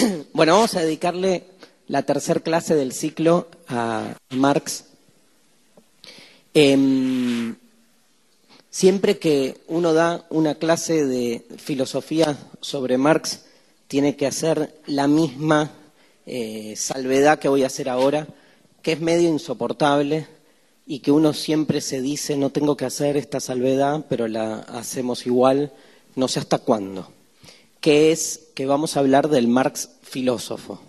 Bueno, vamos a dedicarle la tercera clase del ciclo a Marx. Em, siempre que uno da una clase de filosofía sobre Marx, tiene que hacer la misma eh, salvedad que voy a hacer ahora, que es medio insoportable y que uno siempre se dice, no tengo que hacer esta salvedad, pero la hacemos igual, no sé hasta cuándo, que es que vamos a hablar del Marx filósofo.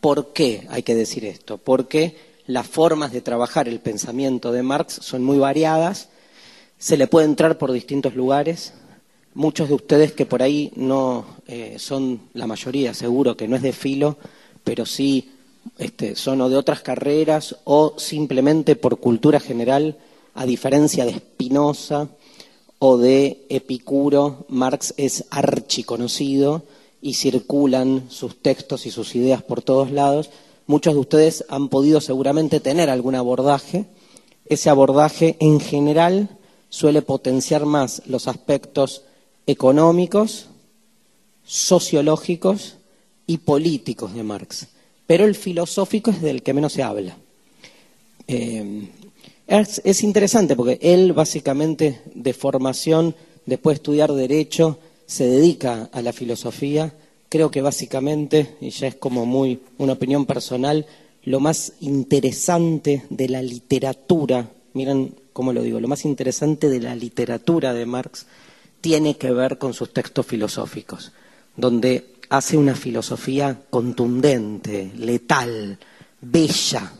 ¿Por qué hay que decir esto? Porque las formas de trabajar el pensamiento de Marx son muy variadas, se le puede entrar por distintos lugares. Muchos de ustedes que por ahí no eh, son, la mayoría seguro que no es de filo, pero sí este, son o de otras carreras o simplemente por cultura general, a diferencia de Spinoza o de Epicuro, Marx es archiconocido y circulan sus textos y sus ideas por todos lados. Muchos de ustedes han podido seguramente tener algún abordaje. Ese abordaje en general suele potenciar más los aspectos económicos, sociológicos y políticos de Marx. Pero el filosófico es del que menos se habla. Eh, es, es interesante porque él básicamente de formación, después de estudiar derecho, se dedica a la filosofía, creo que básicamente, y ya es como muy una opinión personal, lo más interesante de la literatura, miren cómo lo digo, lo más interesante de la literatura de Marx tiene que ver con sus textos filosóficos, donde hace una filosofía contundente, letal, bella,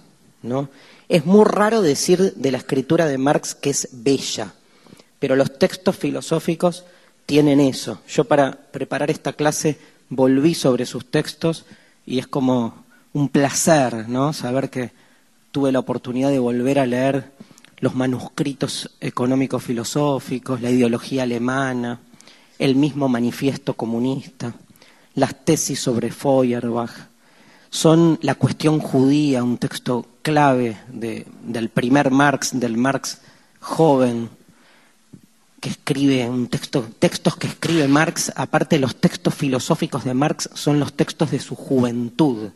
¿no? Es muy raro decir de la escritura de Marx que es bella, pero los textos filosóficos tienen eso. Yo para preparar esta clase volví sobre sus textos y es como un placer, ¿no? Saber que tuve la oportunidad de volver a leer los manuscritos económicos filosóficos, la ideología alemana, el mismo manifiesto comunista, las tesis sobre Feuerbach, son la cuestión judía, un texto clave del primer Marx, del Marx joven, que escribe un texto, textos que escribe Marx, aparte de los textos filosóficos de Marx, son los textos de su juventud,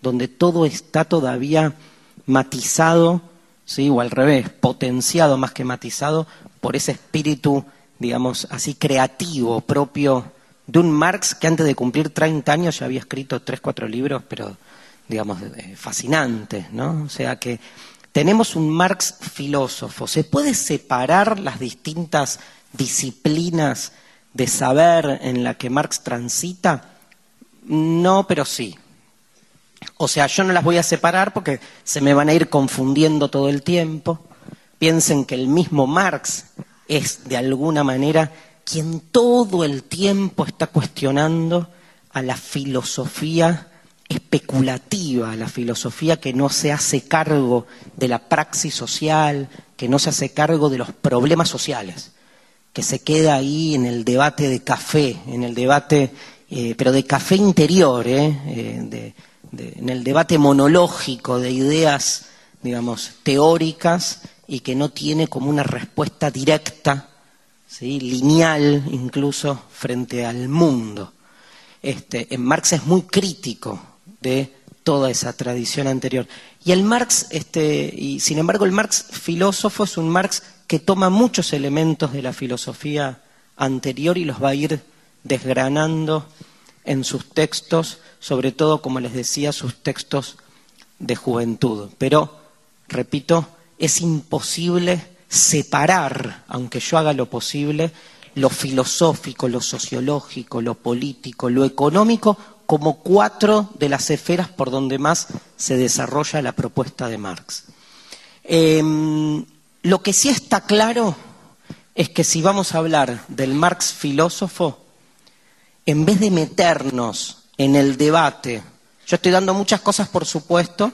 donde todo está todavía matizado, ¿sí? o al revés, potenciado más que matizado por ese espíritu, digamos, así creativo propio de un Marx que antes de cumplir 30 años ya había escrito tres, cuatro libros, pero, digamos, fascinantes, ¿no? O sea que tenemos un Marx filósofo. ¿Se puede separar las distintas disciplinas de saber en la que Marx transita? No, pero sí. O sea, yo no las voy a separar porque se me van a ir confundiendo todo el tiempo. Piensen que el mismo Marx es de alguna manera quien todo el tiempo está cuestionando a la filosofía especulativa, la filosofía que no se hace cargo de la praxis social, que no se hace cargo de los problemas sociales, que se queda ahí en el debate de café, en el debate, eh, pero de café interior, eh, eh, en el debate monológico de ideas, digamos, teóricas y que no tiene como una respuesta directa, lineal incluso, frente al mundo. Este, en Marx es muy crítico de toda esa tradición anterior. Y el Marx, este, y sin embargo, el Marx filósofo es un Marx que toma muchos elementos de la filosofía anterior y los va a ir desgranando en sus textos, sobre todo, como les decía, sus textos de juventud. Pero, repito, es imposible separar, aunque yo haga lo posible, lo filosófico, lo sociológico, lo político, lo económico como cuatro de las esferas por donde más se desarrolla la propuesta de Marx. Em, lo que sí está claro es que si vamos a hablar del Marx filósofo, en vez de meternos en el debate, yo estoy dando muchas cosas por supuesto,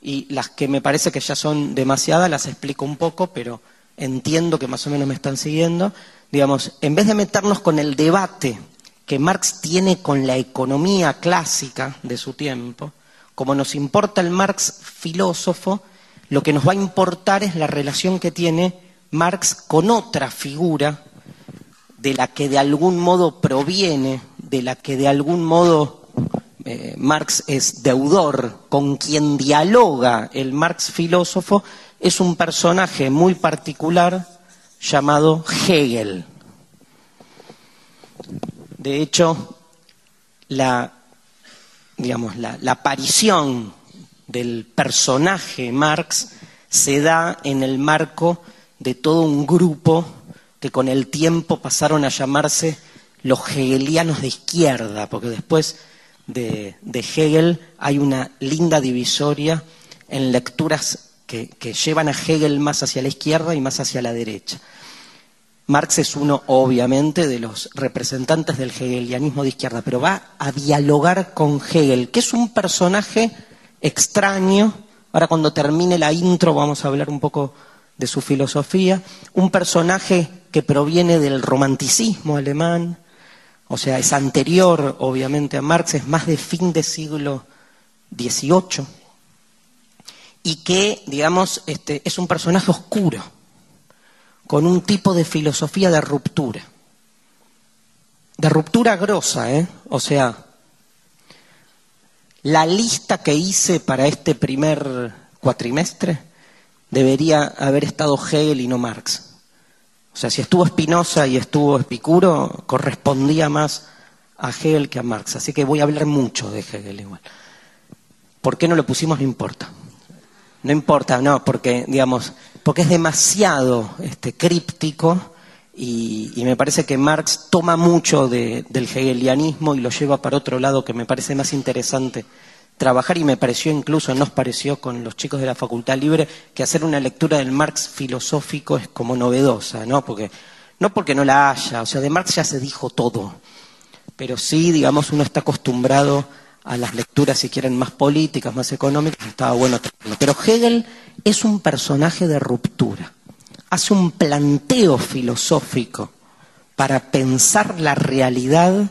y las que me parece que ya son demasiadas las explico un poco, pero entiendo que más o menos me están siguiendo. Digamos, en vez de meternos con el debate que Marx tiene con la economía clásica de su tiempo, como nos importa el Marx filósofo, lo que nos va a importar es la relación que tiene Marx con otra figura de la que de algún modo proviene, de la que de algún modo eh, Marx es deudor, con quien dialoga el Marx filósofo, es un personaje muy particular llamado Hegel. De hecho, la, digamos, la, la aparición del personaje Marx se da en el marco de todo un grupo que con el tiempo pasaron a llamarse los hegelianos de izquierda, porque después de, Hegel hay una linda divisoria en lecturas que, llevan a Hegel más hacia la izquierda y más hacia la derecha. Marx es uno, obviamente, de los representantes del hegelianismo de izquierda, pero va a dialogar con Hegel, que es un personaje extraño. Ahora cuando termine la intro vamos a hablar un poco de su filosofía. Un personaje que proviene del romanticismo alemán, o sea, es anterior, obviamente, a Marx, es más de fin de siglo XVIII, y que, digamos, este, es un personaje oscuro, con un tipo de filosofía de ruptura. De ruptura grosa, ¿eh? O sea, la lista que hice para este primer cuatrimestre debería haber estado Hegel y no Marx. O sea, si estuvo Spinoza y estuvo Epicuro, correspondía más a Hegel que a Marx. Así que voy a hablar mucho de Hegel igual. ¿Por qué no lo pusimos? No importa. No importa, no, porque, digamos, porque es demasiado este, críptico y, me parece que Marx toma mucho del hegelianismo y lo lleva para otro lado que me parece más interesante trabajar y me pareció incluso, nos pareció con los chicos de la Facultad Libre, que hacer una lectura del Marx filosófico es como novedosa, ¿no? Porque, no porque no la haya, o sea, de Marx ya se dijo todo, pero sí, digamos, uno está acostumbrado a las lecturas, si quieren, más políticas, más económicas, estaba bueno. Pero Hegel es un personaje de ruptura, hace un planteo filosófico para pensar la realidad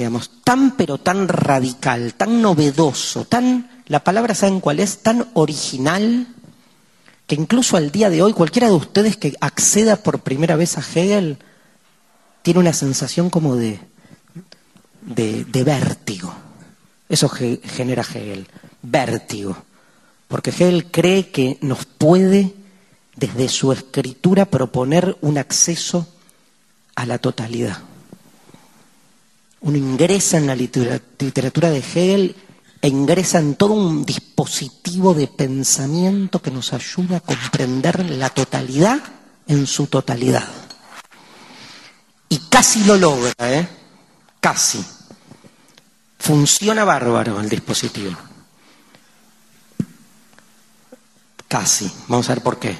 digamos, tan pero tan radical, tan novedoso, tan, la palabra saben cuál es, tan original, que incluso al día de hoy cualquiera de ustedes que acceda por primera vez a Hegel tiene una sensación como de, de, de vértigo. Eso genera Hegel, vértigo. Porque Hegel cree que nos puede, desde su escritura, proponer un acceso a la totalidad uno ingresa en la literatura de Hegel e ingresa en todo un dispositivo de pensamiento que nos ayuda a comprender la totalidad en su totalidad. Y casi lo logra, ¿eh? Casi. Funciona bárbaro el dispositivo. Casi. Vamos a ver por qué.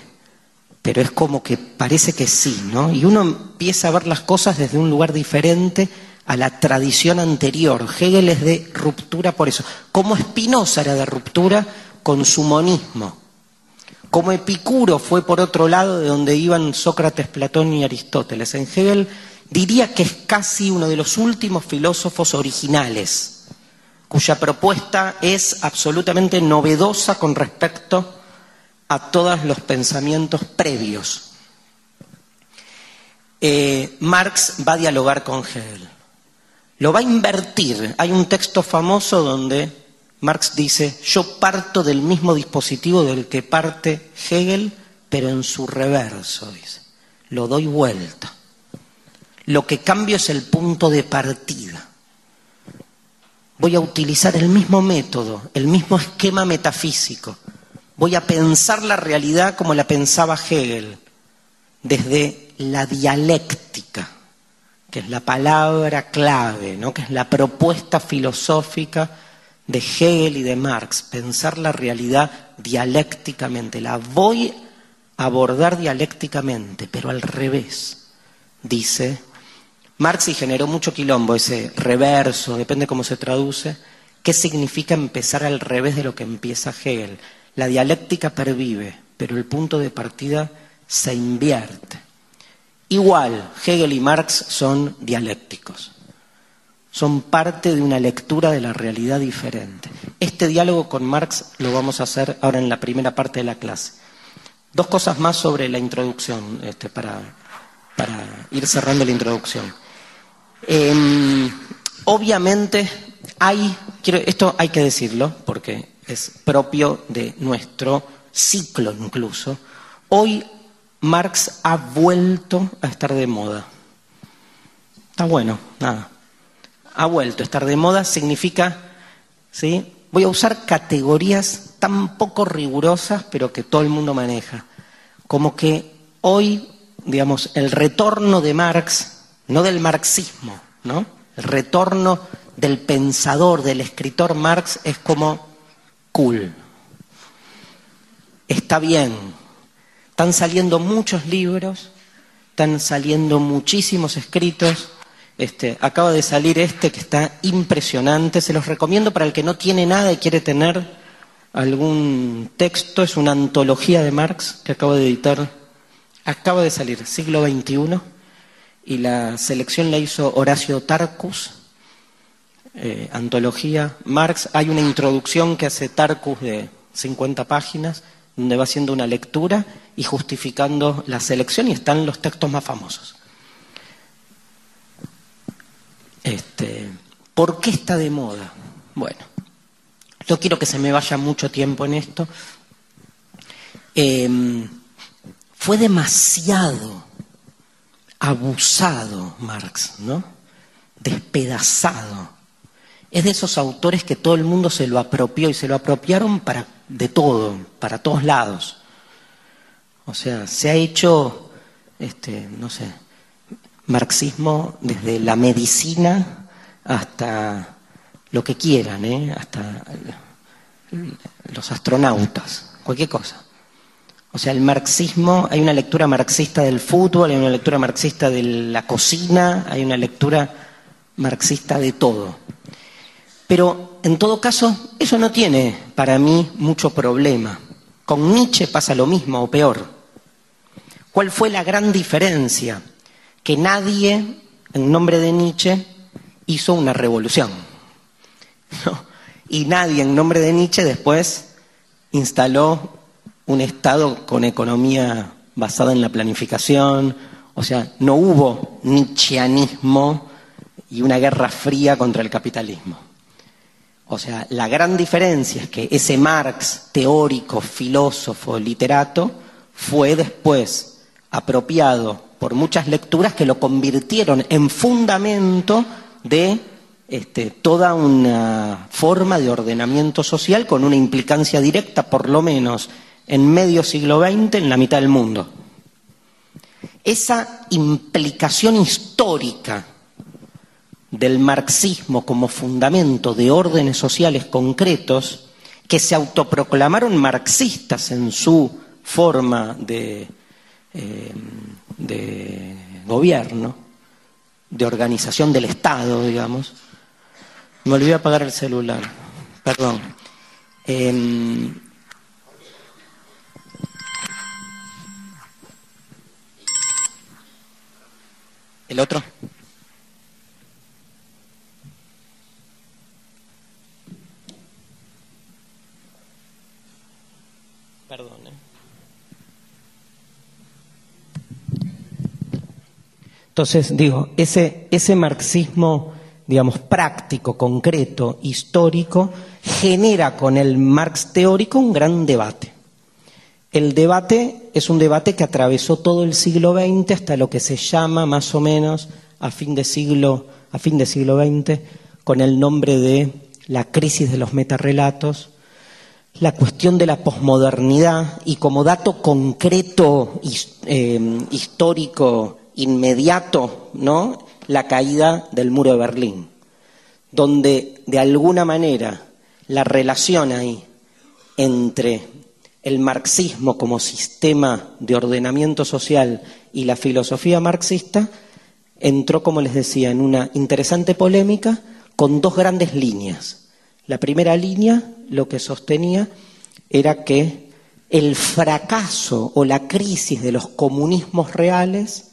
Pero es como que parece que sí, ¿no? Y uno empieza a ver las cosas desde un lugar diferente a la tradición anterior. Hegel es de ruptura por eso. Como Spinoza era de ruptura con su monismo. Como Epicuro fue por otro lado de donde iban Sócrates, Platón y Aristóteles. En Hegel diría que es casi uno de los últimos filósofos originales, cuya propuesta es absolutamente novedosa con respecto a todos los pensamientos previos. Eh, Marx va a dialogar con Hegel lo va a invertir. Hay un texto famoso donde Marx dice, yo parto del mismo dispositivo del que parte Hegel, pero en su reverso, dice. Lo doy vuelta. Lo que cambio es el punto de partida. Voy a utilizar el mismo método, el mismo esquema metafísico. Voy a pensar la realidad como la pensaba Hegel, desde la dialéctica que es la palabra clave, ¿no? que es la propuesta filosófica de Hegel y de Marx, pensar la realidad dialécticamente. La voy a abordar dialécticamente, pero al revés, dice Marx y generó mucho quilombo ese reverso, depende cómo se traduce. ¿Qué significa empezar al revés de lo que empieza Hegel? La dialéctica pervive, pero el punto de partida se invierte. Igual, Hegel y Marx son dialécticos. Son parte de una lectura de la realidad diferente. Este diálogo con Marx lo vamos a hacer ahora en la primera parte de la clase. Dos cosas más sobre la introducción, este, para, ir cerrando la introducción. Em, obviamente hay, esto hay que decirlo porque es propio de nuestro ciclo incluso. Hoy Marx ha vuelto a estar de moda. Está bueno, nada. Ha vuelto a estar de moda significa, ¿sí? Voy a usar categorías tan poco rigurosas, pero que todo el mundo maneja. Como que hoy, digamos, el retorno de Marx, no del marxismo, ¿no? El retorno del pensador, del escritor Marx es como cool. Está bien. Están saliendo muchos libros, están saliendo muchísimos escritos. Este, acaba de salir este que está impresionante, se los recomiendo para el que no tiene nada y quiere tener algún texto, es una antología de Marx que acabo de editar, acaba de salir, siglo XXI, y la selección la hizo Horacio Tarcus, eh, antología. Marx, hay una introducción que hace Tarcus de 50 páginas, donde va haciendo una lectura y justificando la selección y están los textos más famosos. Este, ¿Por qué está de moda? Bueno, yo quiero que se me vaya mucho tiempo en esto. Em, fue demasiado abusado Marx, ¿no? Despedazado es de esos autores que todo el mundo se lo apropió y se lo apropiaron para de todo, para todos lados. O sea, se ha hecho, este, no sé, marxismo desde la medicina hasta lo que quieran, ¿eh? hasta los astronautas, cualquier cosa. O sea, el marxismo, hay una lectura marxista del fútbol, hay una lectura marxista de la cocina, hay una lectura marxista de todo. Pero en todo caso, eso no tiene para mí mucho problema. Con Nietzsche pasa lo mismo o peor. ¿Cuál fue la gran diferencia? Que nadie, en nombre de Nietzsche, hizo una revolución. Y nadie, en nombre de Nietzsche, después instaló un Estado con economía basada en la planificación. O sea, no hubo nietzscheanismo y una guerra fría contra el capitalismo. O sea, la gran diferencia es que ese Marx teórico, filósofo, literato, fue después apropiado por muchas lecturas que lo convirtieron en fundamento de este, toda una forma de ordenamiento social con una implicancia directa, por lo menos en medio siglo XX, en la mitad del mundo. Esa implicación histórica del marxismo como fundamento de órdenes sociales concretos que se autoproclamaron marxistas en su forma de, eh, de gobierno, de organización del Estado, digamos. Me olvidé apagar el celular, perdón. Em, ¿El otro? Entonces, digo, ese, ese marxismo, digamos, práctico, concreto, histórico, genera con el Marx teórico un gran debate. El debate es un debate que atravesó todo el siglo XX hasta lo que se llama más o menos a fin de siglo, a fin de siglo XX con el nombre de la crisis de los metarrelatos, la cuestión de la posmodernidad y como dato concreto eh, histórico inmediato, ¿no? La caída del muro de Berlín, donde de alguna manera la relación ahí entre el marxismo como sistema de ordenamiento social y la filosofía marxista entró, como les decía, en una interesante polémica con dos grandes líneas. La primera línea lo que sostenía era que el fracaso o la crisis de los comunismos reales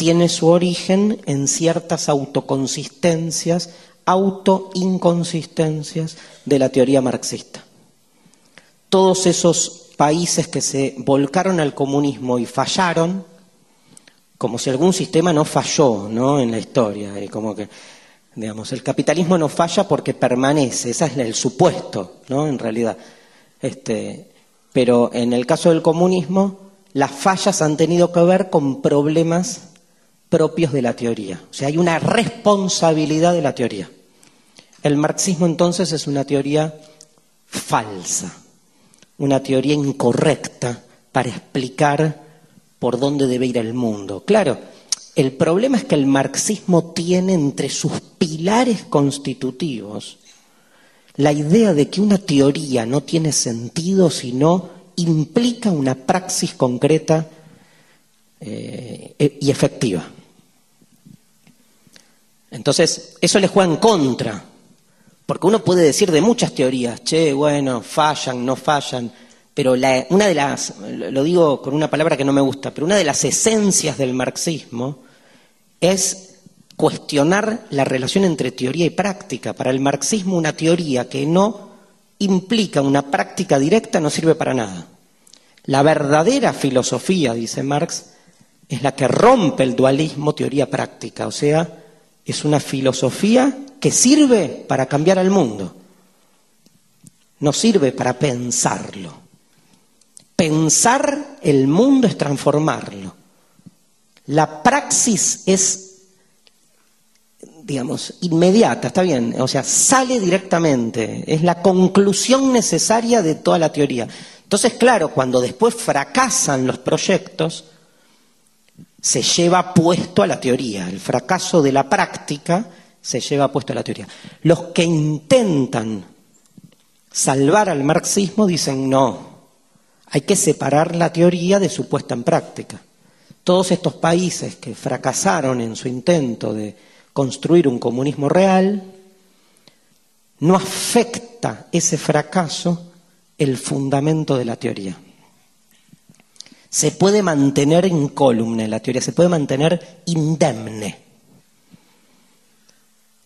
tiene su origen en ciertas autoconsistencias, autoinconsistencias de la teoría marxista. Todos esos países que se volcaron al comunismo y fallaron, como si algún sistema no falló ¿no? en la historia, y como que Digamos, el capitalismo no falla porque permanece, ese es el supuesto, ¿no? En realidad. Este, pero en el caso del comunismo, las fallas han tenido que ver con problemas propios de la teoría. O sea, hay una responsabilidad de la teoría. El marxismo entonces es una teoría falsa, una teoría incorrecta para explicar por dónde debe ir el mundo. Claro, el problema es que el marxismo tiene entre sus pilares constitutivos la idea de que una teoría no tiene sentido si no implica una praxis concreta eh, e, y efectiva. Entonces, eso le juega en contra, porque uno puede decir de muchas teorías, che, bueno, fallan, no fallan, pero una de las, lo digo con una palabra que no me gusta, pero una de las esencias del marxismo es cuestionar la relación entre teoría y práctica. Para el marxismo una teoría que no implica una práctica directa no sirve para nada. La verdadera filosofía, dice Marx, es la que rompe el dualismo teoría-práctica, o sea, es una filosofía que sirve para cambiar al mundo, no sirve para pensarlo. Pensar el mundo es transformarlo. La praxis es, digamos, inmediata, está bien, o sea, sale directamente, es la conclusión necesaria de toda la teoría. Entonces, claro, cuando después fracasan los proyectos, se lleva puesto a la teoría. El fracaso de la práctica se lleva puesto a la teoría. Los que intentan salvar al marxismo dicen no, hay que separar la teoría de su puesta en práctica. Todos estos países que fracasaron en su intento de construir un comunismo real, no afecta ese fracaso el fundamento de la teoría se puede mantener incólume la teoría, se puede mantener indemne.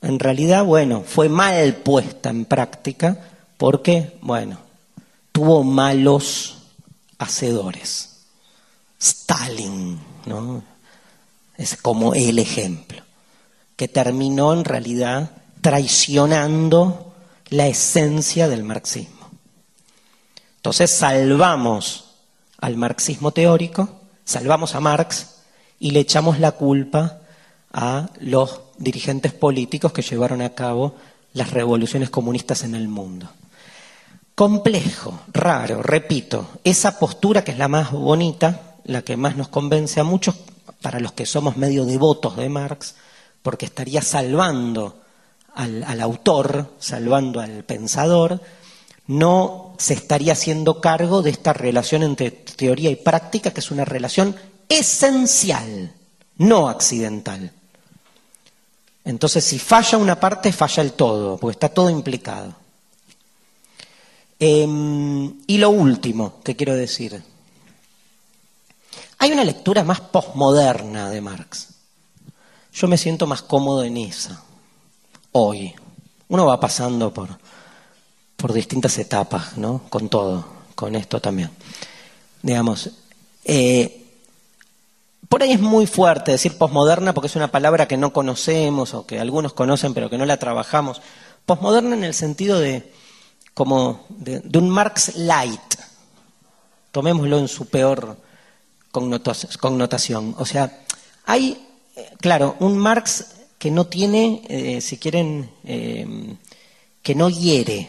En realidad, bueno, fue mal puesta en práctica porque, bueno, tuvo malos hacedores. Stalin, ¿no? Es como el ejemplo, que terminó en realidad traicionando la esencia del marxismo. Entonces salvamos al marxismo teórico, salvamos a Marx y le echamos la culpa a los dirigentes políticos que llevaron a cabo las revoluciones comunistas en el mundo. Complejo, raro, repito, esa postura que es la más bonita, la que más nos convence a muchos, para los que somos medio devotos de Marx, porque estaría salvando al, al autor, salvando al pensador, no se estaría haciendo cargo de esta relación entre teoría y práctica, que es una relación esencial, no accidental. Entonces, si falla una parte, falla el todo, porque está todo implicado. Em, y lo último que quiero decir, hay una lectura más posmoderna de Marx. Yo me siento más cómodo en esa, hoy. Uno va pasando por, por distintas etapas, ¿no? Con todo, con esto también. Digamos, eh, por ahí es muy fuerte decir posmoderna porque es una palabra que no conocemos o que algunos conocen pero que no la trabajamos. Posmoderna en el sentido de como de, un Marx light, tomémoslo en su peor connotación. O sea, hay, eh, claro, un Marx que no tiene, eh, si quieren, que no hiere,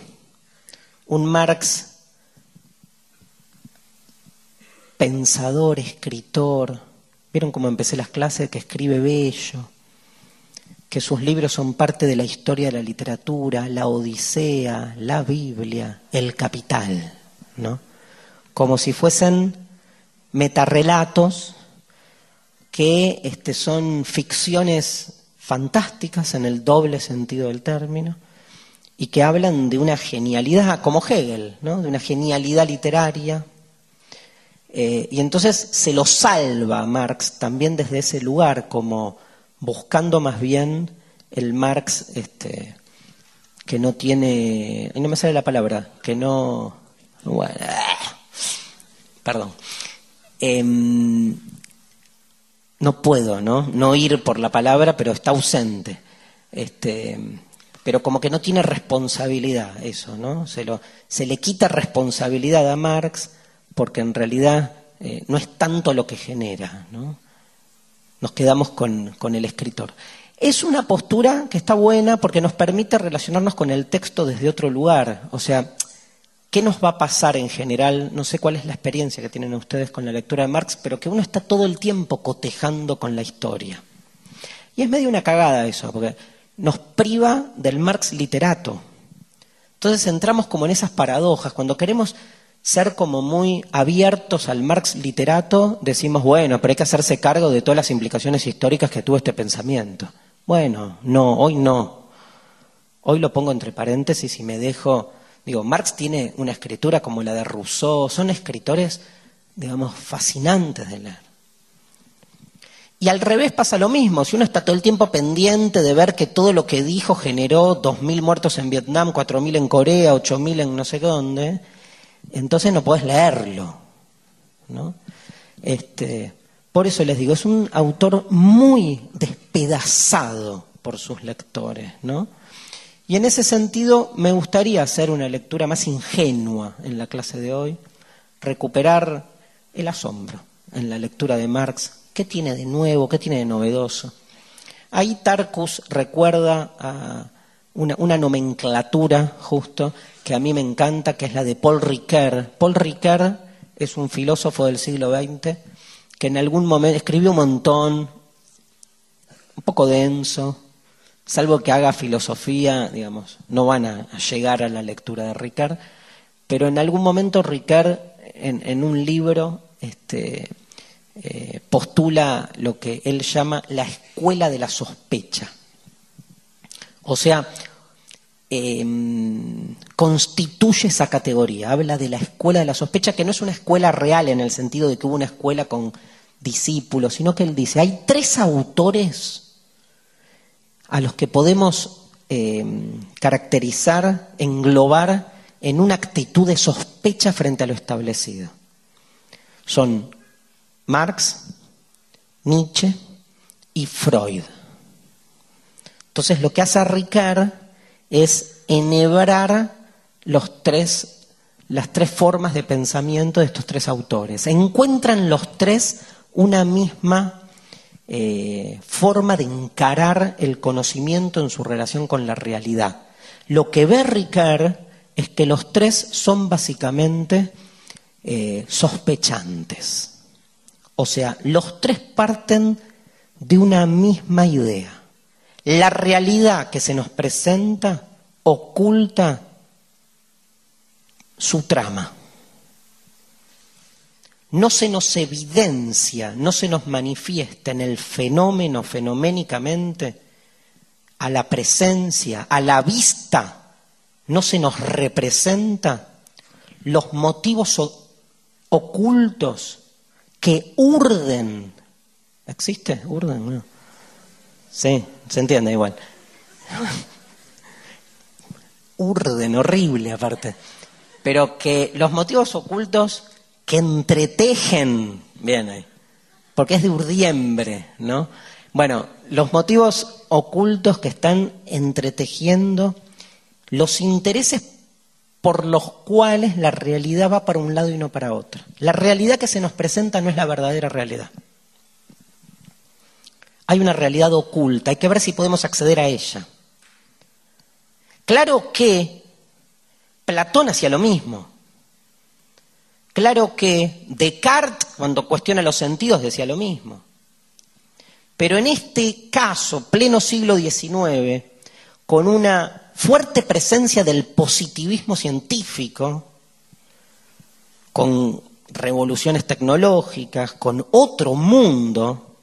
un Marx pensador, escritor. ¿Vieron cómo empecé las clases? Que escribe bello, que sus libros son parte de la historia de la literatura, la Odisea, la Biblia, el Capital, ¿no? Como si fuesen metarrelatos que este, son ficciones fantásticas en el doble sentido del término, y que hablan de una genialidad, como Hegel, ¿no? de una genialidad literaria. Eh, y entonces se lo salva Marx también desde ese lugar, como buscando más bien el Marx este, que no tiene, no me sale la palabra, que no, perdón, em, no puedo, ¿no? No ir por la palabra, pero está ausente. Este, pero como que no tiene responsabilidad eso, ¿no? Se, se le quita responsabilidad a Marx porque en realidad eh, no es tanto lo que genera, ¿no? Nos quedamos con, con el escritor. Es una postura que está buena porque nos permite relacionarnos con el texto desde otro lugar. O sea, ¿qué nos va a pasar en general? No sé cuál es la experiencia que tienen ustedes con la lectura de Marx, pero que uno está todo el tiempo cotejando con la historia. Y es medio una cagada eso, porque nos priva del Marx literato. Entonces entramos como en esas paradojas. Cuando queremos ser como muy abiertos al Marx literato, decimos, bueno, pero hay que hacerse cargo de todas las implicaciones históricas que tuvo este pensamiento. Bueno, no, hoy no. Hoy lo pongo entre paréntesis y me dejo, digo, Marx tiene una escritura como la de Rousseau, son escritores, digamos, fascinantes de leer. Y al revés pasa lo mismo, si uno está todo el tiempo pendiente de ver que todo lo que dijo generó 2.000 muertos en Vietnam, 4.000 en Corea, 8.000 en no sé dónde, entonces no puedes leerlo. ¿no? Este, por eso les digo, es un autor muy despedazado por sus lectores. ¿no? Y en ese sentido me gustaría hacer una lectura más ingenua en la clase de hoy, recuperar el asombro en la lectura de Marx ¿Qué tiene de nuevo? ¿Qué tiene de novedoso? Ahí Tarkus recuerda a una, nomenclatura justo que a mí me encanta, que es la de Paul Ricoeur. Paul Ricoeur es un filósofo del siglo XX que en algún momento escribió un montón, un poco denso, salvo que haga filosofía, digamos, no van a, llegar a la lectura de Ricoeur, pero en algún momento Ricoeur en, en un libro este, eh, postula lo que él llama la escuela de la sospecha. O sea, em, constituye esa categoría, habla de la escuela de la sospecha, que no es una escuela real en el sentido de que hubo una escuela con discípulos, sino que él dice, hay tres autores a los que podemos em, caracterizar, englobar en una actitud de sospecha frente a lo establecido. Son Marx, Nietzsche y Freud. Entonces lo que hace Ricard es enhebrar las tres formas de pensamiento de estos tres autores. Encuentran los tres una misma eh, forma de encarar el conocimiento en su relación con la realidad. Lo que ve Ricard es que los tres son básicamente eh, sospechantes. O sea, los tres parten de una misma idea. La realidad que se nos presenta oculta su trama. No se nos evidencia, no se nos manifiesta en el fenómeno fenoménicamente, a la presencia, a la vista, no se nos representa los motivos ocultos que urden. ¿Existe? ¿Urden? Sí, se entiende igual. urden, horrible aparte. Pero que los motivos ocultos que entretejen, bien ahí, porque es de urdiembre, ¿no? Bueno, los motivos ocultos que están entretejiendo los intereses por los cuales la realidad va para un lado y no para otro. La realidad que se nos presenta no es la verdadera realidad. Hay una realidad oculta, hay que ver si podemos acceder a ella. Claro que Platón hacía lo mismo. Claro que Descartes, cuando cuestiona los sentidos, decía lo mismo. Pero en este caso, pleno siglo XIX, con una fuerte presencia del positivismo científico, con revoluciones tecnológicas, con otro mundo,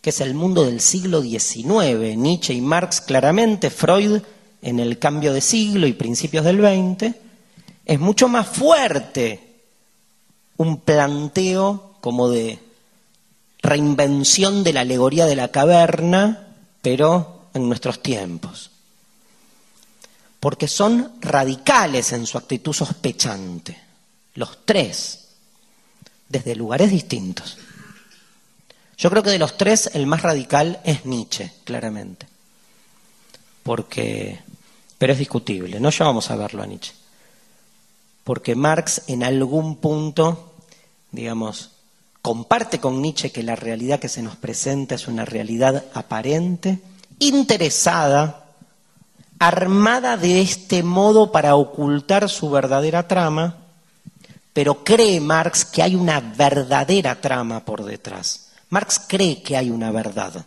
que es el mundo del siglo XIX, Nietzsche y Marx claramente, Freud en el cambio de siglo y principios del XX, es mucho más fuerte un planteo como de reinvención de la alegoría de la caverna, pero en nuestros tiempos porque son radicales en su actitud sospechante, los tres, desde lugares distintos. Yo creo que de los tres el más radical es Nietzsche, claramente. porque, pero es discutible, no ya vamos a verlo a Nietzsche, porque Marx en algún punto, digamos, comparte con Nietzsche que la realidad que se nos presenta es una realidad aparente, interesada, armada de este modo para ocultar su verdadera trama, pero cree Marx que hay una verdadera trama por detrás. Marx cree que hay una verdad.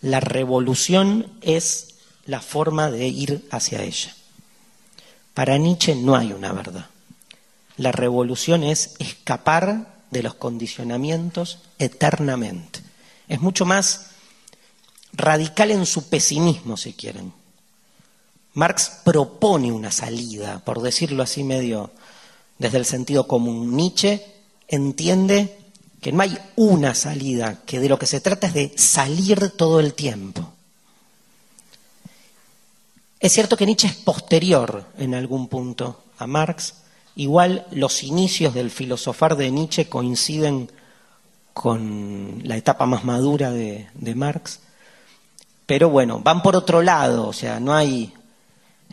La revolución es la forma de ir hacia ella. Para Nietzsche no hay una verdad. La revolución es escapar de los condicionamientos eternamente. Es mucho más radical en su pesimismo, si quieren. Marx propone una salida, por decirlo así medio desde el sentido común. Nietzsche entiende que no hay una salida, que de lo que se trata es de salir todo el tiempo. Es cierto que Nietzsche es posterior en algún punto a Marx, igual los inicios del filosofar de Nietzsche coinciden con la etapa más madura de, Marx, pero bueno, van por otro lado, o sea, no hay...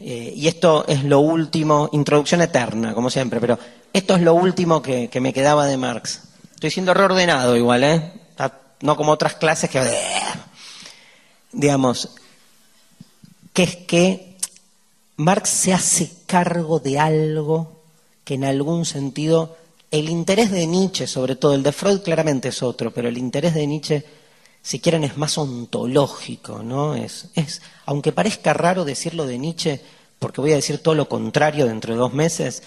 Eh, y esto es lo último, introducción eterna, como siempre, pero esto es lo último que me quedaba de Marx. Estoy siendo reordenado igual, ¿eh? No como otras clases que... Digamos, que es que Marx se hace cargo de algo que en algún sentido el interés de Nietzsche, sobre todo el de Freud claramente es otro, pero el interés de Nietzsche, si quieren, es más ontológico, ¿no? Es, es, aunque parezca raro decirlo de Nietzsche, porque voy a decir todo lo contrario dentro de dos meses,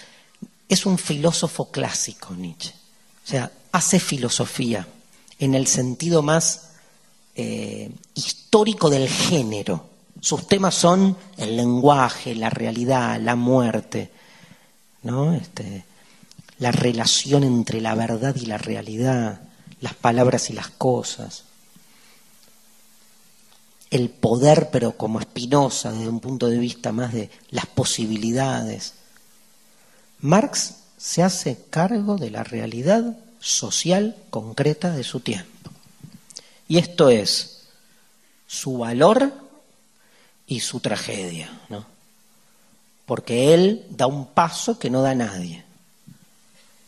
es un filósofo clásico Nietzsche. O sea, hace filosofía en el sentido más eh, histórico del género. Sus temas son el lenguaje, la realidad, la muerte, ¿no? Este, la relación entre la verdad y la realidad, las palabras y las cosas. El poder, pero como Espinosa, desde un punto de vista más de las posibilidades. Marx se hace cargo de la realidad social concreta de su tiempo. Y esto es su valor y su tragedia, ¿no? Porque él da un paso que no da nadie.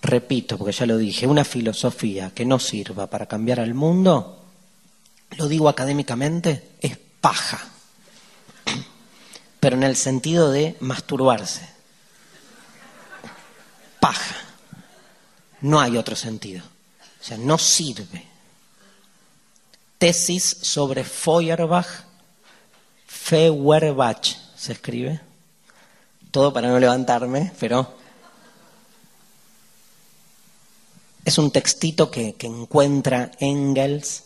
Repito, porque ya lo dije, una filosofía que no sirva para cambiar al mundo, lo digo académicamente, es paja, pero en el sentido de masturbarse. Paja. No hay otro sentido. O sea, no sirve. Tesis sobre Feuerbach, Feuerbach se escribe. Todo para no levantarme, pero es un textito que, encuentra Engels,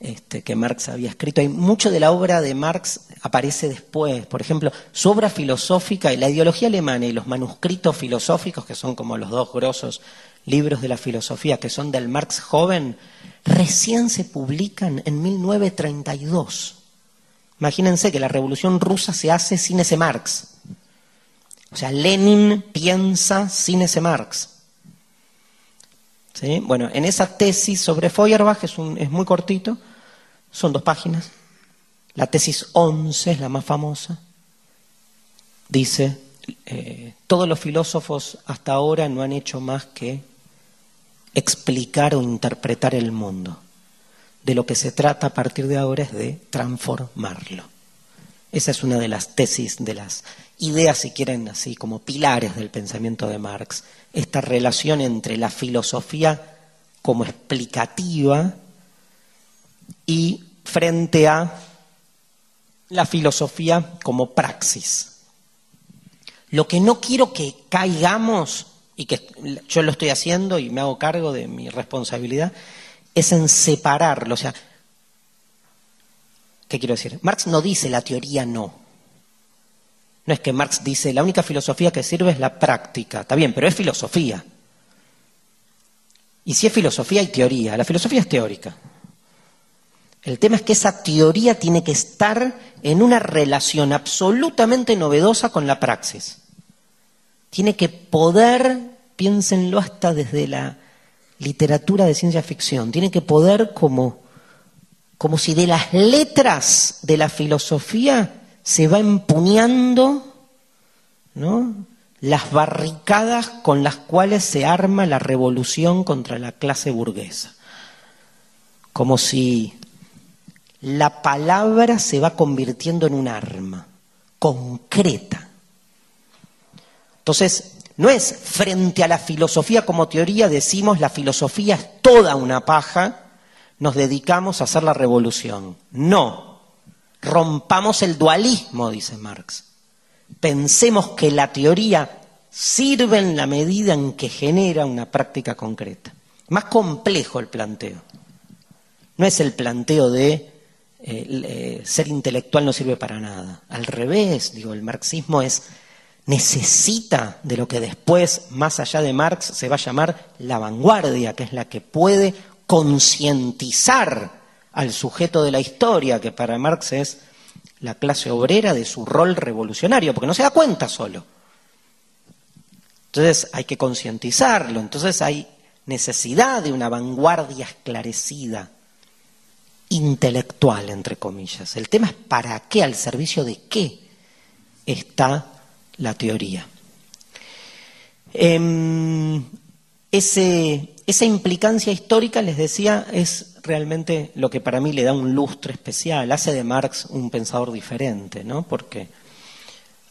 este, que Marx había escrito. Hay mucho de la obra de Marx aparece después. Por ejemplo, su obra filosófica y la ideología alemana y los manuscritos filosóficos, que son como los dos grosos libros de la filosofía que son del Marx joven, recién se publican en 1932. Imagínense que la revolución rusa se hace sin ese Marx. O sea, Lenin piensa sin ese Marx. ¿Sí? Bueno, en esa tesis sobre Feuerbach es, es muy cortito, son dos páginas. La tesis 11 es la más famosa. Dice, eh, todos los filósofos hasta ahora no han hecho más que explicar o interpretar el mundo. De lo que se trata a partir de ahora es de transformarlo. Esa es una de las tesis, de las ideas, si quieren, así como pilares del pensamiento de Marx. Esta relación entre la filosofía como explicativa y frente a la filosofía como praxis. Lo que no quiero que caigamos y que yo lo estoy haciendo y me hago cargo de mi responsabilidad, es en separarlo. O sea, ¿qué quiero decir? Marx no dice la teoría no. No es que Marx dice la única filosofía que sirve es la práctica. Está bien, pero es filosofía. Y si es filosofía, hay teoría. La filosofía es teórica. El tema es que esa teoría tiene que estar en una relación absolutamente novedosa con la praxis tiene que poder, piénsenlo hasta desde la literatura de ciencia ficción, tiene que poder como como si de las letras de la filosofía se va empuñando ¿no? las barricadas con las cuales se arma la revolución contra la clase burguesa. Como si la palabra se va convirtiendo en un arma concreta. Entonces, no es frente a la filosofía como teoría, decimos la filosofía es toda una paja, nos dedicamos a hacer la revolución. No, rompamos el dualismo, dice Marx. Pensemos que la teoría sirve en la medida en que genera una práctica concreta. Más complejo el planteo. No es el planteo de eh, ser intelectual no sirve para nada. Al revés, digo, el marxismo es necesita de lo que después, más allá de Marx, se va a llamar la vanguardia, que es la que puede concientizar al sujeto de la historia, que para Marx es la clase obrera de su rol revolucionario, porque no se da cuenta solo. Entonces hay que concientizarlo, entonces hay necesidad de una vanguardia esclarecida, intelectual, entre comillas. El tema es para qué, al servicio de qué está la teoría. Em, esa implicancia histórica, les decía, es realmente lo que para mí le da un lustre especial, hace de Marx un pensador diferente, ¿no? Porque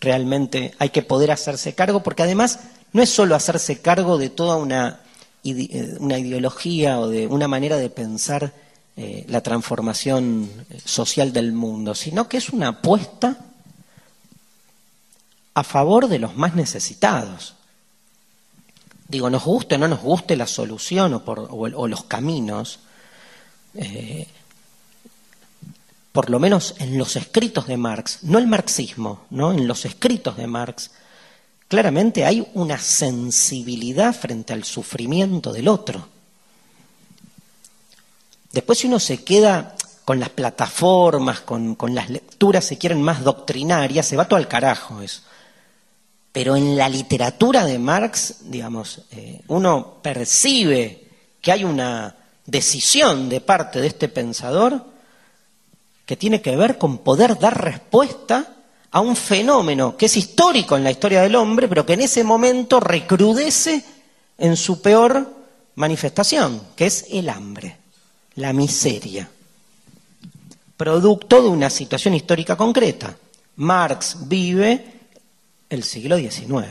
realmente hay que poder hacerse cargo, porque además no es solo hacerse cargo de toda una, eh, una ideología o de una manera de pensar eh, la transformación social del mundo, sino que es una apuesta a favor de los más necesitados. Digo, nos guste o no nos guste la solución o, los caminos, eh, por lo menos en los escritos de Marx, no el marxismo, ¿no? en los escritos de Marx, claramente hay una sensibilidad frente al sufrimiento del otro. Después si uno se queda con las plataformas, con, las lecturas, si quieren, más doctrinarias, se va todo al carajo eso. Pero en la literatura de Marx, digamos, eh, uno percibe que hay una decisión de parte de este pensador que tiene que ver con poder dar respuesta a un fenómeno que es histórico en la historia del hombre, pero que en ese momento recrudece en su peor manifestación, que es el hambre, la miseria, producto de una situación histórica concreta. Marx vive el siglo XIX.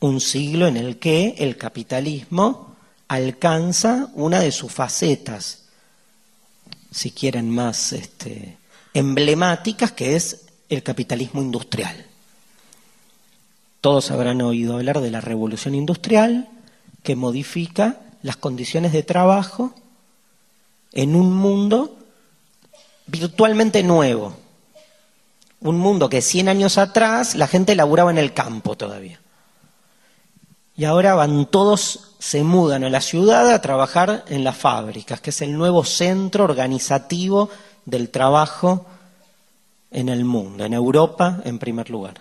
Un siglo en el que el capitalismo alcanza una de sus facetas, si quieren más este, emblemáticas, que es el capitalismo industrial. Todos habrán oído hablar de la revolución industrial que modifica las condiciones de trabajo en un mundo virtualmente nuevo, un mundo que 100 años atrás la gente laburaba en el campo todavía. Y ahora van todos, se mudan a la ciudad a trabajar en las fábricas, que es el nuevo centro organizativo del trabajo en el mundo, en Europa en primer lugar.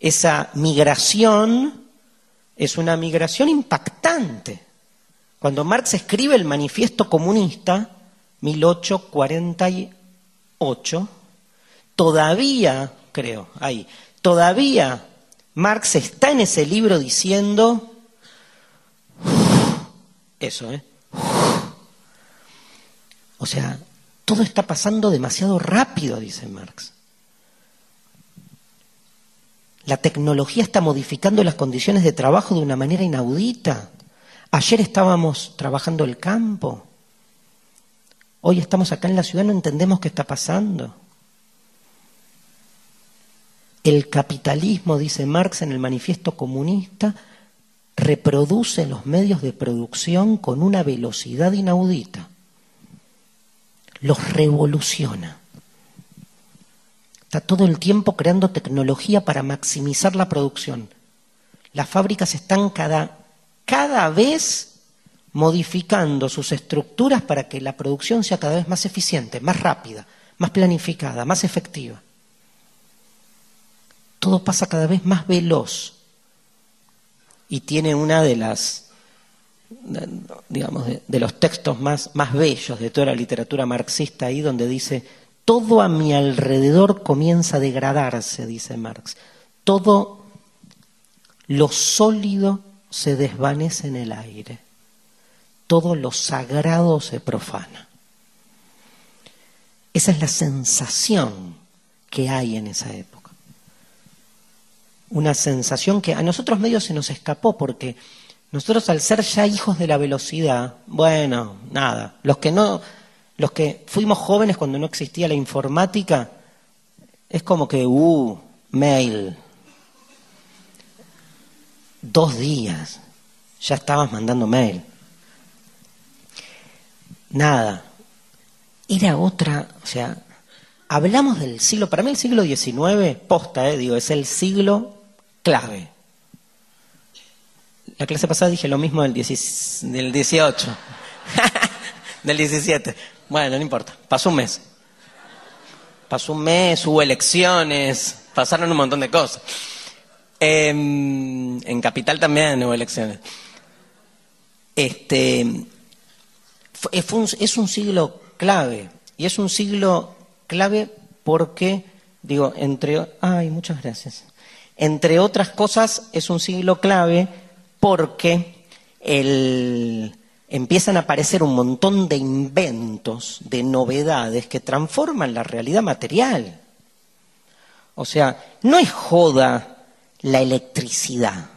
Esa migración es una migración impactante. Cuando Marx escribe el manifiesto comunista, 1848, todavía, creo, ahí, todavía Marx está en ese libro diciendo eso, ¿eh? O sea, todo está pasando demasiado rápido, dice Marx. La tecnología está modificando las condiciones de trabajo de una manera inaudita. Ayer estábamos trabajando el campo. Hoy estamos acá en la ciudad, no entendemos qué está pasando. El capitalismo, dice Marx en el manifiesto comunista, reproduce los medios de producción con una velocidad inaudita. Los revoluciona. Está todo el tiempo creando tecnología para maximizar la producción. Las fábricas están cada, cada vez modificando sus estructuras para que la producción sea cada vez más eficiente, más rápida, más planificada, más efectiva todo pasa cada vez más veloz y tiene una de las digamos, de, los textos más, más bellos de toda la literatura marxista ahí, donde dice, todo a mi alrededor comienza a degradarse, dice Marx. Todo lo sólido se desvanece en el aire. Todo lo sagrado se profana. Esa es la sensación que hay en esa época. Una sensación que a nosotros medio se nos escapó porque nosotros al ser ya hijos de la velocidad, bueno, nada, los que no los que fuimos jóvenes cuando no existía la informática, es como que, uh, mail. Dos días, ya estabas mandando mail. Nada. Era otra, o sea, hablamos del siglo, para mí el siglo XIX, posta, eh, digo, es el siglo clave. La clase pasada dije lo mismo del, del 18, del 17. Bueno, no importa, pasó un mes. Pasó un mes, hubo elecciones, pasaron un montón de cosas. Em, en Capital también hubo elecciones. Este, es un siglo clave, y es un siglo clave porque, digo, entre... Ay, muchas gracias. Entre otras cosas, es un siglo clave porque el, empiezan a aparecer un montón de inventos, de novedades que transforman la realidad material. O sea, no es joda la electricidad.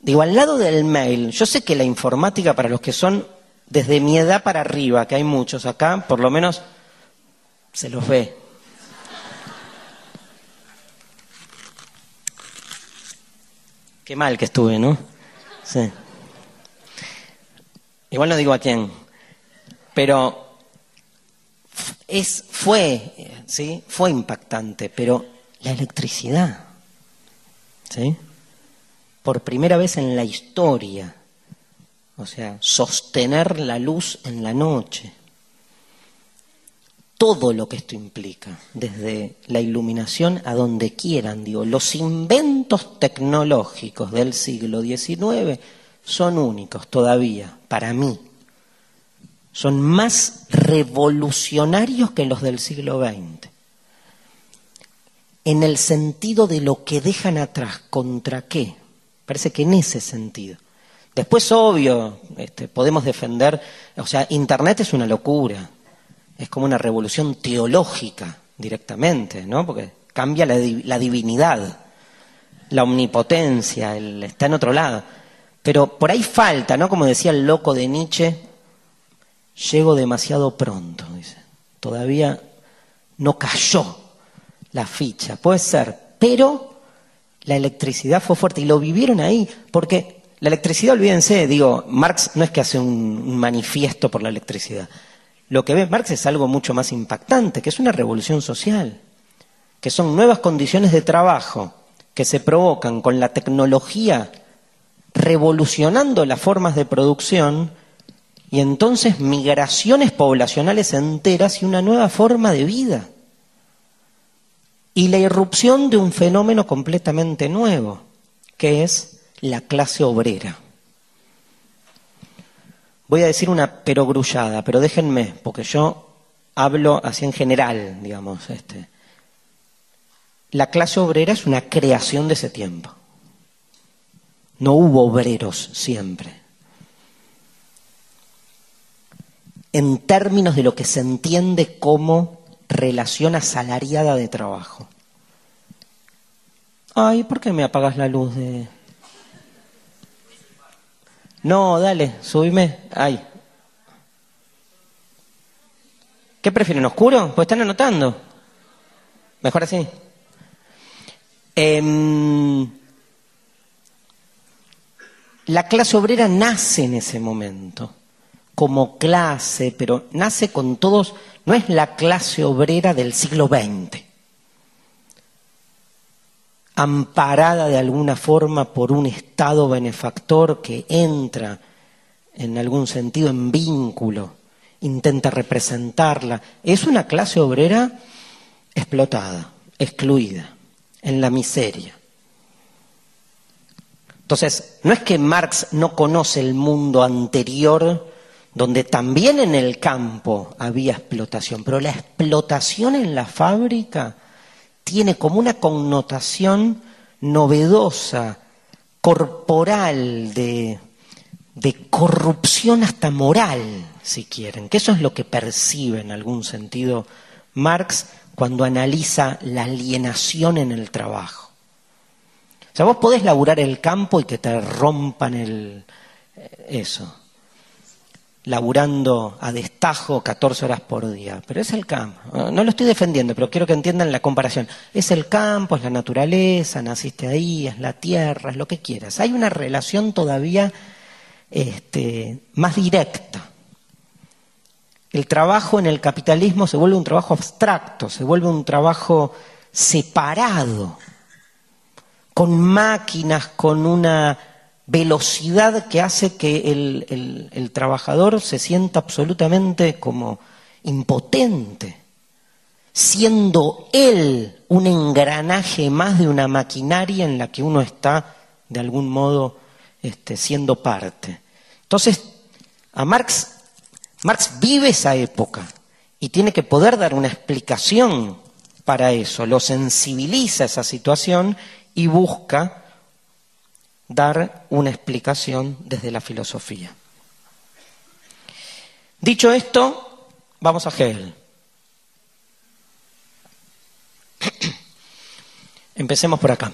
Digo, al lado del mail, yo sé que la informática para los que son desde mi edad para arriba, que hay muchos acá, por lo menos se los ve. Qué mal que estuve, ¿no? Sí. Igual no digo a quién, pero es, fue, ¿sí? Fue impactante, pero la electricidad, ¿sí? Por primera vez en la historia, o sea, sostener la luz en la noche. Todo lo que esto implica, desde la iluminación a donde quieran, digo, los inventos tecnológicos del siglo XIX son únicos todavía, para mí. Son más revolucionarios que los del siglo XX. En el sentido de lo que dejan atrás, ¿contra qué? Parece que en ese sentido. Después, obvio, este, podemos defender, o sea, Internet es una locura, es como una revolución teológica directamente, ¿no? Porque cambia la, divinidad, la omnipotencia, el, está en otro lado. Pero por ahí falta, ¿no? Como decía el loco de Nietzsche, llego demasiado pronto, dice. Todavía no cayó la ficha, puede ser, pero la electricidad fue fuerte y lo vivieron ahí, porque la electricidad, olvídense, digo, Marx no es que hace un, manifiesto por la electricidad. Lo que ve Marx es algo mucho más impactante, que es una revolución social, que son nuevas condiciones de trabajo que se provocan con la tecnología revolucionando las formas de producción y entonces migraciones poblacionales enteras y una nueva forma de vida. Y la irrupción de un fenómeno completamente nuevo, que es la clase obrera. Voy a decir una perogrullada, pero déjenme, porque yo hablo así en general, digamos. Este. La clase obrera es una creación de ese tiempo. No hubo obreros siempre. En términos de lo que se entiende como relación asalariada de trabajo. Ay, ¿por qué me apagas la luz de.? No, dale, subime. Ay. ¿Qué prefieren, oscuro? Pues están anotando. Mejor así. Eh, la clase obrera nace en ese momento, como clase, pero nace con todos, no es la clase obrera del siglo XX, amparada de alguna forma por un Estado benefactor que entra en algún sentido en vínculo, intenta representarla. Es una clase obrera explotada, excluida, en la miseria. Entonces, no es que Marx no conoce el mundo anterior donde también en el campo había explotación, pero la explotación en la fábrica tiene como una connotación novedosa, corporal, de, corrupción hasta moral, si quieren, que eso es lo que percibe en algún sentido Marx cuando analiza la alienación en el trabajo. O sea, vos podés laburar el campo y que te rompan el, eso laburando a destajo 14 horas por día, pero es el campo. No lo estoy defendiendo, pero quiero que entiendan la comparación. Es el campo, es la naturaleza, naciste ahí, es la tierra, es lo que quieras. Hay una relación todavía este, más directa. El trabajo en el capitalismo se vuelve un trabajo abstracto, se vuelve un trabajo separado, con máquinas, con una velocidad que hace que el, trabajador se sienta absolutamente como impotente, siendo él un engranaje más de una maquinaria en la que uno está de algún modo este, siendo parte. Entonces, a Marx, Marx vive esa época y tiene que poder dar una explicación para eso, lo sensibiliza esa situación y busca dar una explicación desde la filosofía. Dicho esto, vamos a Hegel. Empecemos por acá.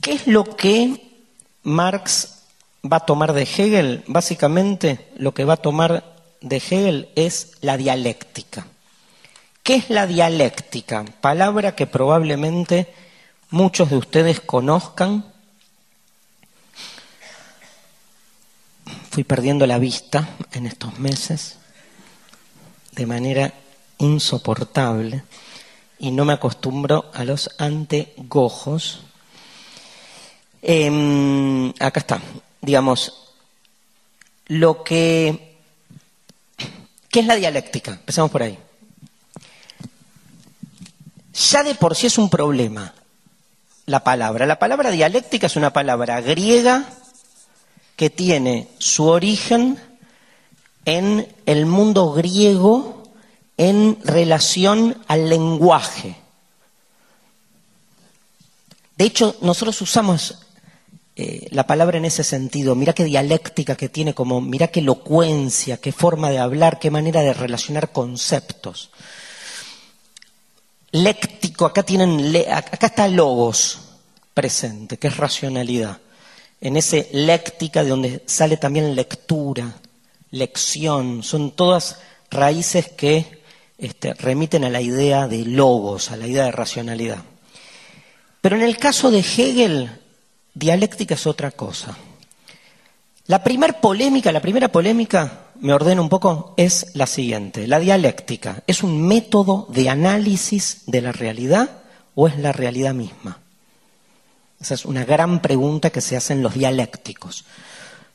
¿Qué es lo que Marx va a tomar de Hegel? Básicamente lo que va a tomar de Hegel es la dialéctica. ¿Qué es la dialéctica? Palabra que probablemente muchos de ustedes conozcan. Fui perdiendo la vista en estos meses de manera insoportable y no me acostumbro a los antegojos. Em, acá está, digamos, lo que... ¿Qué es la dialéctica? Empezamos por ahí. Ya de por sí es un problema la palabra. La palabra dialéctica es una palabra griega que tiene su origen en el mundo griego en relación al lenguaje. De hecho, nosotros usamos eh, la palabra en ese sentido. Mira qué dialéctica que tiene, como mira qué elocuencia, qué forma de hablar, qué manera de relacionar conceptos léctico, acá, tienen, acá está logos presente, que es racionalidad. En ese léctica de donde sale también lectura, lección, son todas raíces que este, remiten a la idea de logos, a la idea de racionalidad. Pero en el caso de Hegel, dialéctica es otra cosa. La primera polémica, la primera polémica me ordeno un poco, es la siguiente. La dialéctica, ¿es un método de análisis de la realidad o es la realidad misma? Esa es una gran pregunta que se hacen los dialécticos.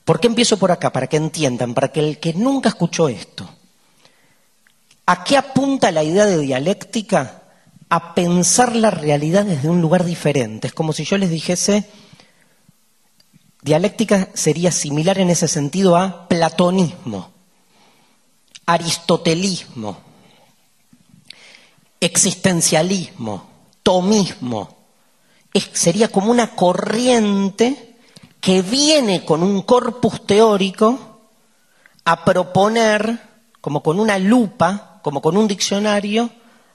¿Por qué empiezo por acá? Para que entiendan, para que el que nunca escuchó esto, ¿a qué apunta la idea de dialéctica? A pensar la realidad desde un lugar diferente. Es como si yo les dijese, Dialéctica sería similar en ese sentido a platonismo, aristotelismo, existencialismo, tomismo. sería como una corriente que viene con un corpus teórico a proponer, como con una lupa, como con un diccionario,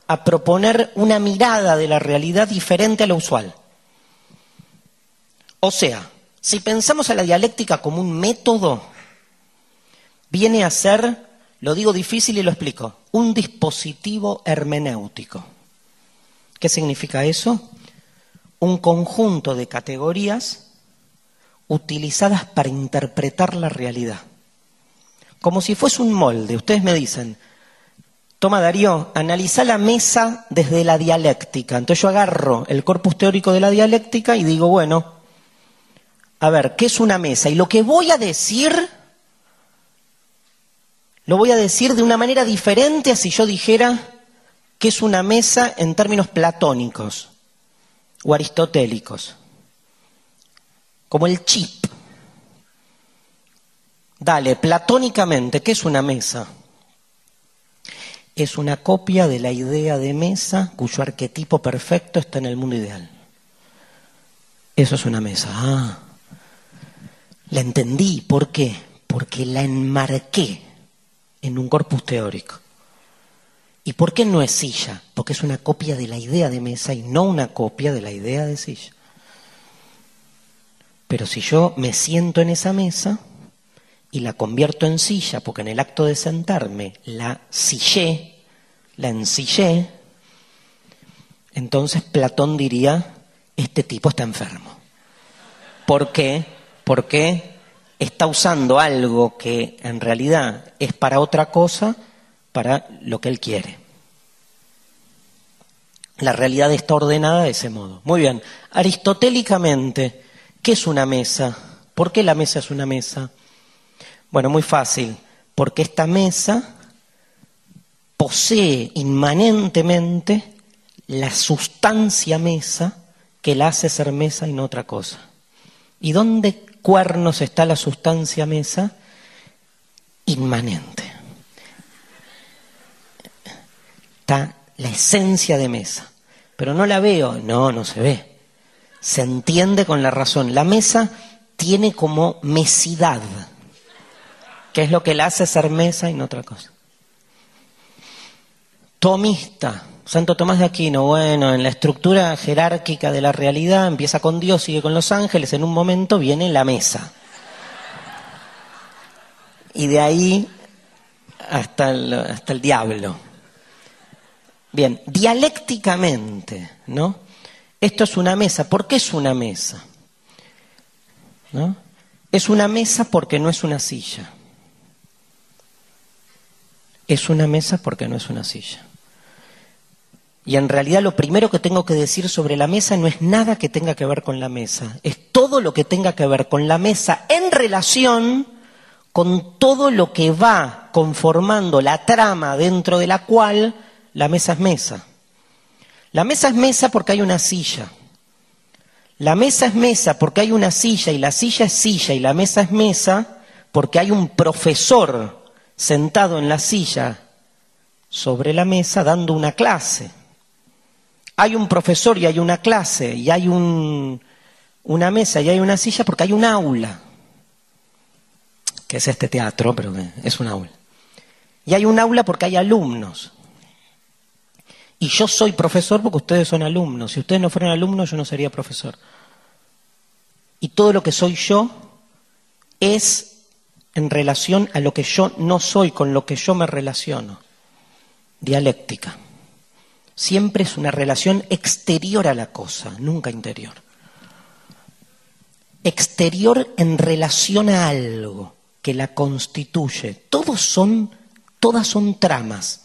a proponer una mirada de la realidad diferente a la usual. O sea, si pensamos a la dialéctica como un método, viene a ser, lo digo difícil y lo explico, un dispositivo hermenéutico. ¿Qué significa eso? Un conjunto de categorías utilizadas para interpretar la realidad. Como si fuese un molde. Ustedes me dicen, toma Darío, analiza la mesa desde la dialéctica. Entonces yo agarro el corpus teórico de la dialéctica y digo, bueno, a ver, ¿qué es una mesa? Y lo que voy a decir, lo voy a decir de una manera diferente a si yo dijera que es una mesa en términos platónicos o aristotélicos. como el chip. Dale, platónicamente, ¿qué es una mesa? Es una copia de la idea de mesa cuyo arquetipo perfecto está en el mundo ideal. Eso es una mesa. Ah, la entendí. ¿Por qué? Porque la enmarqué en un corpus teórico. ¿Y por qué no es silla? Porque es una copia de la idea de mesa y no una copia de la idea de silla. Pero si yo me siento en esa mesa y la convierto en silla, porque en el acto de sentarme la sillé, la ensillé, entonces Platón diría, este tipo está enfermo. ¿Por qué? Porque está usando algo que en realidad es para otra cosa para lo que él quiere. La realidad está ordenada de ese modo. Muy bien, aristotélicamente, ¿qué es una mesa? ¿Por qué la mesa es una mesa? Bueno, muy fácil, porque esta mesa posee inmanentemente la sustancia mesa que la hace ser mesa y no otra cosa. ¿Y dónde cuernos está la sustancia mesa? Inmanente. está la esencia de mesa. Pero no la veo, no, no se ve. Se entiende con la razón. La mesa tiene como mesidad, que es lo que la hace ser mesa y no otra cosa. Tomista, Santo Tomás de Aquino, bueno, en la estructura jerárquica de la realidad empieza con Dios, sigue con los ángeles, en un momento viene la mesa. Y de ahí hasta el, hasta el diablo. Bien, dialécticamente, ¿no? Esto es una mesa. ¿Por qué es una mesa? ¿No? Es una mesa porque no es una silla. Es una mesa porque no es una silla. Y en realidad lo primero que tengo que decir sobre la mesa no es nada que tenga que ver con la mesa, es todo lo que tenga que ver con la mesa en relación con todo lo que va conformando la trama dentro de la cual la mesa es mesa. La mesa es mesa porque hay una silla. La mesa es mesa porque hay una silla y la silla es silla y la mesa es mesa porque hay un profesor sentado en la silla sobre la mesa dando una clase. Hay un profesor y hay una clase y hay un, una mesa y hay una silla porque hay un aula, que es este teatro, pero es un aula. Y hay un aula porque hay alumnos. Y yo soy profesor porque ustedes son alumnos. Si ustedes no fueran alumnos, yo no sería profesor. Y todo lo que soy yo es en relación a lo que yo no soy, con lo que yo me relaciono. Dialéctica. Siempre es una relación exterior a la cosa, nunca interior. Exterior en relación a algo que la constituye. Todos son, todas son tramas.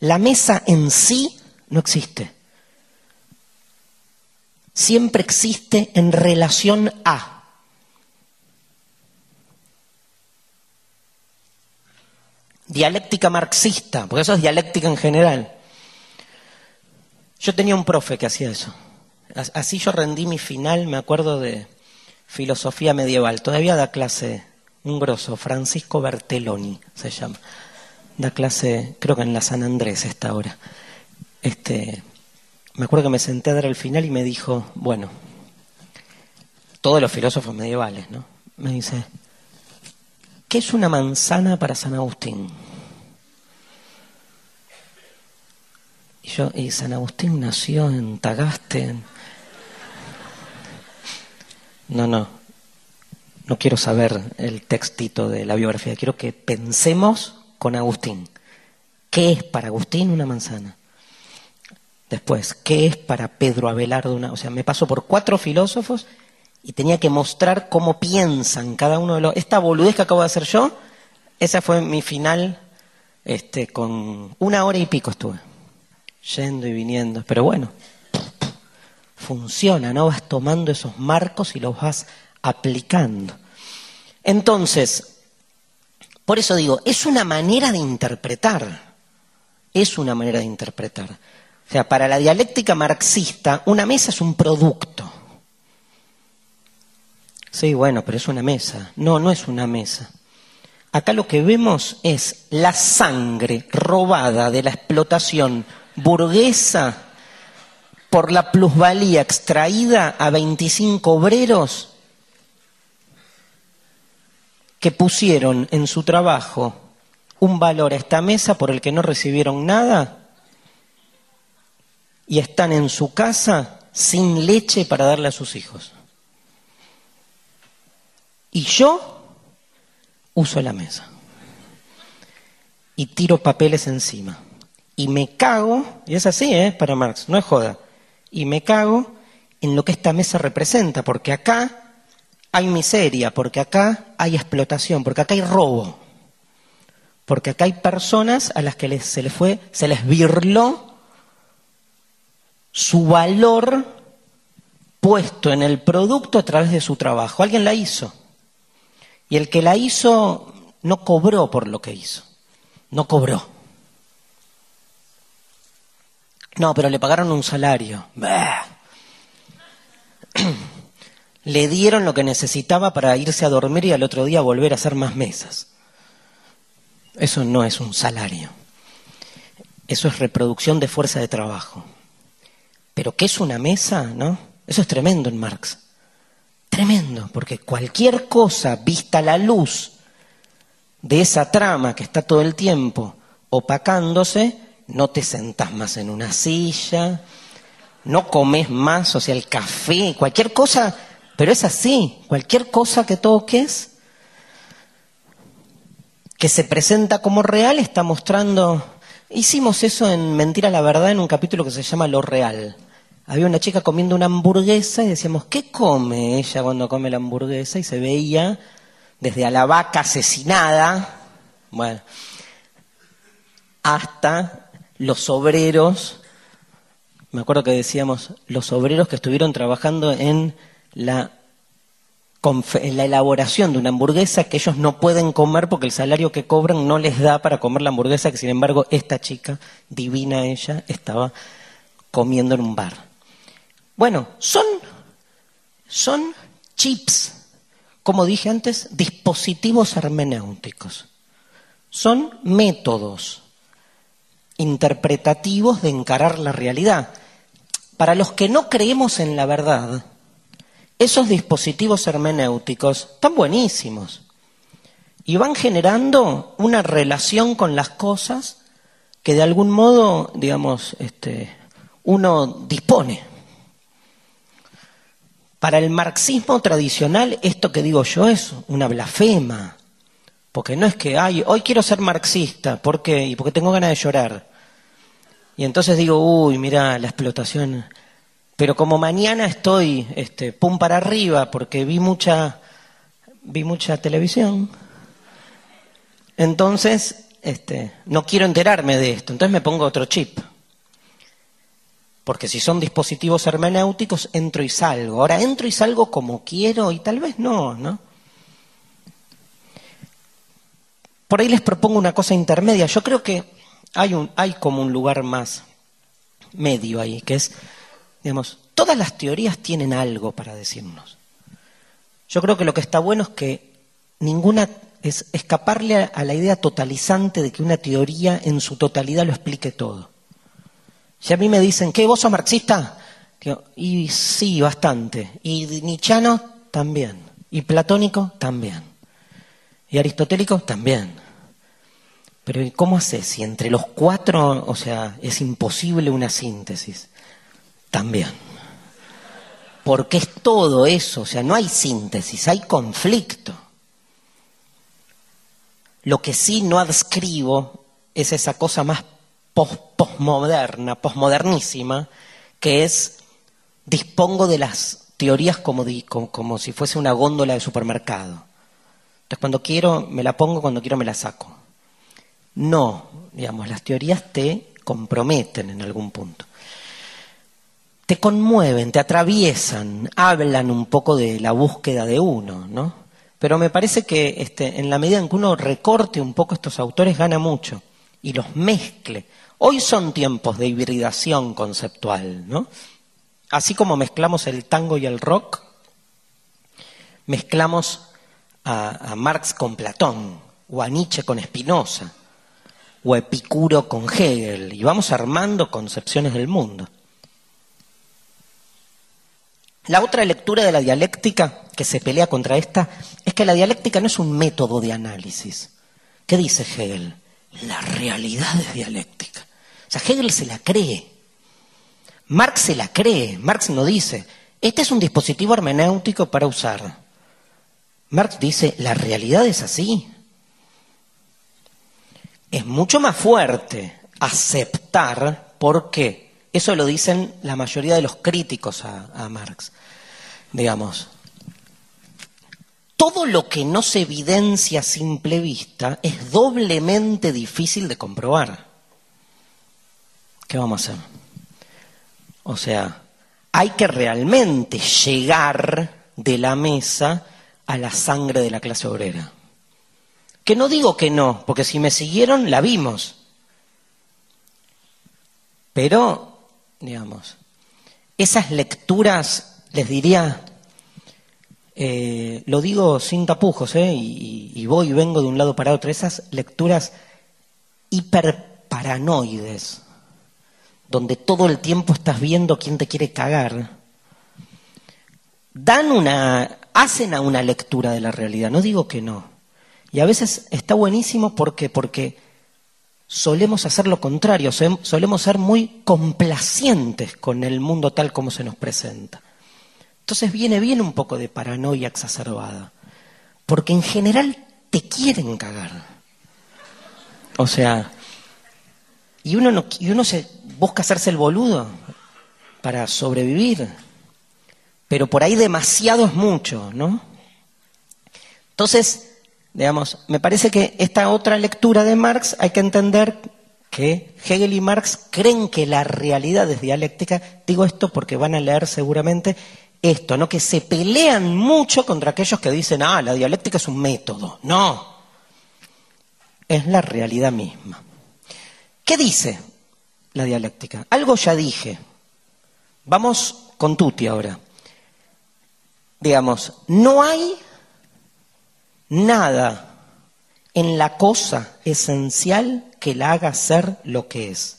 La mesa en sí no existe. Siempre existe en relación a. Dialéctica marxista, porque eso es dialéctica en general. Yo tenía un profe que hacía eso. Así yo rendí mi final, me acuerdo de filosofía medieval. Todavía da clase un grosso, Francisco Bertelloni se llama da clase, creo que en la San Andrés esta ahora. Este, me acuerdo que me senté a dar el final y me dijo, bueno, todos los filósofos medievales, ¿no? Me dice, ¿qué es una manzana para San Agustín? Y yo, y San Agustín nació en Tagaste. No, no, no quiero saber el textito de la biografía, quiero que pensemos con Agustín. ¿Qué es para Agustín una manzana? Después, ¿qué es para Pedro Abelardo una? O sea, me paso por cuatro filósofos y tenía que mostrar cómo piensan cada uno de los. Esta boludez que acabo de hacer yo, esa fue mi final, este, con una hora y pico estuve, yendo y viniendo. Pero bueno, funciona, ¿no? Vas tomando esos marcos y los vas aplicando. Entonces, por eso digo, es una manera de interpretar, es una manera de interpretar. O sea, para la dialéctica marxista, una mesa es un producto. Sí, bueno, pero es una mesa. No, no es una mesa. Acá lo que vemos es la sangre robada de la explotación burguesa por la plusvalía extraída a 25 obreros que pusieron en su trabajo un valor a esta mesa por el que no recibieron nada y están en su casa sin leche para darle a sus hijos. Y yo uso la mesa y tiro papeles encima y me cago, y es así, ¿eh? Para Marx, no es joda, y me cago en lo que esta mesa representa, porque acá hay miseria, porque acá hay explotación, porque acá hay robo, porque acá hay personas a las que se les fue, se les virló su valor puesto en el producto a través de su trabajo. Alguien la hizo. Y el que la hizo no cobró por lo que hizo. No cobró. No, pero le pagaron un salario. Le dieron lo que necesitaba para irse a dormir y al otro día volver a hacer más mesas. Eso no es un salario. Eso es reproducción de fuerza de trabajo. Pero ¿qué es una mesa? ¿No? Eso es tremendo en Marx. Tremendo, porque cualquier cosa vista la luz de esa trama que está todo el tiempo opacándose, no te sentás más en una silla, no comes más, o sea, el café, cualquier cosa, pero es así, cualquier cosa que toques que se presenta como real está mostrando, hicimos eso en Mentira la Verdad en un capítulo que se llama Lo Real. Había una chica comiendo una hamburguesa y decíamos, ¿qué come ella cuando come la hamburguesa? Y se veía desde a la vaca asesinada, bueno, hasta los obreros, me acuerdo que decíamos, los obreros que estuvieron trabajando en la, elaboración de una hamburguesa que ellos no pueden comer porque el salario que cobran no les da para comer la hamburguesa que sin embargo esta chica, divina ella, estaba comiendo en un bar. Bueno, son, son chips, como dije antes, dispositivos hermenéuticos. Son métodos interpretativos de encarar la realidad. Para los que no creemos en la verdad, esos dispositivos hermenéuticos están buenísimos y van generando una relación con las cosas que de algún modo, digamos, este, uno dispone. Para el marxismo tradicional, esto que digo yo es una blasfema, porque no es que, ay, hoy quiero ser marxista, ¿por qué? Y porque tengo ganas de llorar. Y entonces digo, uy, mira la explotación. Pero como mañana estoy este, pum para arriba porque vi mucha, vi mucha televisión, entonces este, no quiero enterarme de esto, entonces me pongo otro chip. Porque si son dispositivos hermenéuticos, entro y salgo. Ahora entro y salgo como quiero y tal vez no, ¿no? Por ahí les propongo una cosa intermedia. Yo creo que hay, un, hay como un lugar más medio ahí, que es, digamos, todas las teorías tienen algo para decirnos. Yo creo que lo que está bueno es que ninguna es escaparle a, la idea totalizante de que una teoría en su totalidad lo explique todo. Si a mí me dicen, ¿qué, vos sos marxista? Y sí, bastante. Y nichano también. Y platónico también. Y aristotélico también. Pero ¿cómo haces si entre los cuatro, o sea, es imposible una síntesis? También. Porque es todo eso, o sea, no hay síntesis, hay conflicto. Lo que sí no adscribo es esa cosa más postmoderna, postmodernísima, que es dispongo de las teorías como, como si fuese una góndola de supermercado. Entonces cuando quiero me la pongo, cuando quiero me la saco. No, digamos, las teorías te comprometen en algún punto. Te conmueven, te atraviesan, hablan un poco de la búsqueda de uno, ¿no? Pero me parece que este, en la medida en que uno recorte un poco estos autores, gana mucho y los mezcle. Hoy son tiempos de hibridación conceptual, ¿no? Así como mezclamos el tango y el rock, mezclamos a, Marx con Platón, o a Nietzsche con Spinoza, o Epicuro con Hegel, y vamos armando concepciones del mundo. La otra lectura de la dialéctica que se pelea contra esta es que la dialéctica no es un método de análisis. ¿Qué dice Hegel? La realidad es dialéctica. O sea, Hegel se la cree. Marx se la cree. Marx no dice, este es un dispositivo hermenéutico para usar. Marx dice, la realidad es así. Es mucho más fuerte aceptar, ¿por qué? Eso lo dicen la mayoría de los críticos a, Marx. Digamos, todo lo que no se evidencia a simple vista es doblemente difícil de comprobar. ¿Qué vamos a hacer? O sea, hay que realmente llegar de la mesa a la sangre de la clase obrera. Que no digo que no, porque si me siguieron la vimos. Pero, digamos, esas lecturas, les diría, eh, lo digo sin tapujos, ¿eh? y, y, voy y vengo de un lado para otro, esas lecturas hiperparanoides, donde todo el tiempo estás viendo quién te quiere cagar, dan una, hacen a una lectura de la realidad, no digo que no. Y a veces está buenísimo porque, porque solemos hacer lo contrario, solemos ser muy complacientes con el mundo tal como se nos presenta. Entonces viene bien un poco de paranoia exacerbada, porque en general te quieren cagar. O sea, y uno, no, y uno se busca hacerse el boludo para sobrevivir. Pero por ahí demasiado es mucho, ¿no? Entonces, digamos, me parece que esta otra lectura de Marx hay que entender que Hegel y Marx creen que la realidad es dialéctica. Digo esto porque van a leer seguramente esto, ¿no? Que se pelean mucho contra aquellos que dicen, ah, la dialéctica es un método. No, es la realidad misma. ¿Qué dice la dialéctica? Algo ya dije. Vamos con Tuti ahora. Digamos, no hay nada en la cosa esencial que la haga ser lo que es.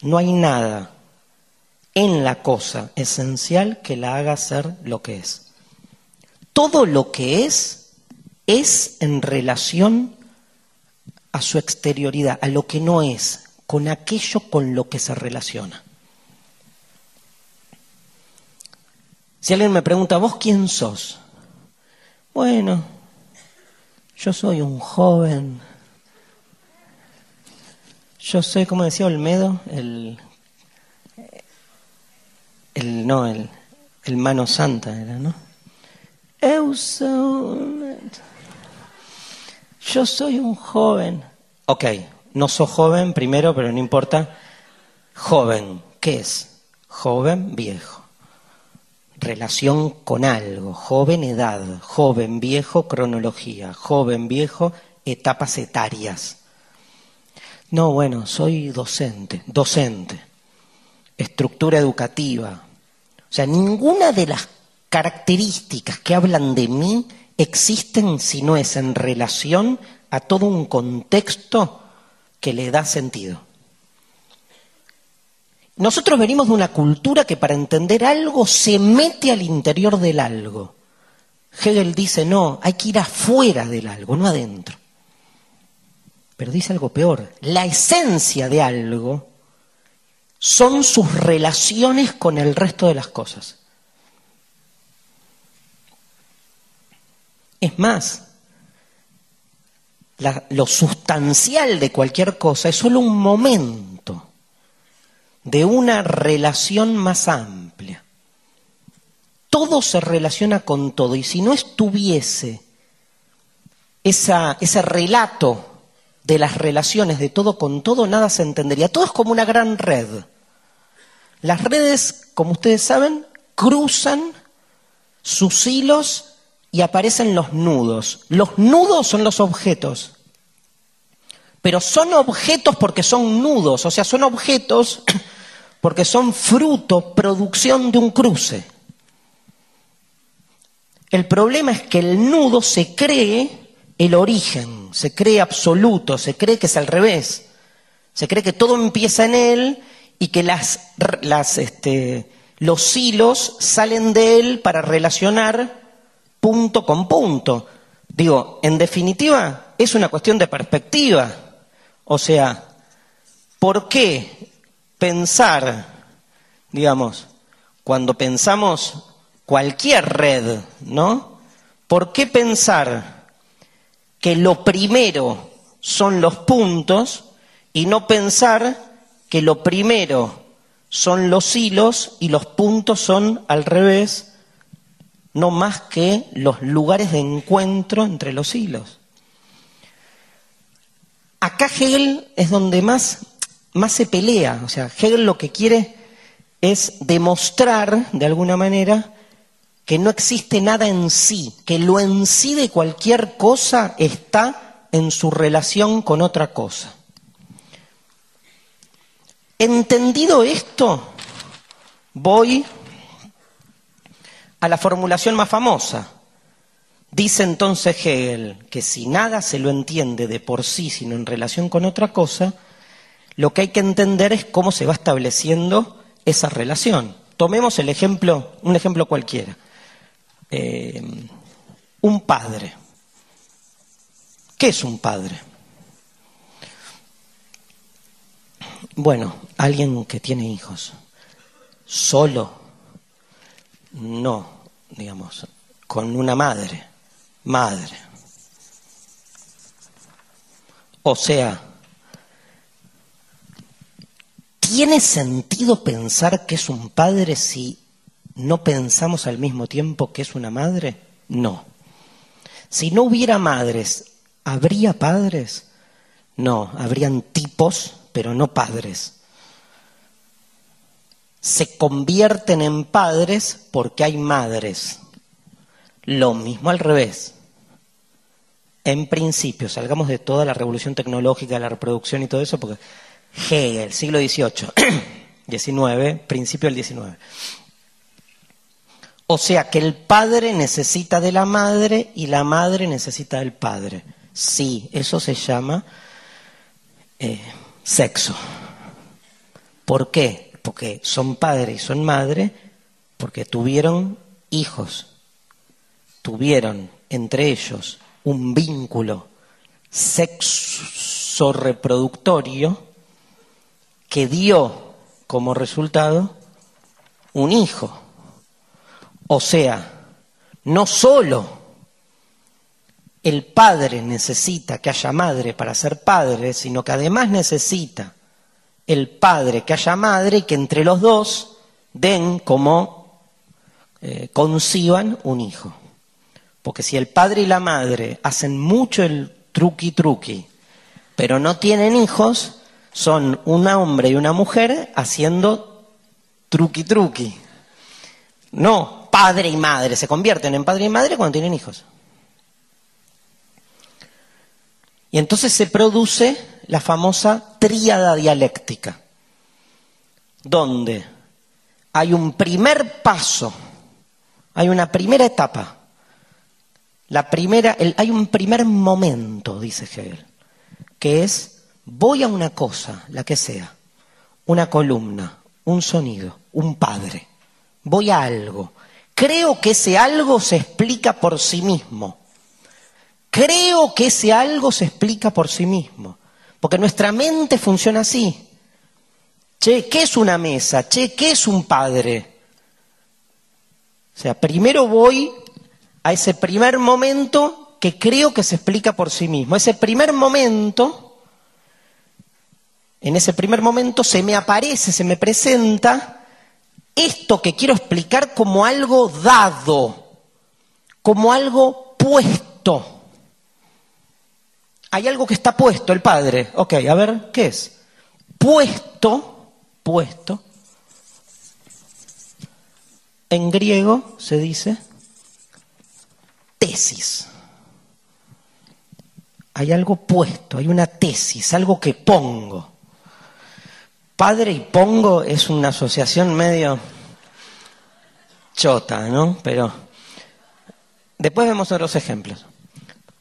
No hay nada en la cosa esencial que la haga ser lo que es. Todo lo que es es en relación a su exterioridad, a lo que no es, con aquello con lo que se relaciona. Si alguien me pregunta, ¿vos quién sos? Bueno, yo soy un joven. Yo soy, como decía Olmedo, el, el no, el, el mano santa era, ¿no? Eu yo soy un joven. Ok, no soy joven primero, pero no importa. Joven, ¿qué es? Joven, viejo. Relación con algo, joven edad, joven viejo cronología, joven viejo etapas etarias. No, bueno, soy docente, docente, estructura educativa. O sea, ninguna de las características que hablan de mí existen si no es en relación a todo un contexto que le da sentido. Nosotros venimos de una cultura que para entender algo se mete al interior del algo. Hegel dice, no, hay que ir afuera del algo, no adentro. Pero dice algo peor, la esencia de algo son sus relaciones con el resto de las cosas. Es más, lo sustancial de cualquier cosa es solo un momento de una relación más amplia. Todo se relaciona con todo y si no estuviese ese relato de las relaciones de todo con todo, nada se entendería. Todo es como una gran red. Las redes, como ustedes saben, cruzan sus hilos y aparecen los nudos. Los nudos son los objetos. Pero son objetos porque son nudos, o sea, son objetos porque son fruto, producción de un cruce. El problema es que el nudo se cree el origen, se cree absoluto, se cree que es al revés. Se cree que todo empieza en él y que las, las, este, los hilos salen de él para relacionar punto con punto. Digo, en definitiva, es una cuestión de perspectiva. O sea, ¿por qué pensar, digamos, cuando pensamos cualquier red, ¿no? ¿Por qué pensar que lo primero son los puntos y no pensar que lo primero son los hilos y los puntos son al revés, no más que los lugares de encuentro entre los hilos. Acá Hegel es donde más, más se pelea, o sea, Hegel lo que quiere es demostrar, de alguna manera, que no existe nada en sí, que lo en sí de cualquier cosa está en su relación con otra cosa. Entendido esto, voy a la formulación más famosa. Dice entonces Hegel que si nada se lo entiende de por sí, sino en relación con otra cosa, lo que hay que entender es cómo se va estableciendo esa relación. Tomemos el ejemplo, un ejemplo cualquiera. Eh, un padre. ¿Qué es un padre? Bueno, alguien que tiene hijos. Solo. No, digamos, con una madre. Madre. O sea, ¿tiene sentido pensar que es un padre si no pensamos al mismo tiempo que es una madre? No. Si no hubiera madres, ¿habría padres? No, habrían tipos pero no padres. Se convierten en padres porque hay madres. Lo mismo al revés. En principio, salgamos de toda la revolución tecnológica, la reproducción y todo eso, porque Hegel, siglo XVIII, XIX, principio del XIX. O sea que el padre necesita de la madre y la madre necesita del padre. Sí, eso se llama eh, sexo. ¿Por qué? Porque son padre y son madre, porque tuvieron hijos, tuvieron entre ellos un vínculo sexo reproductorio que dio como resultado un hijo. O sea, no solo el padre necesita que haya madre para ser padre, sino que además necesita el padre que haya madre y que entre los dos den como eh, conciban un hijo. Porque si el padre y la madre hacen mucho el truqui truqui, pero no tienen hijos, son un hombre y una mujer haciendo truqui truqui. No, padre y madre, se convierten en padre y madre cuando tienen hijos. Y entonces se produce la famosa tríada dialéctica, donde hay un primer paso, hay una primera etapa, la primera, hay un primer momento, dice Hegel, que es voy a una cosa, la que sea, una columna, un sonido, un padre, voy a algo. Creo que ese algo se explica por sí mismo. Creo que ese algo se explica por sí mismo, porque nuestra mente funciona así. Che, ¿qué es una mesa? Che, ¿qué es un padre? O sea, primero voy a ese primer momento que creo que se explica por sí mismo. Ese primer momento, en ese primer momento se me aparece, se me presenta esto que quiero explicar como algo dado, como algo puesto. Hay algo que está puesto, el Padre. Ok, a ver, ¿qué es? Puesto, puesto. En griego se dice tesis. Hay algo puesto, hay una tesis, algo que pongo. Padre y pongo es una asociación medio chota, ¿no? Pero después vemos otros ejemplos.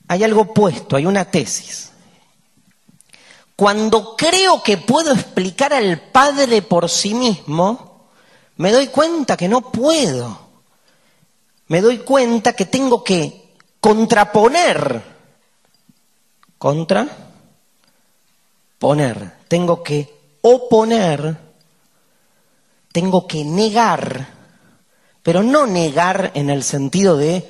Hay algo puesto, hay una tesis. Cuando creo que puedo explicar al Padre por sí mismo, me doy cuenta que no puedo. Me doy cuenta que tengo que contraponer. Contra. Poner. Tengo que oponer. Tengo que negar. Pero no negar en el sentido de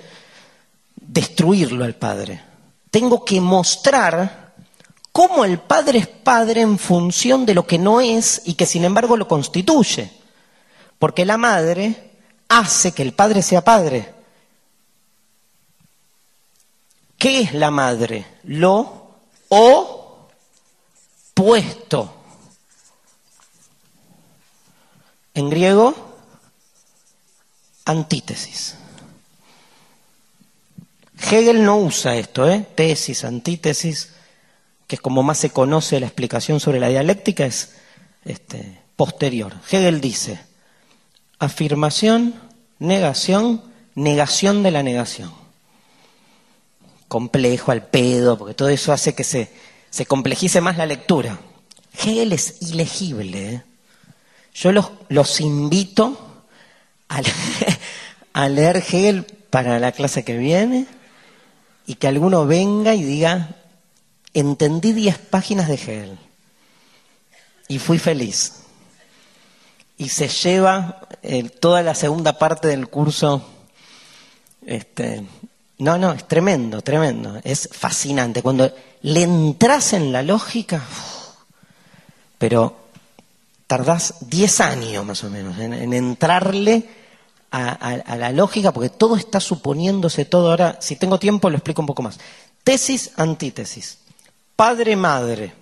destruirlo al Padre. Tengo que mostrar cómo el padre es padre en función de lo que no es y que sin embargo lo constituye. Porque la madre hace que el padre sea padre. ¿Qué es la madre? Lo opuesto. En griego, antítesis. Hegel no usa esto, ¿eh? Tesis, antítesis que es como más se conoce la explicación sobre la dialéctica, es este, posterior. Hegel dice, afirmación, negación, negación de la negación. Complejo al pedo, porque todo eso hace que se, se complejice más la lectura. Hegel es ilegible. ¿eh? Yo los, los invito a, leer Hegel para la clase que viene y que alguno venga y diga, entendí diez páginas de Hegel y fui feliz. Y se lleva eh, toda la segunda parte del curso. Este, no, no, es tremendo, tremendo. Es fascinante. Cuando le entras en la lógica, pero tardás diez años más o menos en, entrarle a, la lógica, porque todo está suponiéndose todo. Ahora, si tengo tiempo, lo explico un poco más. Tesis, antítesis padre-madre.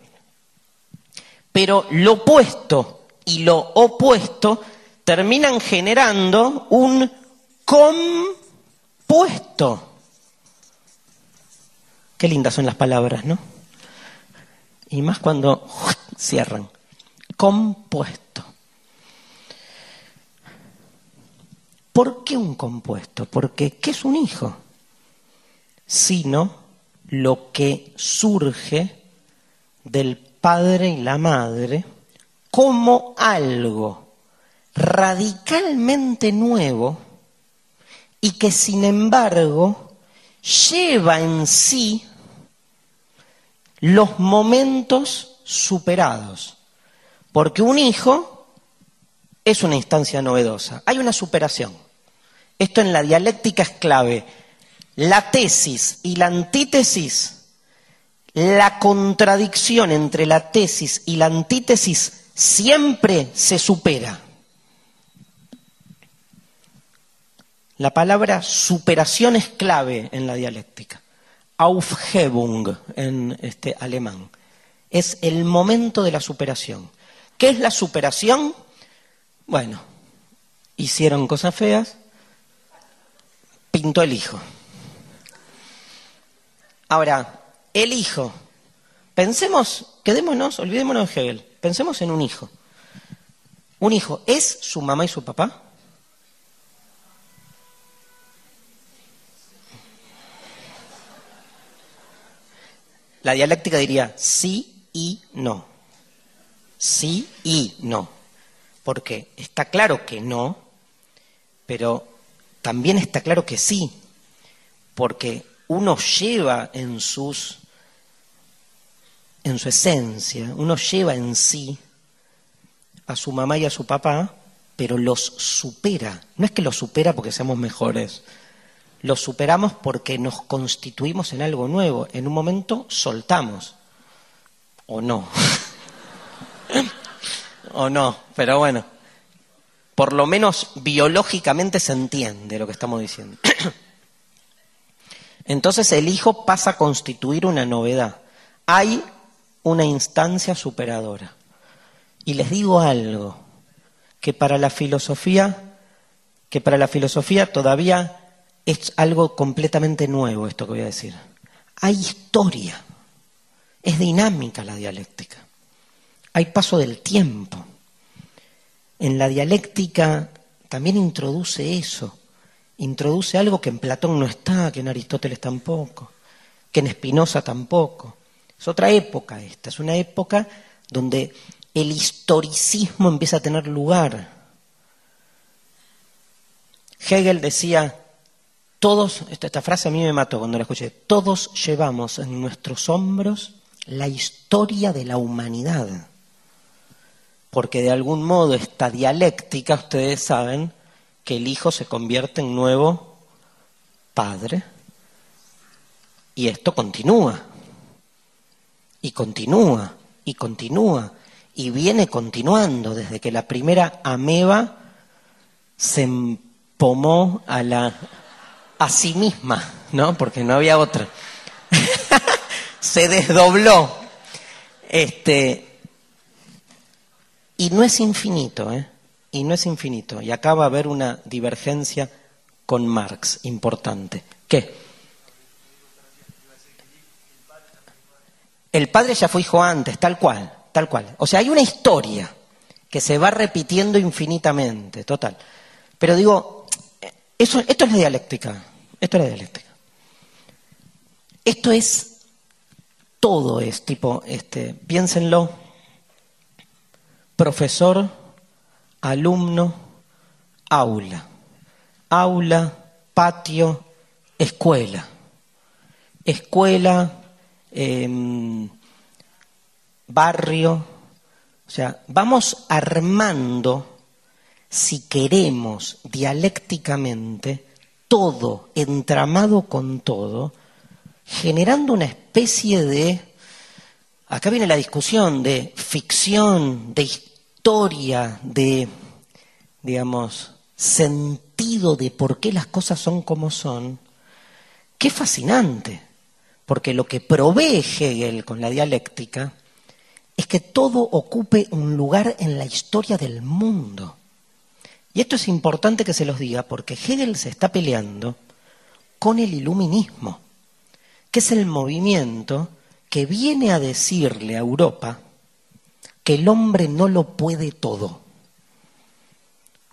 Pero lo opuesto y lo opuesto terminan generando un compuesto. Qué lindas son las palabras, ¿no? Y más cuando cierran. Compuesto. ¿Por qué un compuesto? Porque ¿qué es un hijo? Sino lo que surge del padre y la madre como algo radicalmente nuevo y que sin embargo lleva en sí los momentos superados. Porque un hijo es una instancia novedosa, hay una superación. Esto en la dialéctica es clave la tesis y la antítesis, la contradicción entre la tesis y la antítesis siempre se supera. La palabra superación es clave en la dialéctica. Aufhebung en este alemán. Es el momento de la superación. ¿Qué es la superación? Bueno, hicieron cosas feas, pintó el hijo. Ahora, el hijo. Pensemos, quedémonos, olvidémonos de Hegel, pensemos en un hijo. ¿Un hijo es su mamá y su papá? La dialéctica diría sí y no. Sí y no. Porque está claro que no, pero también está claro que sí. Porque uno lleva en sus en su esencia, uno lleva en sí a su mamá y a su papá, pero los supera. No es que los supera porque seamos mejores, los superamos porque nos constituimos en algo nuevo. En un momento soltamos, o no, o no, pero bueno, por lo menos biológicamente se entiende lo que estamos diciendo. Entonces el hijo pasa a constituir una novedad. Hay una instancia superadora. Y les digo algo, que para la filosofía, que para la filosofía todavía es algo completamente nuevo esto que voy a decir. Hay historia, es dinámica la dialéctica, hay paso del tiempo. En la dialéctica también introduce eso, introduce algo que en Platón no está, que en Aristóteles tampoco, que en Spinoza tampoco. Es otra época esta, es una época donde el historicismo empieza a tener lugar. Hegel decía, todos, esta, frase a mí me mató cuando la escuché, todos llevamos en nuestros hombros la historia de la humanidad. Porque de algún modo esta dialéctica, ustedes saben, que el hijo se convierte en nuevo padre. Y esto continúa, y continúa, y continúa, y viene continuando desde que la primera ameba se empomó a, la, a sí misma, ¿no? Porque no había otra. se desdobló. Este, y no es infinito, ¿eh? y no es infinito. Y acá va a haber una divergencia con Marx importante. ¿Qué? El padre ya fue hijo antes, tal cual, tal cual. O sea, hay una historia que se va repitiendo infinitamente, total. Pero digo, eso, esto es la dialéctica, esto es la dialéctica. Esto es, todo es tipo, este, piénsenlo, profesor, alumno, aula. Aula, patio, escuela. Escuela, em, barrio. O sea, vamos armando, si queremos, dialécticamente, todo, entramado con todo, generando una especie de, acá viene la discusión de ficción, de historia, de, digamos, sentido de por qué las cosas son como son, qué fascinante, porque lo que provee Hegel con la dialéctica es que todo ocupe un lugar en la historia del mundo. Y esto es importante que se los diga porque Hegel se está peleando con el iluminismo, que es el movimiento que viene a decirle a Europa que el hombre no lo puede todo.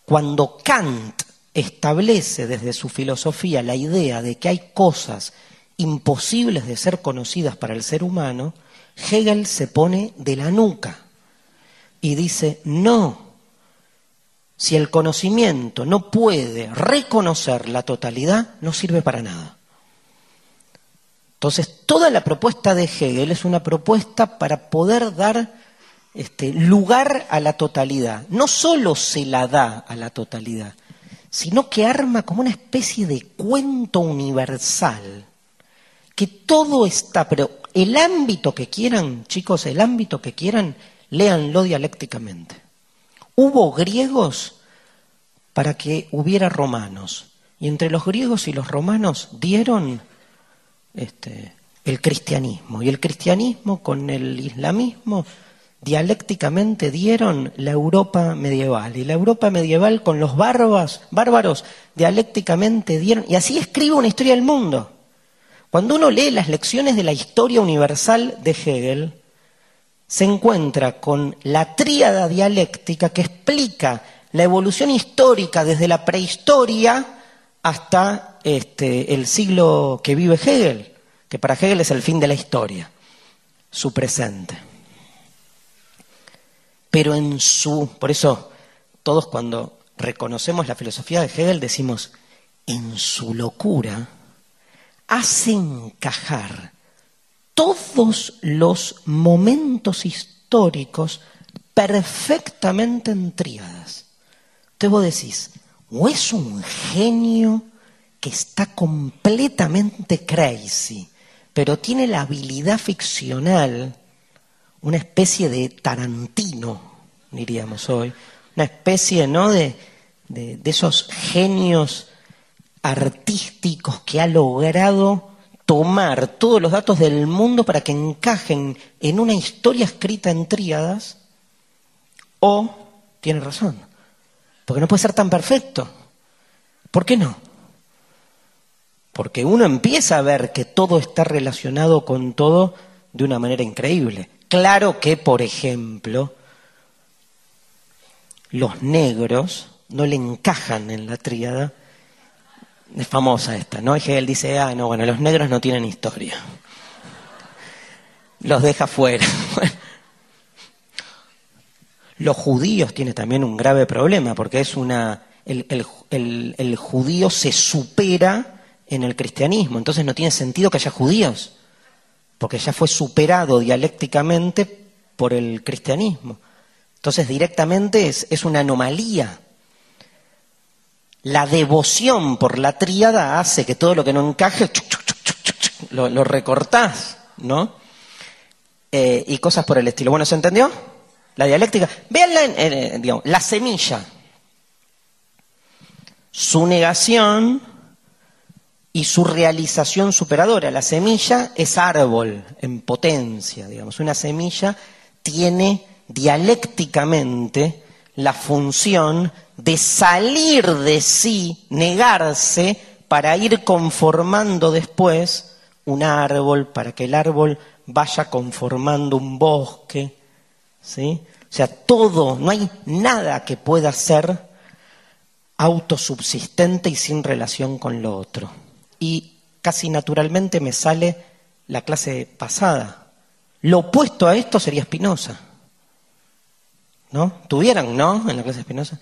Cuando Kant establece desde su filosofía la idea de que hay cosas imposibles de ser conocidas para el ser humano, Hegel se pone de la nuca y dice, no, si el conocimiento no puede reconocer la totalidad, no sirve para nada. Entonces, toda la propuesta de Hegel es una propuesta para poder dar este, lugar a la totalidad. No solo se la da a la totalidad, sino que arma como una especie de cuento universal, que todo está, pero el ámbito que quieran, chicos, el ámbito que quieran, léanlo dialécticamente. Hubo griegos para que hubiera romanos, y entre los griegos y los romanos dieron este, el cristianismo, y el cristianismo con el islamismo dialécticamente dieron la Europa medieval. Y la Europa medieval con los bárbaros, dialécticamente dieron... Y así escribe una historia del mundo. Cuando uno lee las lecciones de la historia universal de Hegel, se encuentra con la tríada dialéctica que explica la evolución histórica desde la prehistoria hasta este, el siglo que vive Hegel, que para Hegel es el fin de la historia, su presente pero en su, por eso todos cuando reconocemos la filosofía de Hegel decimos, en su locura, hace encajar todos los momentos históricos perfectamente en tríadas. Entonces vos decís, o es un genio que está completamente crazy, pero tiene la habilidad ficcional una especie de Tarantino, diríamos hoy, una especie ¿no? de, de, esos genios artísticos que ha logrado tomar todos los datos del mundo para que encajen en una historia escrita en tríadas, o tiene razón, porque no puede ser tan perfecto. ¿Por qué no? Porque uno empieza a ver que todo está relacionado con todo de una manera increíble. Claro que, por ejemplo, los negros no le encajan en la tríada Es famosa esta, ¿no? Hegel dice, ah, no, bueno, los negros no tienen historia. Los deja fuera. Los judíos tienen también un grave problema, porque es una. El, el, judío se supera en el cristianismo, entonces no tiene sentido que haya judíos, porque ya fue superado dialécticamente por el cristianismo. Entonces directamente es, es una anomalía. La devoción por la tríada hace que todo lo que no encaje lo, lo recortás, ¿no? Eh, y cosas por el estilo. Bueno, ¿se entendió? La dialéctica. Veanla la semilla. Su negación y su realización superadora. La semilla es árbol en potencia, digamos. Una semilla tiene dialécticamente la función de salir de sí, negarse, para ir conformando después un árbol, para que el árbol vaya conformando un bosque, ¿sí? O sea, todo, no hay nada que pueda ser autosubsistente y sin relación con lo otro. Y casi naturalmente me sale la clase pasada. Lo opuesto a esto sería Spinoza. ¿No? ¿Tuvieran, no? En la clase Spinoza.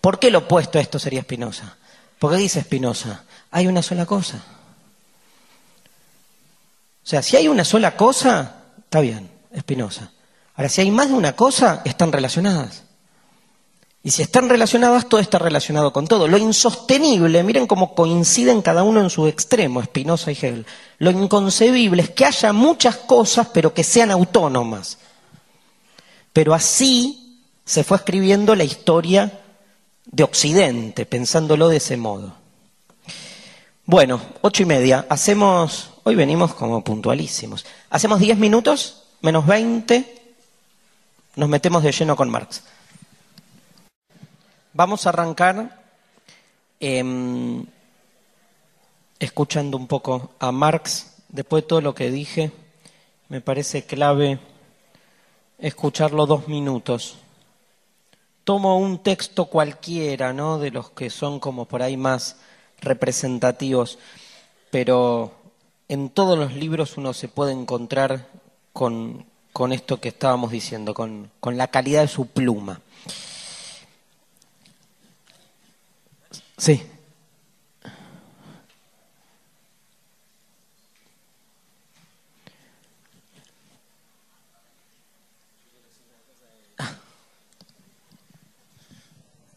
¿Por qué lo opuesto a esto sería Spinoza? Porque dice Spinoza, hay una sola cosa. O sea, si hay una sola cosa, está bien, Espinosa. Ahora, si hay más de una cosa, están relacionadas. Y si están relacionadas, todo está relacionado con todo. Lo insostenible, miren cómo coinciden cada uno en su extremo, Espinosa y Hegel. Lo inconcebible es que haya muchas cosas, pero que sean autónomas. Pero así se fue escribiendo la historia de Occidente, pensándolo de ese modo. Bueno, ocho y media. Hacemos Hoy venimos como puntualísimos. Hacemos 10 minutos, menos 20, nos metemos de lleno con Marx. Vamos a arrancar em, escuchando un poco a Marx. Después de todo lo que dije, me parece clave escucharlo dos minutos. Tomo un texto cualquiera, ¿no? De los que son como por ahí más representativos, pero en todos los libros uno se puede encontrar con, esto que estábamos diciendo, con, la calidad de su pluma. Sí.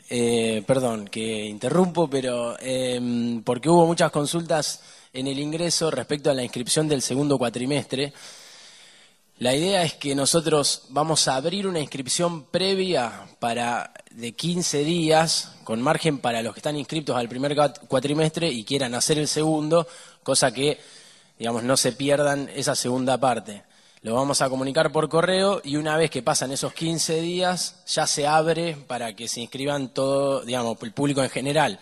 Eh, perdón que interrumpo, pero eh, porque hubo muchas consultas en el ingreso respecto a la inscripción del segundo cuatrimestre. La idea es que nosotros vamos a abrir una inscripción previa para de 15 días, con margen para los que están inscritos al primer cuatrimestre y quieran hacer el segundo, cosa que, digamos, no se pierdan esa segunda parte. Lo vamos a comunicar por correo y una vez que pasan esos 15 días, ya se abre para que se inscriban todo, digamos, el público en general.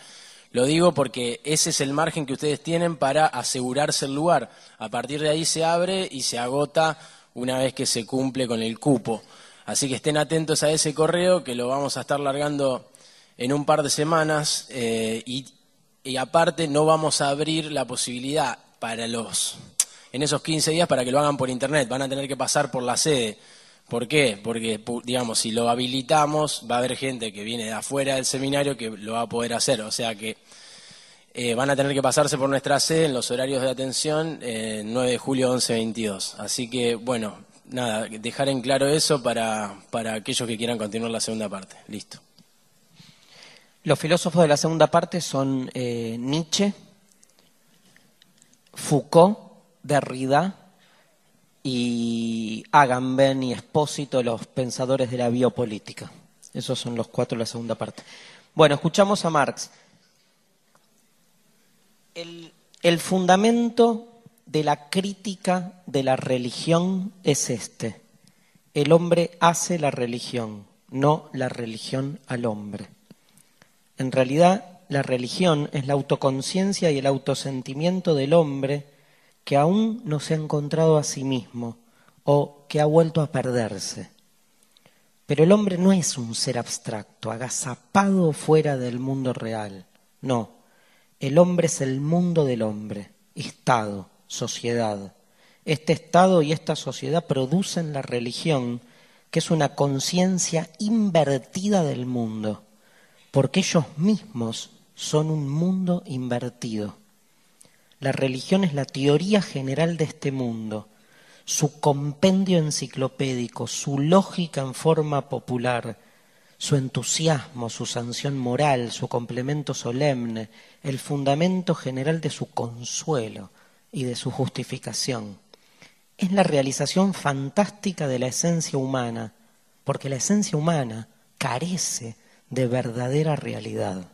Lo digo porque ese es el margen que ustedes tienen para asegurarse el lugar. A partir de ahí se abre y se agota una vez que se cumple con el cupo. Así que estén atentos a ese correo que lo vamos a estar largando en un par de semanas eh, y, aparte no vamos a abrir la posibilidad para los en esos 15 días para que lo hagan por internet. Van a tener que pasar por la sede. ¿Por qué? Porque, digamos, si lo habilitamos, va a haber gente que viene de afuera del seminario que lo va a poder hacer. O sea que eh, van a tener que pasarse por nuestra sede en los horarios de atención, 9 de julio 11.22. Así que, bueno, nada, dejar en claro eso para, para aquellos que quieran continuar la segunda parte. Listo. Los filósofos de la segunda parte son eh, Nietzsche, Foucault, Derrida, y Agamben y Espósito, los pensadores de la biopolítica. Esos son los cuatro de la segunda parte. Bueno, escuchamos a Marx. El, el fundamento de la crítica de la religión es este. El hombre hace la religión, no la religión al hombre. En realidad, la religión es la autoconciencia y el autosentimiento del hombre que aún no se ha encontrado a sí mismo o que ha vuelto a perderse. Pero el hombre no es un ser abstracto, agazapado fuera del mundo real. No, El hombre es el mundo del hombre, Estado, sociedad. Este Estado y esta sociedad producen la religión, que es una conciencia invertida del mundo, porque ellos mismos son un mundo invertido. La religión es la teoría general de este mundo, su compendio enciclopédico, su lógica en forma popular, su entusiasmo, su sanción moral, su complemento solemne, el fundamento general de su consuelo y de su justificación. Es la realización fantástica de la esencia humana, porque la esencia humana carece de verdadera realidad.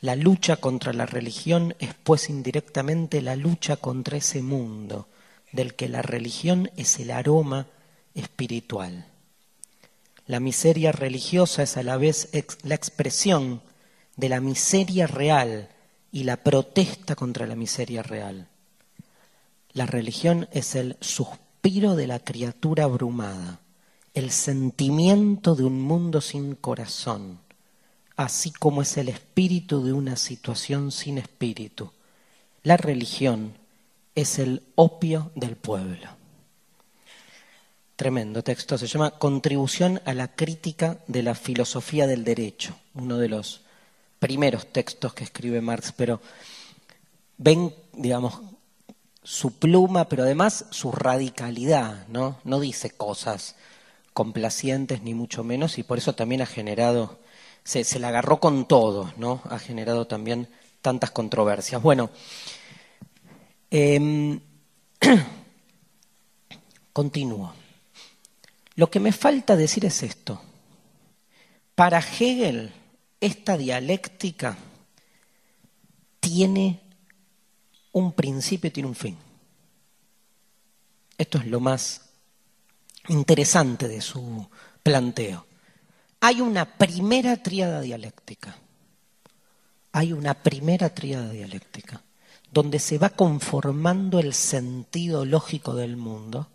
La lucha contra la religión es pues indirectamente la lucha contra ese mundo del que la religión es el aroma espiritual. La miseria religiosa es a la vez la expresión de la miseria real y la protesta contra la miseria real. La religión es el suspiro de la criatura abrumada, el sentimiento de un mundo sin corazón, así como es el espíritu de una situación sin espíritu. La religión es el opio del pueblo. Tremendo texto, se llama Contribución a la crítica de la filosofía del derecho, uno de los primeros textos que escribe Marx, pero ven, digamos, su pluma, pero además su radicalidad, ¿no? No dice cosas complacientes ni mucho menos y por eso también ha generado, se, se la agarró con todo, ¿no? Ha generado también tantas controversias. Bueno, eh, continúo. Lo que me falta decir es esto. Para Hegel, esta dialéctica tiene un principio y tiene un fin. Esto es lo más interesante de su planteo. Hay una primera tríada dialéctica. Hay una primera tríada dialéctica donde se va conformando el sentido lógico del mundo.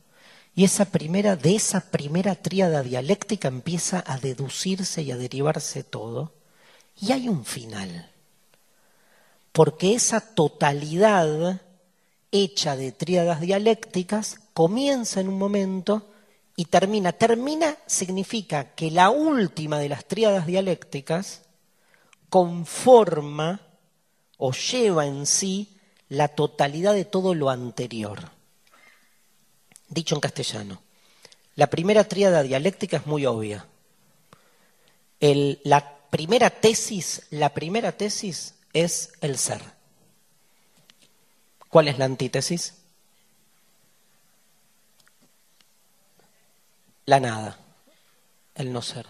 Y esa primera, de esa primera tríada dialéctica empieza a deducirse y a derivarse todo. Y hay un final. Porque esa totalidad hecha de tríadas dialécticas comienza en un momento y termina. Termina significa que la última de las tríadas dialécticas conforma o lleva en sí la totalidad de todo lo anterior. Dicho en castellano, la primera tríada dialéctica es muy obvia. la primera tesis, la primera tesis es el ser. ¿Cuál es la antítesis? La nada, el no ser.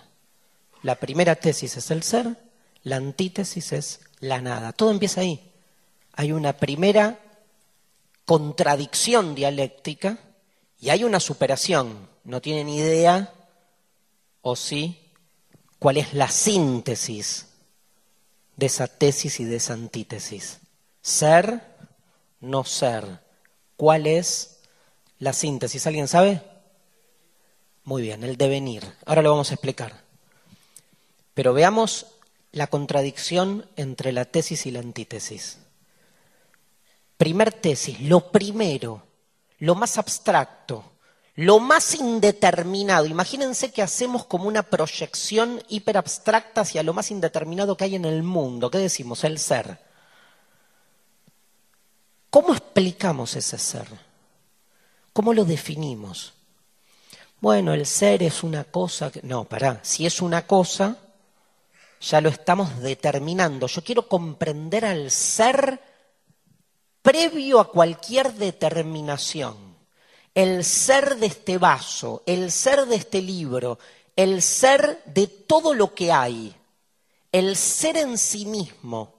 La primera tesis es el ser, la antítesis es la nada. Todo empieza ahí hay una primera contradicción dialéctica y hay una superación. No tienen idea, o sí, cuál es la síntesis de esa tesis y de esa antítesis. Ser, no ser. ¿Cuál es la síntesis? ¿Alguien sabe? Muy bien, el devenir. Ahora lo vamos a explicar. Pero veamos la contradicción entre la tesis y la antítesis. Primer tesis, lo primero, lo más abstracto, lo más indeterminado. Imagínense que hacemos como una proyección hiperabstracta hacia lo más indeterminado que hay en el mundo. ¿Qué decimos? El ser. ¿Cómo explicamos ese ser? ¿Cómo lo definimos? Bueno, el ser es una cosa que... No, pará, si es una cosa, ya lo estamos determinando. Yo quiero comprender al ser previo a cualquier determinación, el ser de este vaso, el ser de este libro, el ser de todo lo que hay, el ser en sí mismo.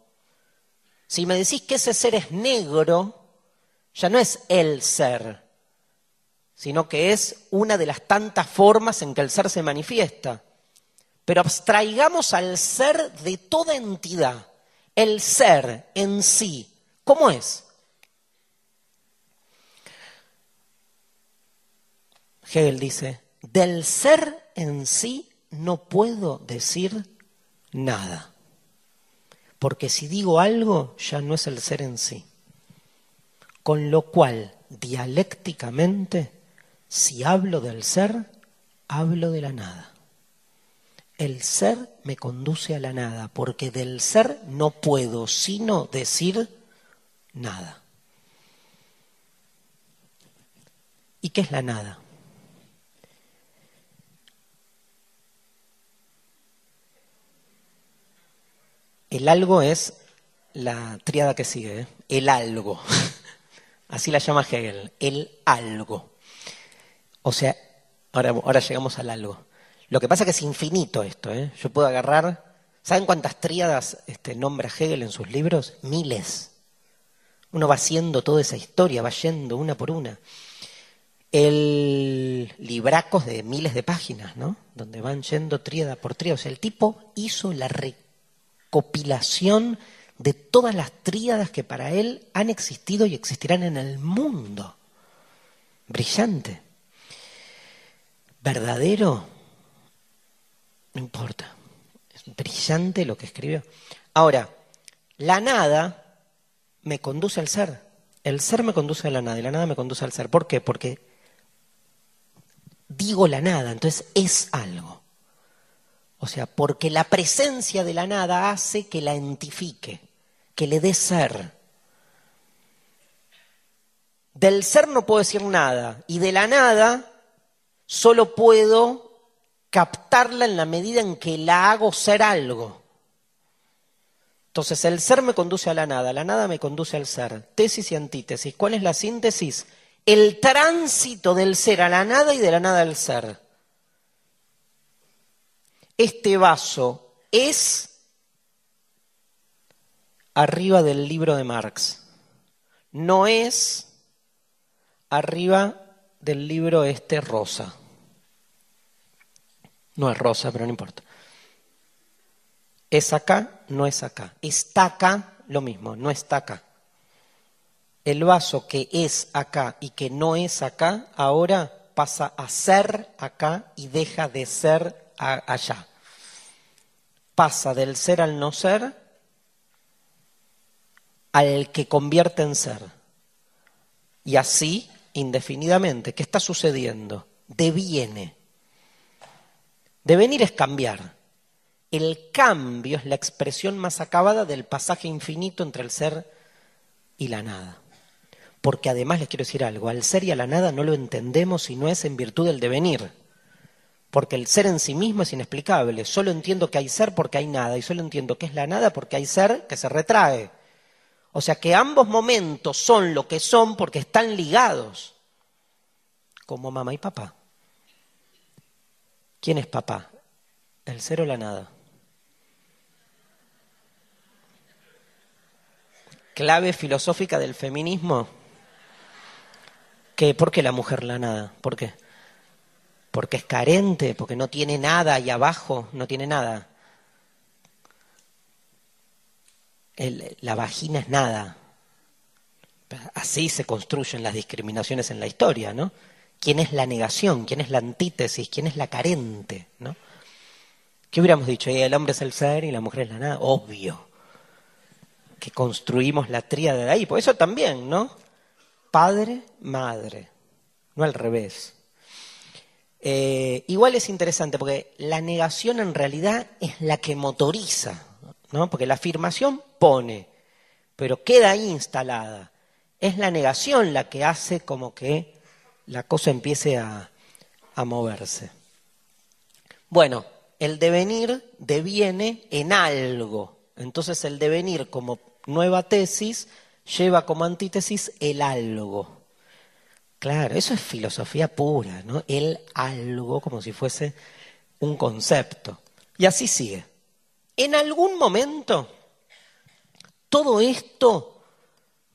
Si me decís que ese ser es negro, ya no es el ser, sino que es una de las tantas formas en que el ser se manifiesta. Pero abstraigamos al ser de toda entidad, el ser en sí. ¿Cómo es? Hegel dice, del ser en sí no puedo decir nada. porque si digo algo ya no es el ser en sí. Con lo cual, dialécticamente, si hablo del ser, hablo de la nada. El ser me conduce a la nada, porque del ser no puedo sino decir nada. ¿Y qué es la nada? El algo es la tríada que sigue, ¿eh? el algo. Así la llama Hegel, el algo. O sea, ahora, ahora llegamos al algo. Lo que pasa es que es infinito esto. ¿eh? Yo puedo agarrar. ¿Saben cuántas tríadas este, nombra Hegel en sus libros? Miles. Uno va haciendo toda esa historia, va yendo una por una. El libracos de miles de páginas, ¿no? Donde van yendo tríada por tríada. O sea, el tipo hizo la compilación de todas las tríadas que para él han existido y existirán en el mundo. Brillante. Verdadero, no importa. Es brillante lo que escribió. Ahora, la nada me conduce al ser. El ser me conduce a la nada y la nada me conduce al ser. ¿Por qué? Porque digo la nada, entonces es algo. O sea, porque la presencia de la nada hace que la entifique, que le dé ser. Del ser no puedo decir nada y de la nada solo puedo captarla en la medida en que la hago ser algo. Entonces el ser me conduce a la nada, la nada me conduce al ser. Tesis y antítesis. ¿Cuál es la síntesis? El tránsito del ser a la nada y de la nada al ser este vaso es arriba del libro de Marx, no es arriba del libro este rosa. No es rosa, pero no importa. Es acá, no es acá. Está acá, lo mismo, no está acá. El vaso que es acá y que no es acá, ahora pasa a ser acá y deja de ser allá pasa del ser al no ser al que convierte en ser. Y así, indefinidamente, ¿qué está sucediendo? Deviene. Devenir es cambiar. El cambio es la expresión más acabada del pasaje infinito entre el ser y la nada. Porque además les quiero decir algo, al ser y a la nada no lo entendemos si no es en virtud del devenir porque el ser en sí mismo es inexplicable. Solo entiendo que hay ser porque hay nada, y solo entiendo que es la nada porque hay ser que se retrae. O sea que ambos momentos son lo que son porque están ligados, como mamá y papá. ¿Quién es papá? ¿El ser o la nada? Clave filosófica del feminismo. ¿Qué? ¿Por qué la mujer la nada? ¿Por qué? Porque es carente, porque no tiene nada ahí abajo, no tiene nada. la vagina es nada. Así se construyen las discriminaciones en la historia, ¿no? ¿Quién es la negación? ¿Quién es la antítesis? ¿Quién es la carente? ¿no? ¿Qué hubiéramos dicho? El hombre es el ser y la mujer es la nada. Obvio. Que construimos la tríada de ahí. Por eso también, ¿no? Padre, madre. No al revés. Eh, igual es interesante porque la negación en realidad es la que motoriza, ¿no? Porque la afirmación pone, pero queda ahí instalada. Es la negación la que hace como que la cosa empiece a, a moverse. Bueno, el devenir deviene en algo. Entonces el devenir como nueva tesis lleva como antítesis el algo. Claro, eso es filosofía pura, ¿no? El algo como si fuese un concepto. Y así sigue. En algún momento, todo esto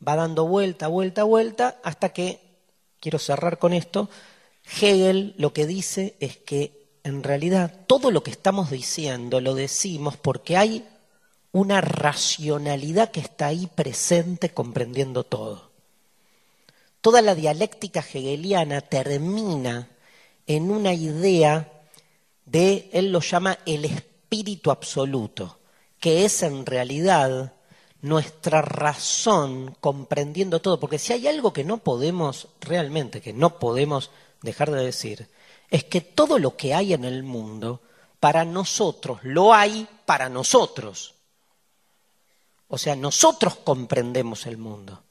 va dando vuelta, vuelta, vuelta, hasta que, quiero cerrar con esto, Hegel lo que dice es que en realidad todo lo que estamos diciendo lo decimos porque hay una racionalidad que está ahí presente comprendiendo todo. Toda la dialéctica hegeliana termina en una idea de, él lo llama el espíritu absoluto, que es en realidad nuestra razón comprendiendo todo. Porque si hay algo que no podemos, realmente, que no podemos dejar de decir, es que todo lo que hay en el mundo, para nosotros, lo hay para nosotros. O sea, nosotros comprendemos el mundo.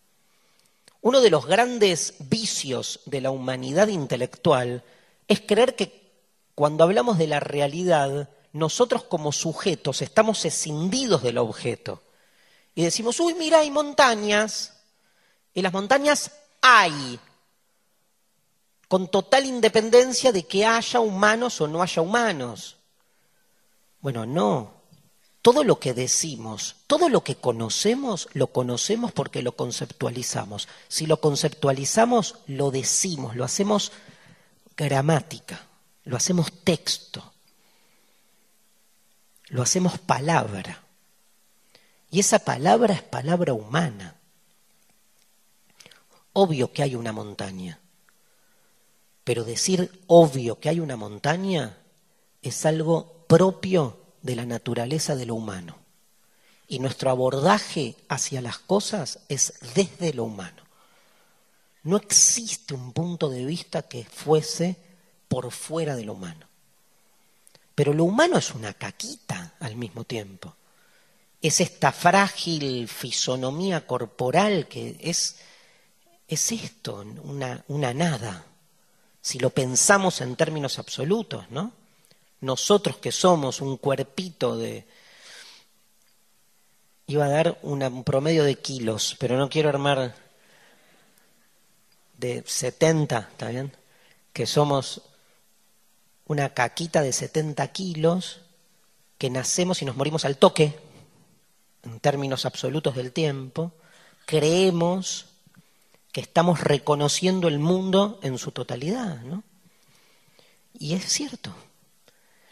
Uno de los grandes vicios de la humanidad intelectual es creer que cuando hablamos de la realidad, nosotros como sujetos estamos escindidos del objeto. Y decimos, uy, mira, hay montañas. Y las montañas hay, con total independencia de que haya humanos o no haya humanos. Bueno, no. Todo lo que decimos, todo lo que conocemos, lo conocemos porque lo conceptualizamos. Si lo conceptualizamos, lo decimos, lo hacemos gramática, lo hacemos texto, lo hacemos palabra. Y esa palabra es palabra humana. Obvio que hay una montaña, pero decir obvio que hay una montaña es algo propio de la naturaleza de lo humano. Y nuestro abordaje hacia las cosas es desde lo humano. No existe un punto de vista que fuese por fuera de lo humano. Pero lo humano es una caquita al mismo tiempo. Es esta frágil fisonomía corporal que es, es esto, una, una nada. Si lo pensamos en términos absolutos, ¿no? Nosotros que somos un cuerpito de... Iba a dar un promedio de kilos, pero no quiero armar de 70, ¿está bien? Que somos una caquita de 70 kilos, que nacemos y nos morimos al toque, en términos absolutos del tiempo, creemos que estamos reconociendo el mundo en su totalidad, ¿no? Y es cierto.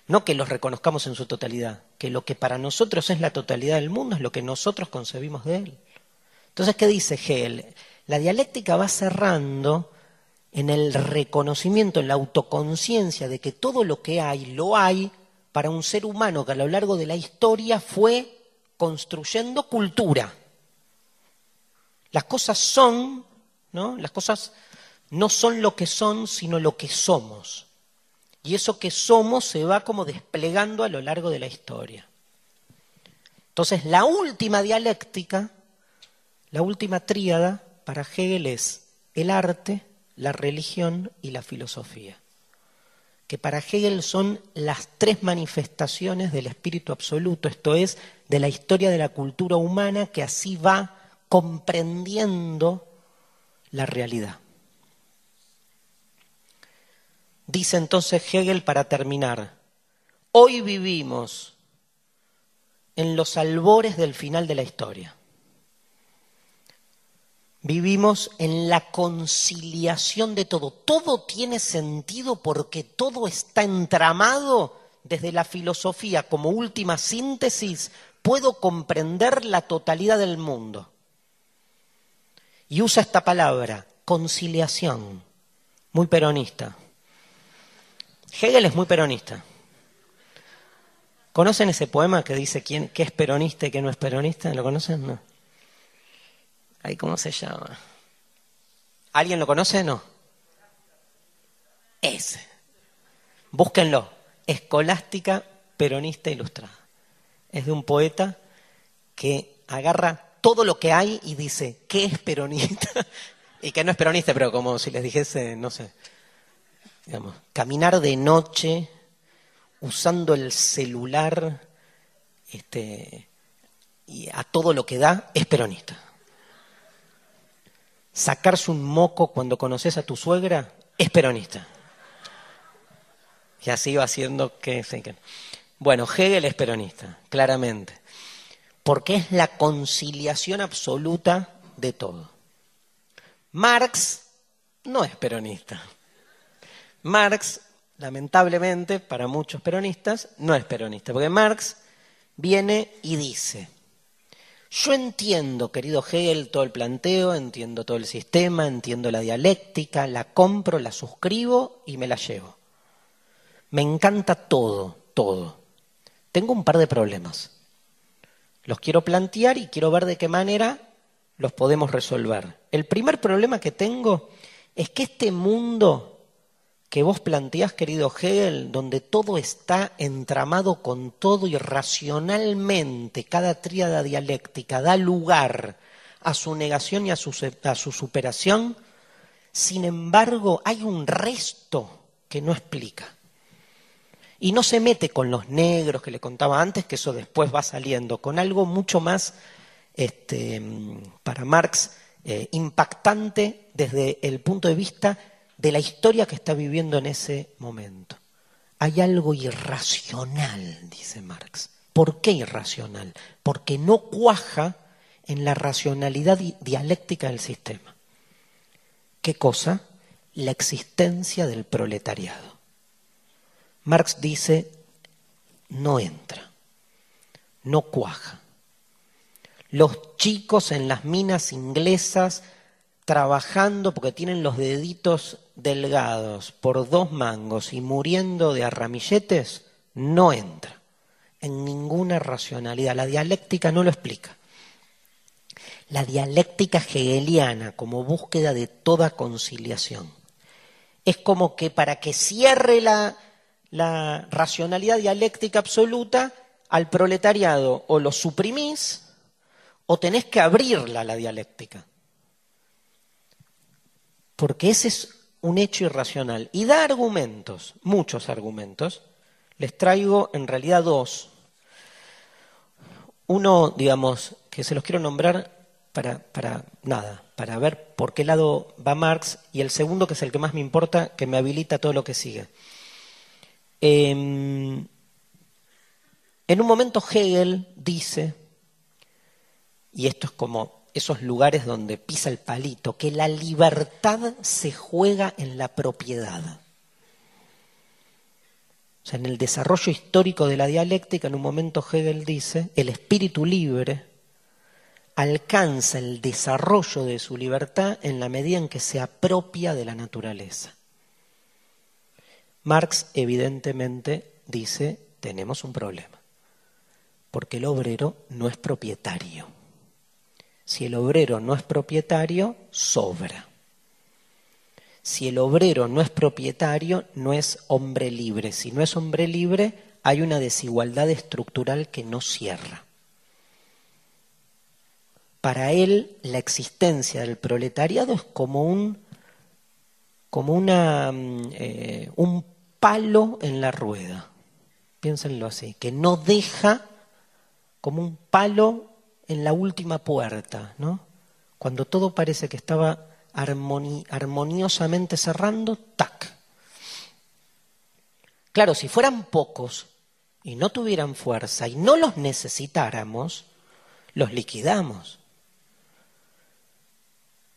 No que los reconozcamos en su totalidad, que lo que para nosotros es la totalidad del mundo es lo que nosotros concebimos de él. Entonces, ¿qué dice Hegel? La dialéctica va cerrando en el reconocimiento, en la autoconciencia de que todo lo que hay, lo hay para un ser humano que a lo largo de la historia fue construyendo cultura. Las cosas son, ¿no? Las cosas no son lo que son, sino lo que somos. Y eso que somos se va como desplegando a lo largo de la historia. Entonces, la última dialéctica, la última tríada para Hegel es el arte, la religión y la filosofía. Que para Hegel son las tres manifestaciones del espíritu absoluto, esto es, de la historia de la cultura humana que así va comprendiendo la realidad. Dice entonces Hegel para terminar, hoy vivimos en los albores del final de la historia. Vivimos en la conciliación de todo. Todo tiene sentido porque todo está entramado desde la filosofía como última síntesis. Puedo comprender la totalidad del mundo. Y usa esta palabra, conciliación, muy peronista. Hegel es muy peronista. ¿Conocen ese poema que dice quién, qué es peronista y qué no es peronista? ¿Lo conocen? No. Ay, ¿cómo se llama? ¿Alguien lo conoce? No. Ese. Búsquenlo. Escolástica peronista ilustrada. Es de un poeta que agarra todo lo que hay y dice, ¿qué es peronista? y que no es peronista, pero como si les dijese, no sé, caminar de noche usando el celular este, y a todo lo que da es peronista. Sacarse un moco cuando conoces a tu suegra es peronista. Y así va haciendo que... Bueno, Hegel es peronista, claramente, porque es la conciliación absoluta de todo. Marx no es peronista. Marx, lamentablemente, para muchos peronistas, no es peronista, porque Marx viene y dice, yo entiendo, querido Hegel, todo el planteo, entiendo todo el sistema, entiendo la dialéctica, la compro, la suscribo y me la llevo. Me encanta todo, todo. Tengo un par de problemas. Los quiero plantear y quiero ver de qué manera los podemos resolver. El primer problema que tengo es que este mundo que vos planteás, querido Hegel, donde todo está entramado con todo y racionalmente cada tríada dialéctica da lugar a su negación y a su, superación, sin embargo hay un resto que no explica. Y no se mete con los negros que le contaba antes, que eso después va saliendo, con algo mucho más, este, para Marx, eh, impactante desde el punto de vista de la historia que está viviendo en ese momento. Hay algo irracional, dice Marx. ¿Por qué irracional? Porque no cuaja en la racionalidad dialéctica del sistema. ¿Qué cosa? La existencia del proletariado. Marx dice, no entra, no cuaja. Los chicos en las minas inglesas trabajando porque tienen los deditos delgados por dos mangos y muriendo de arramilletes, no entra en ninguna racionalidad. La dialéctica no lo explica. La dialéctica hegeliana como búsqueda de toda conciliación. Es como que para que cierre la, la racionalidad dialéctica absoluta, al proletariado o lo suprimís o tenés que abrirla la dialéctica porque ese es un hecho irracional. Y da argumentos, muchos argumentos. Les traigo en realidad dos. Uno, digamos, que se los quiero nombrar para, para nada, para ver por qué lado va Marx, y el segundo, que es el que más me importa, que me habilita todo lo que sigue. Em, en un momento Hegel dice, y esto es como esos lugares donde pisa el palito, que la libertad se juega en la propiedad. O sea, en el desarrollo histórico de la dialéctica, en un momento Hegel dice, el espíritu libre alcanza el desarrollo de su libertad en la medida en que se apropia de la naturaleza. Marx evidentemente dice, tenemos un problema, porque el obrero no es propietario. Si el obrero no es propietario, sobra. Si el obrero no es propietario, no es hombre libre. Si no es hombre libre, hay una desigualdad estructural que no cierra. Para él, la existencia del proletariado es como un, como una, mm, eh, un palo en la rueda. Piénsenlo así, que no deja como un palo en la última puerta, ¿no? Cuando todo parece que estaba armoniosamente cerrando, ¡tac! Claro, si fueran pocos y no tuvieran fuerza y no los necesitáramos, los liquidamos.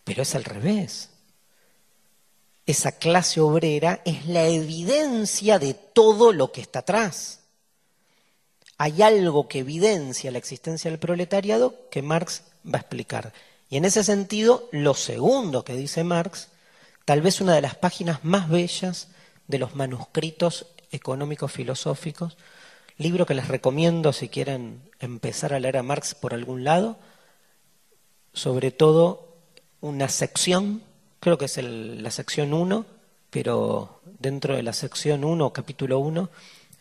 Pero es al revés. Esa clase obrera es la evidencia de todo lo que está atrás hay algo que evidencia la existencia del proletariado que Marx va a explicar. Y en ese sentido, lo segundo que dice Marx, tal vez una de las páginas más bellas de los manuscritos económicos filosóficos, libro que les recomiendo si quieren empezar a leer a Marx por algún lado, sobre todo una sección, creo que es la sección 1, pero dentro de la sección 1, capítulo 1,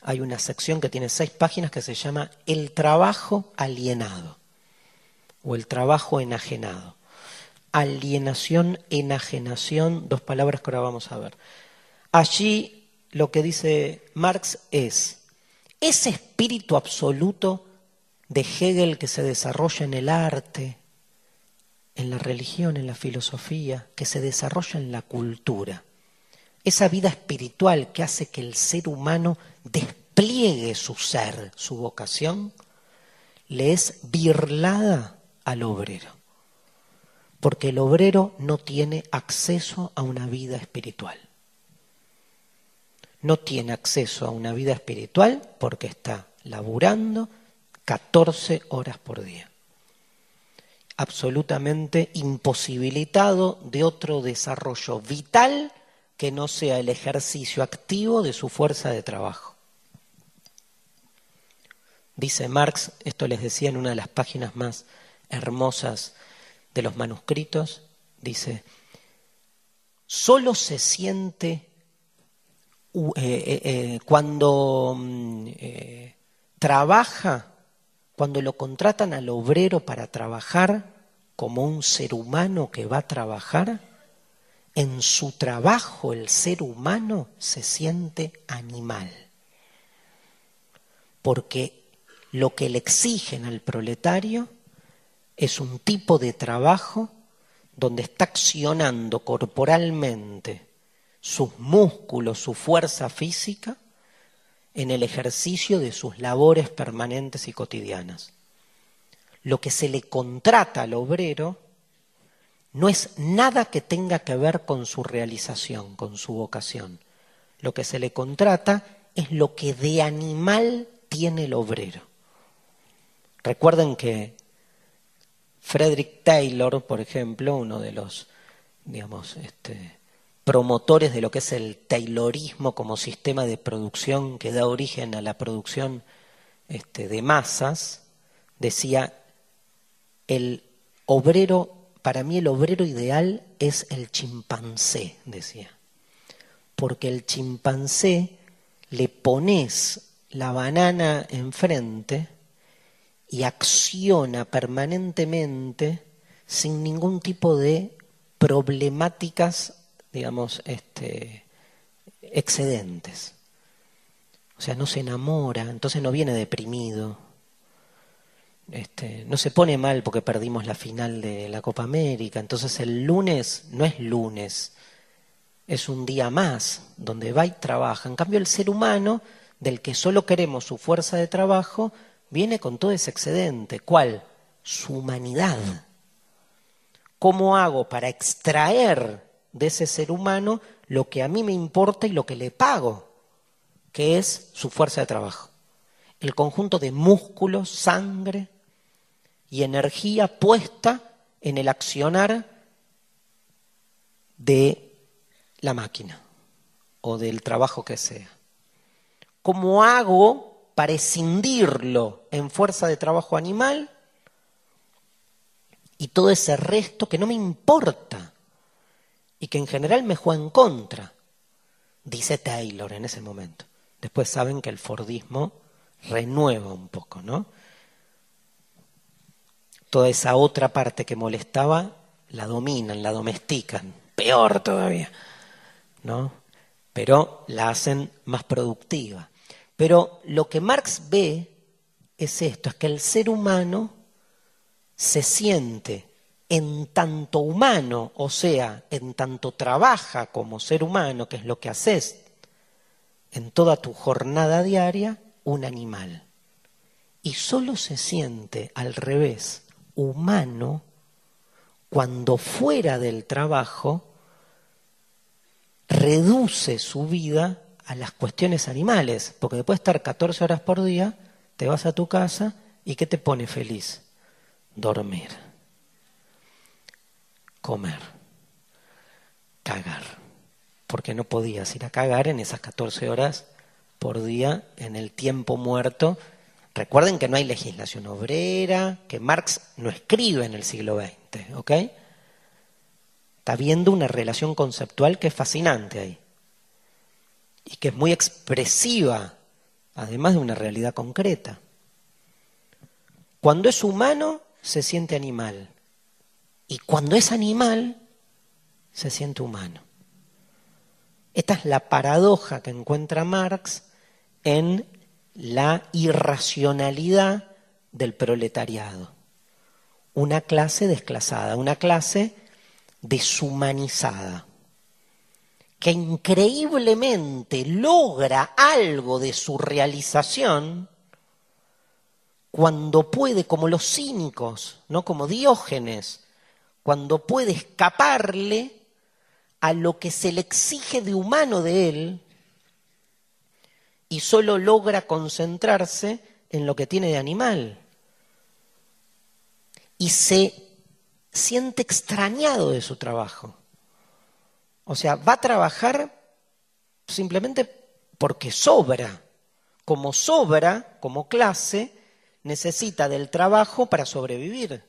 hay una sección que tiene seis páginas que se llama El trabajo alienado o el trabajo enajenado. Alienación, enajenación, dos palabras que ahora vamos a ver. Allí lo que dice Marx es, ese espíritu absoluto de Hegel que se desarrolla en el arte, en la religión, en la filosofía, que se desarrolla en la cultura, esa vida espiritual que hace que el ser humano despliegue su ser, su vocación, le es birlada al obrero. Porque el obrero no tiene acceso a una vida espiritual. No tiene acceso a una vida espiritual porque está laburando 14 horas por día. Absolutamente imposibilitado de otro desarrollo vital que no sea el ejercicio activo de su fuerza de trabajo. Dice Marx, esto les decía en una de las páginas más hermosas de los manuscritos, dice, solo se siente eh, eh, eh, cuando mm, trabaja, cuando lo contratan al obrero para trabajar como un ser humano que va a trabajar, en su trabajo el ser humano se siente animal. Porque lo que le exigen al proletario es un tipo de trabajo donde está accionando corporalmente sus músculos, su fuerza física, en el ejercicio de sus labores permanentes y cotidianas. Lo que se le contrata al obrero no es nada que tenga que ver con su realización, con su vocación. Lo que se le contrata es lo que de animal tiene el obrero. Recuerden que Frederick Taylor, por ejemplo, uno de los, digamos, este, promotores de lo que es el Taylorismo como sistema de producción que da origen a la producción este, de masas, decía, el obrero para mí el obrero ideal es el chimpancé, decía. Porque el chimpancé le pones la banana enfrente y acciona permanentemente sin ningún tipo de problemáticas, digamos, este, excedentes. O sea, no se enamora, entonces no viene deprimido, este, no se pone mal porque perdimos la final de la Copa América. Entonces el lunes no es lunes, es un día más donde va y trabaja. En cambio el ser humano, del que solo queremos su fuerza de trabajo, viene con todo ese excedente. ¿Cuál? Su humanidad. ¿Cómo hago para extraer de ese ser humano lo que a mí me importa y lo que le pago, que es su fuerza de trabajo? El conjunto de músculos, sangre, y energía puesta en el accionar de la máquina o del trabajo que sea. ¿Cómo hago para escindirlo en fuerza de trabajo animal y todo ese resto que no me importa y que en general me juega en contra? Dice Taylor en ese momento. Después saben que el Fordismo renueva un poco, ¿no? toda esa otra parte que molestaba la dominan, la domestican, peor todavía, ¿no? Pero la hacen más productiva. Pero lo que Marx ve es esto, es que el ser humano se siente en tanto humano, o sea, en tanto trabaja como ser humano, que es lo que haces en toda tu jornada diaria, un animal. Y solo se siente al revés humano cuando fuera del trabajo reduce su vida a las cuestiones animales, porque después de estar 14 horas por día, te vas a tu casa y ¿qué te pone feliz? Dormir, comer, cagar, porque no podías ir a cagar en esas 14 horas por día en el tiempo Recuerden que no hay legislación obrera, que Marx no escribe en el siglo XX, ¿ok? Está viendo una relación conceptual que es fascinante ahí y que es muy expresiva, además de una realidad concreta. Cuando es humano, se siente animal. Y cuando es animal, se siente humano. Esta es la paradoja que encuentra Marx en la irracionalidad del proletariado. Una clase desclasada, una clase deshumanizada, que increíblemente logra algo de su realización cuando puede, como los cínicos, no como Diógenes, cuando puede escaparle a lo que se le exige de humano de él y solo logra concentrarse en lo que tiene de animal. Y se siente extrañado de su trabajo. O sea, va a trabajar simplemente porque sobra. Como sobra, como clase, necesita del trabajo para sobrevivir.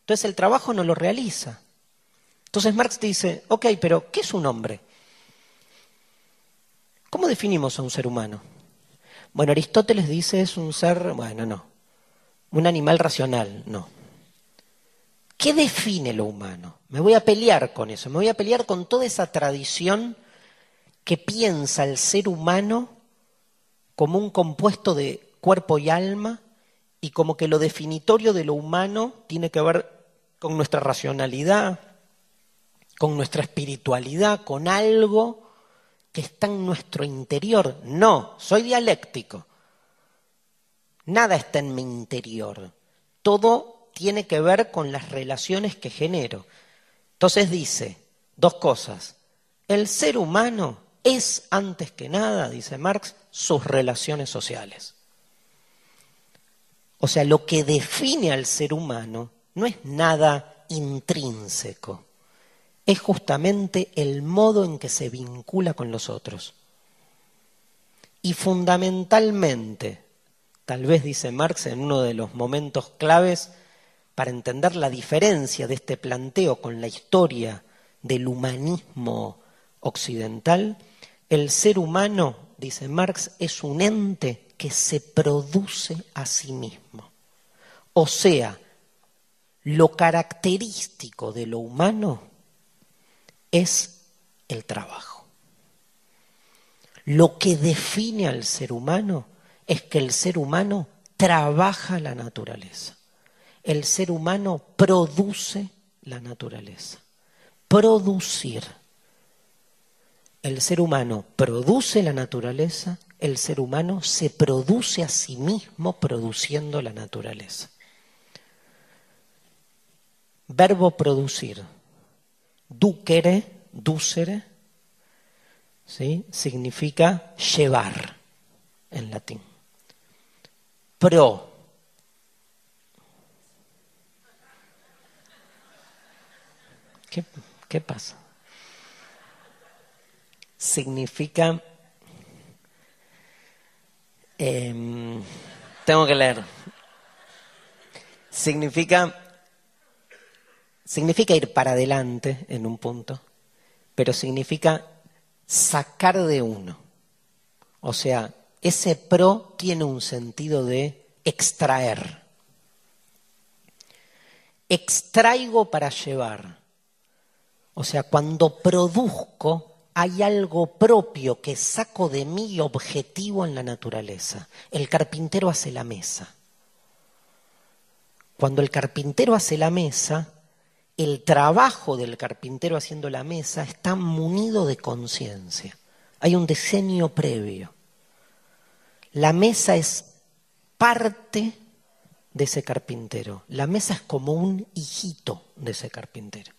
Entonces el trabajo no lo realiza. Entonces Marx dice, ok, pero ¿qué es un hombre? ¿Cómo definimos a un ser humano? Bueno, Aristóteles dice es un ser, bueno, no, un animal racional, no. ¿Qué define lo humano? Me voy a pelear con eso, me voy a pelear con toda esa tradición que piensa el ser humano como un compuesto de cuerpo y alma y como que lo definitorio de lo humano tiene que ver con nuestra racionalidad, con nuestra espiritualidad, con algo que está en nuestro interior. No, soy dialéctico. Nada está en mi interior. Todo tiene que ver con las relaciones que genero. Entonces dice dos cosas. El ser humano es, antes que nada, dice Marx, sus relaciones sociales. O sea, lo que define al ser humano no es nada intrínseco, es justamente el modo en que se vincula con los otros. Y fundamentalmente, tal vez dice Marx en uno de los momentos claves para entender la diferencia de este planteo con la historia del humanismo occidental, el ser humano, dice Marx, es un ente que se produce a sí mismo. O sea, lo característico de lo humano es el trabajo. Lo que define al ser humano es que el ser humano trabaja la naturaleza. El ser humano produce la naturaleza. Producir. El ser humano produce la naturaleza, el ser humano se produce a sí mismo produciendo la naturaleza. Verbo producir Ducere, ducere, ¿sí? significa llevar en latín. Pro. ¿Qué, qué pasa? Significa... Em, tengo que leer. Significa Significa ir para adelante en un punto, pero significa sacar de uno. O sea, ese pro tiene un sentido de extraer. Extraigo para llevar. O sea, cuando produzco hay algo propio que saco de mí objetivo en la naturaleza. El carpintero hace la mesa. Cuando el carpintero hace la mesa, el trabajo del carpintero haciendo la mesa está munido de conciencia. Hay un diseño previo. La mesa es parte de ese carpintero. La mesa es como un hijito de ese carpintero.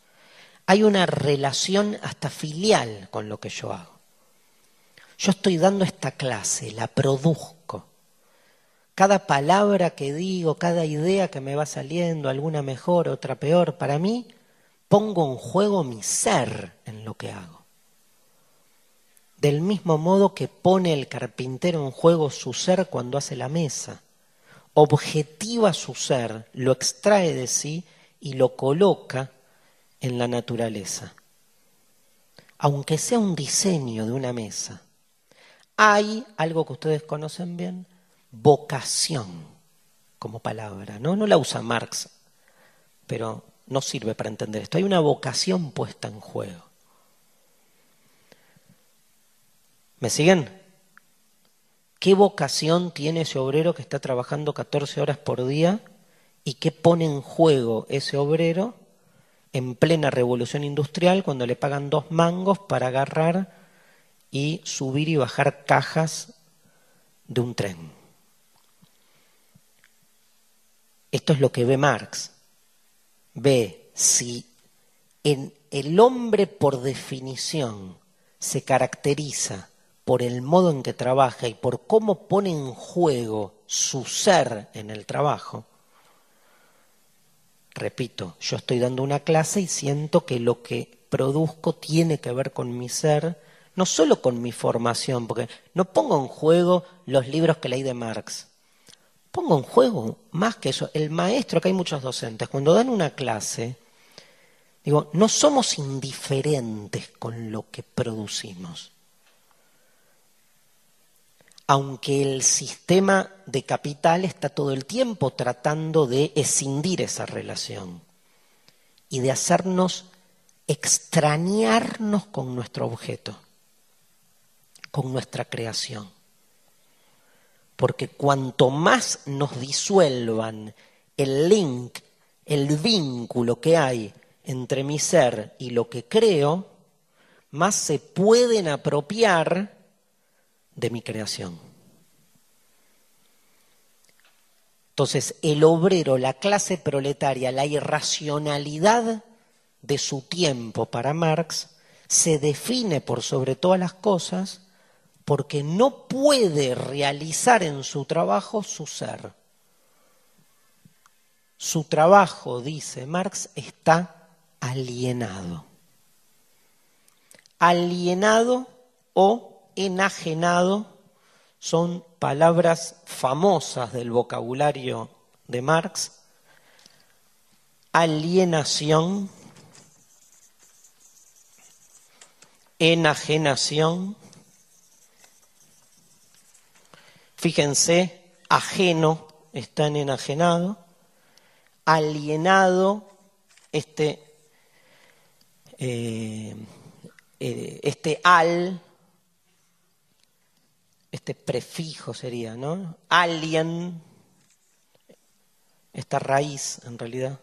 Hay una relación hasta filial con lo que yo hago. Yo estoy dando esta clase, la produzco. Cada palabra que digo, cada idea que me va saliendo, alguna mejor, otra peor, para mí pongo en juego mi ser en lo que hago. Del mismo modo que pone el carpintero en juego su ser cuando hace la mesa. Objetiva su ser, lo extrae de sí y lo coloca en la naturaleza. Aunque sea un diseño de una mesa, hay algo que ustedes conocen bien, vocación como palabra, ¿no? No la usa Marx, pero no sirve para entender esto. Hay una vocación puesta en juego. ¿Me siguen? ¿Qué vocación tiene ese obrero que está trabajando 14 horas por día y qué pone en juego ese obrero en plena revolución industrial cuando le pagan dos mangos para agarrar y subir y bajar cajas de un tren? Esto es lo que ve Marx ve si en el hombre por definición se caracteriza por el modo en que trabaja y por cómo pone en juego su ser en el trabajo, repito, yo estoy dando una clase y siento que lo que produzco tiene que ver con mi ser, no solo con mi formación, porque no pongo en juego los libros que leí de Marx, pongo en juego más que eso. El maestro, acá hay muchos docentes, cuando dan una clase, digo, no somos indiferentes con lo que producimos. Aunque el sistema de capital está todo el tiempo tratando de escindir esa relación y de hacernos extrañarnos con nuestro objeto, con nuestra creación. Porque cuanto más nos disuelvan el link, el vínculo que hay entre mi ser y lo que creo, más se pueden apropiar de mi creación. Entonces, el obrero, la clase proletaria, la irracionalidad de su tiempo para Marx se define por sobre todas las cosas porque no puede realizar en su trabajo su ser. Su trabajo, dice Marx, está alienado. Alienado o enajenado son palabras famosas del vocabulario de Marx. Alienación, enajenación. Fíjense, ajeno está en enajenado, alienado, este, eh, eh, este al, este prefijo sería, ¿no? Alien, esta raíz en realidad.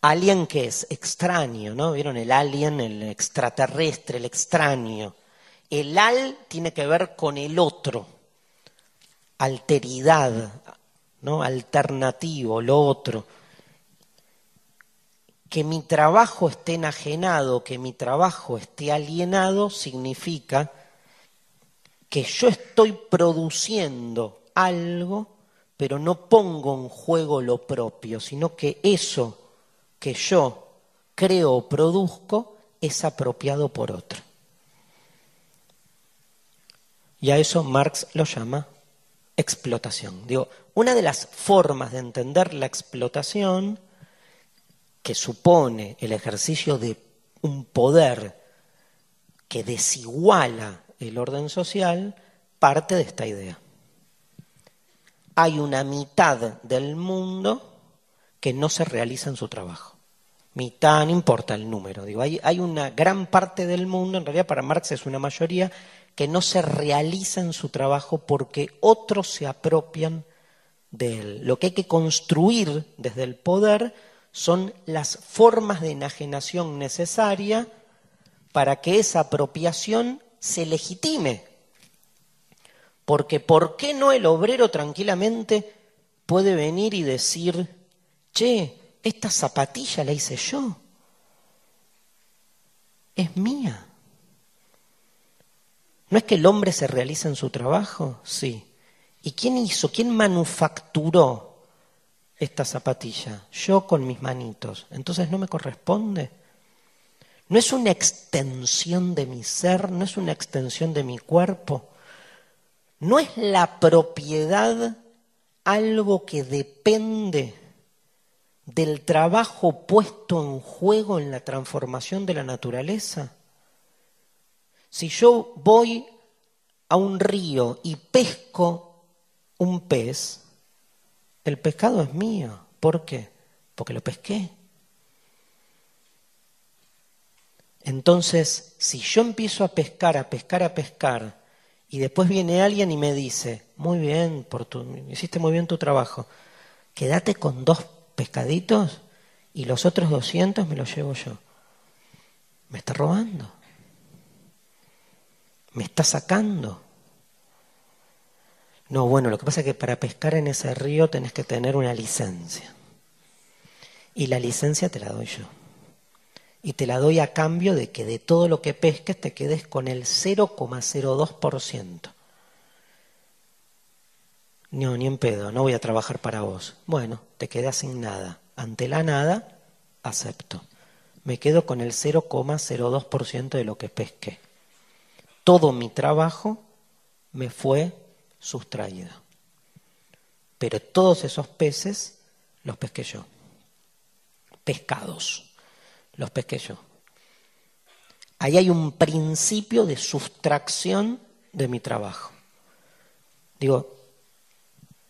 Alien que es extraño, ¿no? ¿Vieron el alien, el extraterrestre, el extraño? El al tiene que ver con el otro, alteridad, ¿no? Alternativo, lo otro. Que mi trabajo esté enajenado, que mi trabajo esté alienado, significa que yo estoy produciendo algo, pero no pongo en juego lo propio, sino que eso que yo creo o produzco es apropiado por otro. Y a eso Marx lo llama explotación. Digo, una de las formas de entender la explotación que supone el ejercicio de un poder que desiguala el orden social parte de esta idea. Hay una mitad del mundo que no se realiza en su trabajo. Mitad, no importa el número, digo, hay, hay una gran parte del mundo, en realidad para Marx es una mayoría, que no se realiza en su trabajo porque otros se apropian de él. Lo que hay que construir desde el poder son las formas de enajenación necesaria para que esa apropiación se legitime. Porque ¿por qué no el obrero tranquilamente puede venir y decir, che, esta zapatilla la hice yo. Es mía. ¿No es que el hombre se realiza en su trabajo? Sí. ¿Y quién hizo, quién manufacturó esta zapatilla? Yo con mis manitos. Entonces no me corresponde. No es una extensión de mi ser, no es una extensión de mi cuerpo. No es la propiedad algo que depende del trabajo puesto en juego en la transformación de la naturaleza? Si yo voy a un río y pesco un pez, el pescado es mío. ¿Por qué? Porque lo pesqué. Entonces, si yo empiezo a pescar, a pescar, a pescar, y después viene alguien y me dice, muy bien, por tu, hiciste muy bien tu trabajo, quédate con dos pescaditos y los otros 200 me los llevo yo. Me está robando. Me está sacando. No, bueno, lo que pasa es que para pescar en ese río tenés que tener una licencia. Y la licencia te la doy yo. Y te la doy a cambio de que de todo lo que pesques te quedes con el 0,02%. No, ni en pedo, no voy a trabajar para vos. Bueno, te quedas sin nada. Ante la nada, acepto. Me quedo con el 0,02% de lo que pesqué. Todo mi trabajo me fue sustraído. pero todos esos peces los pesqué yo. Pescados, los pesqué yo. Ahí hay un principio de sustracción de mi trabajo. Digo,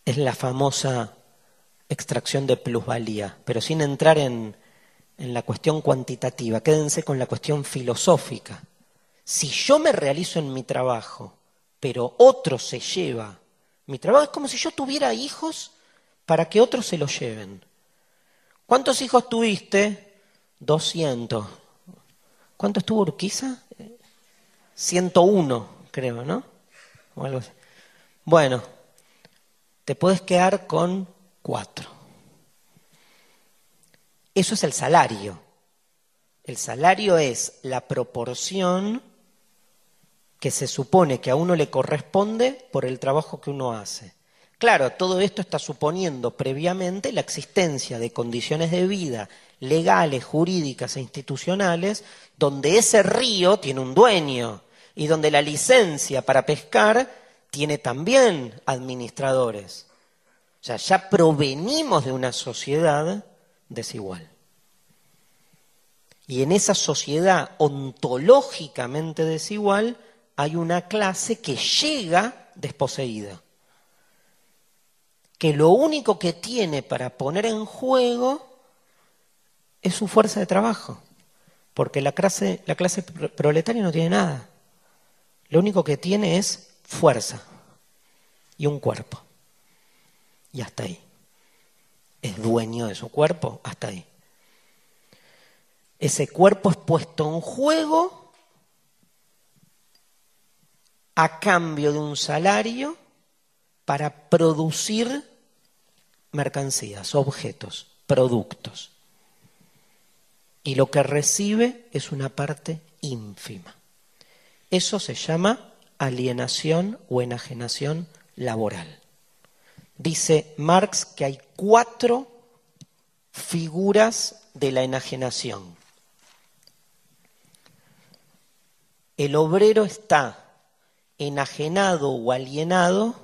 es la famosa extracción de plusvalía, pero sin entrar en, en la cuestión cuantitativa, quédense con la cuestión filosófica. Si yo me realizo en mi trabajo, pero otro se lleva mi trabajo, es como si yo tuviera hijos para que otros se los lleven. ¿Cuántos hijos tuviste? 200. ¿Cuánto estuvo Urquiza? 101, creo, ¿no? Bueno, te puedes quedar con cuatro. Eso es el salario. El salario es la proporción que se supone que a uno le corresponde por el trabajo que uno hace. Claro, todo esto está suponiendo previamente la existencia de condiciones de vida legales, jurídicas e institucionales donde ese río tiene un dueño y donde la licencia para pescar tiene también administradores. O sea, ya provenimos de una sociedad desigual. Y en esa sociedad ontológicamente desigual hay una clase que llega desposeída, que lo único que tiene para poner en juego es su fuerza de trabajo, porque la clase, la clase proletaria no tiene nada, lo único que tiene es fuerza y un cuerpo, y hasta ahí. Es dueño de su cuerpo, hasta ahí. Ese cuerpo es puesto en juego a cambio de un salario para producir mercancías, objetos, productos. Y lo que recibe es una parte ínfima. Eso se llama alienación o enajenación laboral. Dice Marx que hay cuatro figuras de la enajenación. El obrero está enajenado o alienado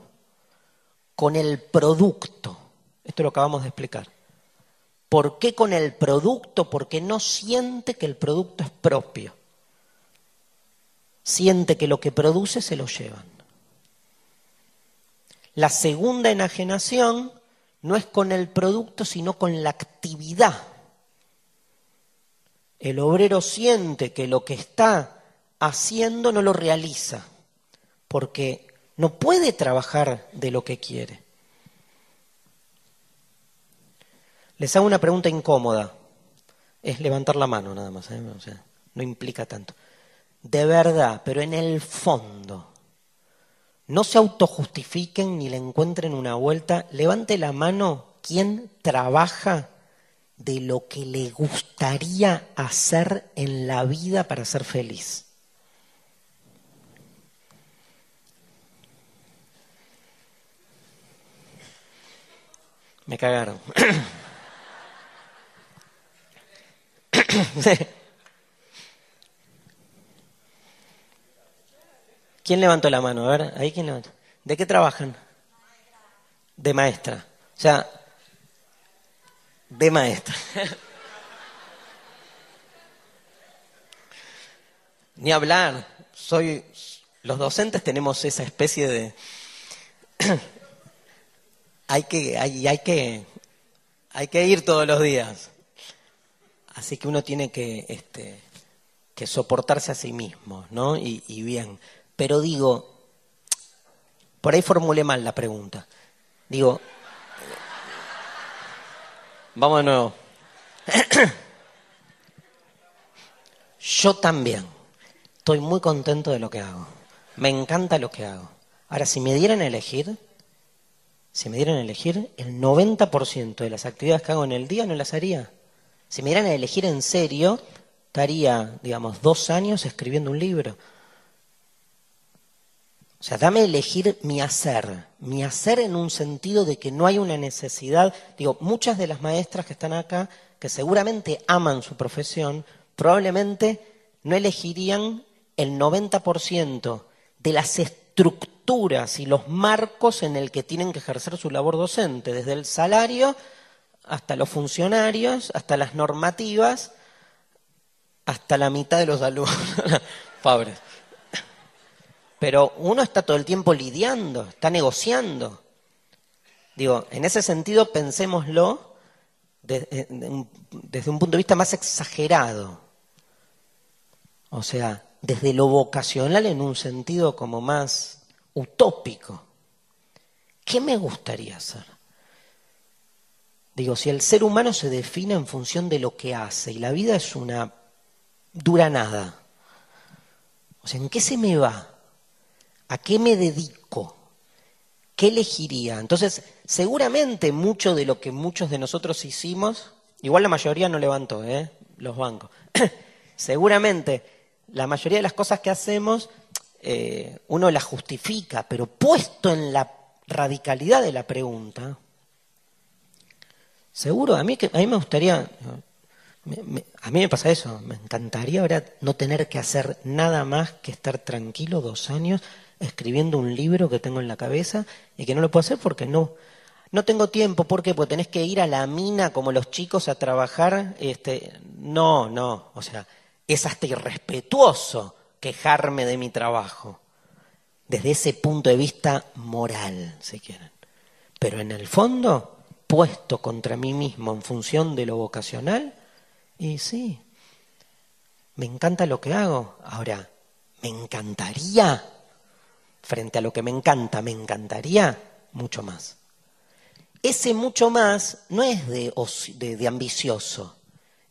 con el producto. Esto lo acabamos de explicar. ¿Por qué con el producto? Porque no siente que el producto es propio. Siente que lo que produce se lo llevan. La segunda enajenación no es con el producto, sino con la actividad. El obrero siente que lo que está haciendo no lo realiza, porque no puede trabajar de lo que quiere. Les hago una pregunta incómoda. Es levantar la mano nada más, ¿eh? no implica tanto. De verdad, pero en el fondo, no se autojustifiquen ni le encuentren una vuelta. Levante la mano quien trabaja de lo que le gustaría hacer en la vida para ser feliz. Me cagaron. ¿Quién levantó la mano? A ver, ahí quién levantó. ¿De qué trabajan? De maestra. O sea, de maestra. Ni hablar. Soy. Los docentes tenemos esa especie de hay que, hay, hay, que, hay que ir todos los días. Así que uno tiene que, este, que soportarse a sí mismo, ¿no? Y, y bien. Pero digo, por ahí formulé mal la pregunta. Digo, vamos de nuevo. Yo también estoy muy contento de lo que hago. Me encanta lo que hago. Ahora, si me dieran a elegir, si me dieran a elegir, el 90% de las actividades que hago en el día no las haría. Si me dieran a elegir en serio, estaría, digamos, dos años escribiendo un libro. O sea, dame a elegir mi hacer, mi hacer en un sentido de que no hay una necesidad. Digo, muchas de las maestras que están acá, que seguramente aman su profesión, probablemente no elegirían el 90% de las estructuras y los marcos en el que tienen que ejercer su labor docente, desde el salario hasta los funcionarios, hasta las normativas, hasta la mitad de los alumnos. Pobres. Pero uno está todo el tiempo lidiando, está negociando. Digo, en ese sentido pensémoslo eh, desde un punto de vista más exagerado. O sea, desde lo vocacional en un sentido como más utópico. ¿Qué me gustaría hacer? Digo, si el ser humano se define en función de lo que hace y la vida es una dura nada, o sea, ¿en qué se me va? ¿A qué me dedico? ¿Qué elegiría? Entonces, seguramente mucho de lo que muchos de nosotros hicimos, igual la mayoría no levantó, ¿eh? los bancos, seguramente la mayoría de las cosas que hacemos eh, uno las justifica, pero puesto en la radicalidad de la pregunta, seguro, a mí, a mí me gustaría, a mí me pasa eso, me encantaría ahora no tener que hacer nada más que estar tranquilo dos años escribiendo un libro que tengo en la cabeza y que no lo puedo hacer porque no, no tengo tiempo, ¿por qué? Porque tenés que ir a la mina como los chicos a trabajar, este, no, no, o sea, es hasta irrespetuoso quejarme de mi trabajo, desde ese punto de vista moral, si quieren. Pero en el fondo, puesto contra mí mismo en función de lo vocacional, y sí, me encanta lo que hago. Ahora, me encantaría, frente a lo que me encanta, me encantaría mucho más. Ese mucho más no es de, de, de ambicioso,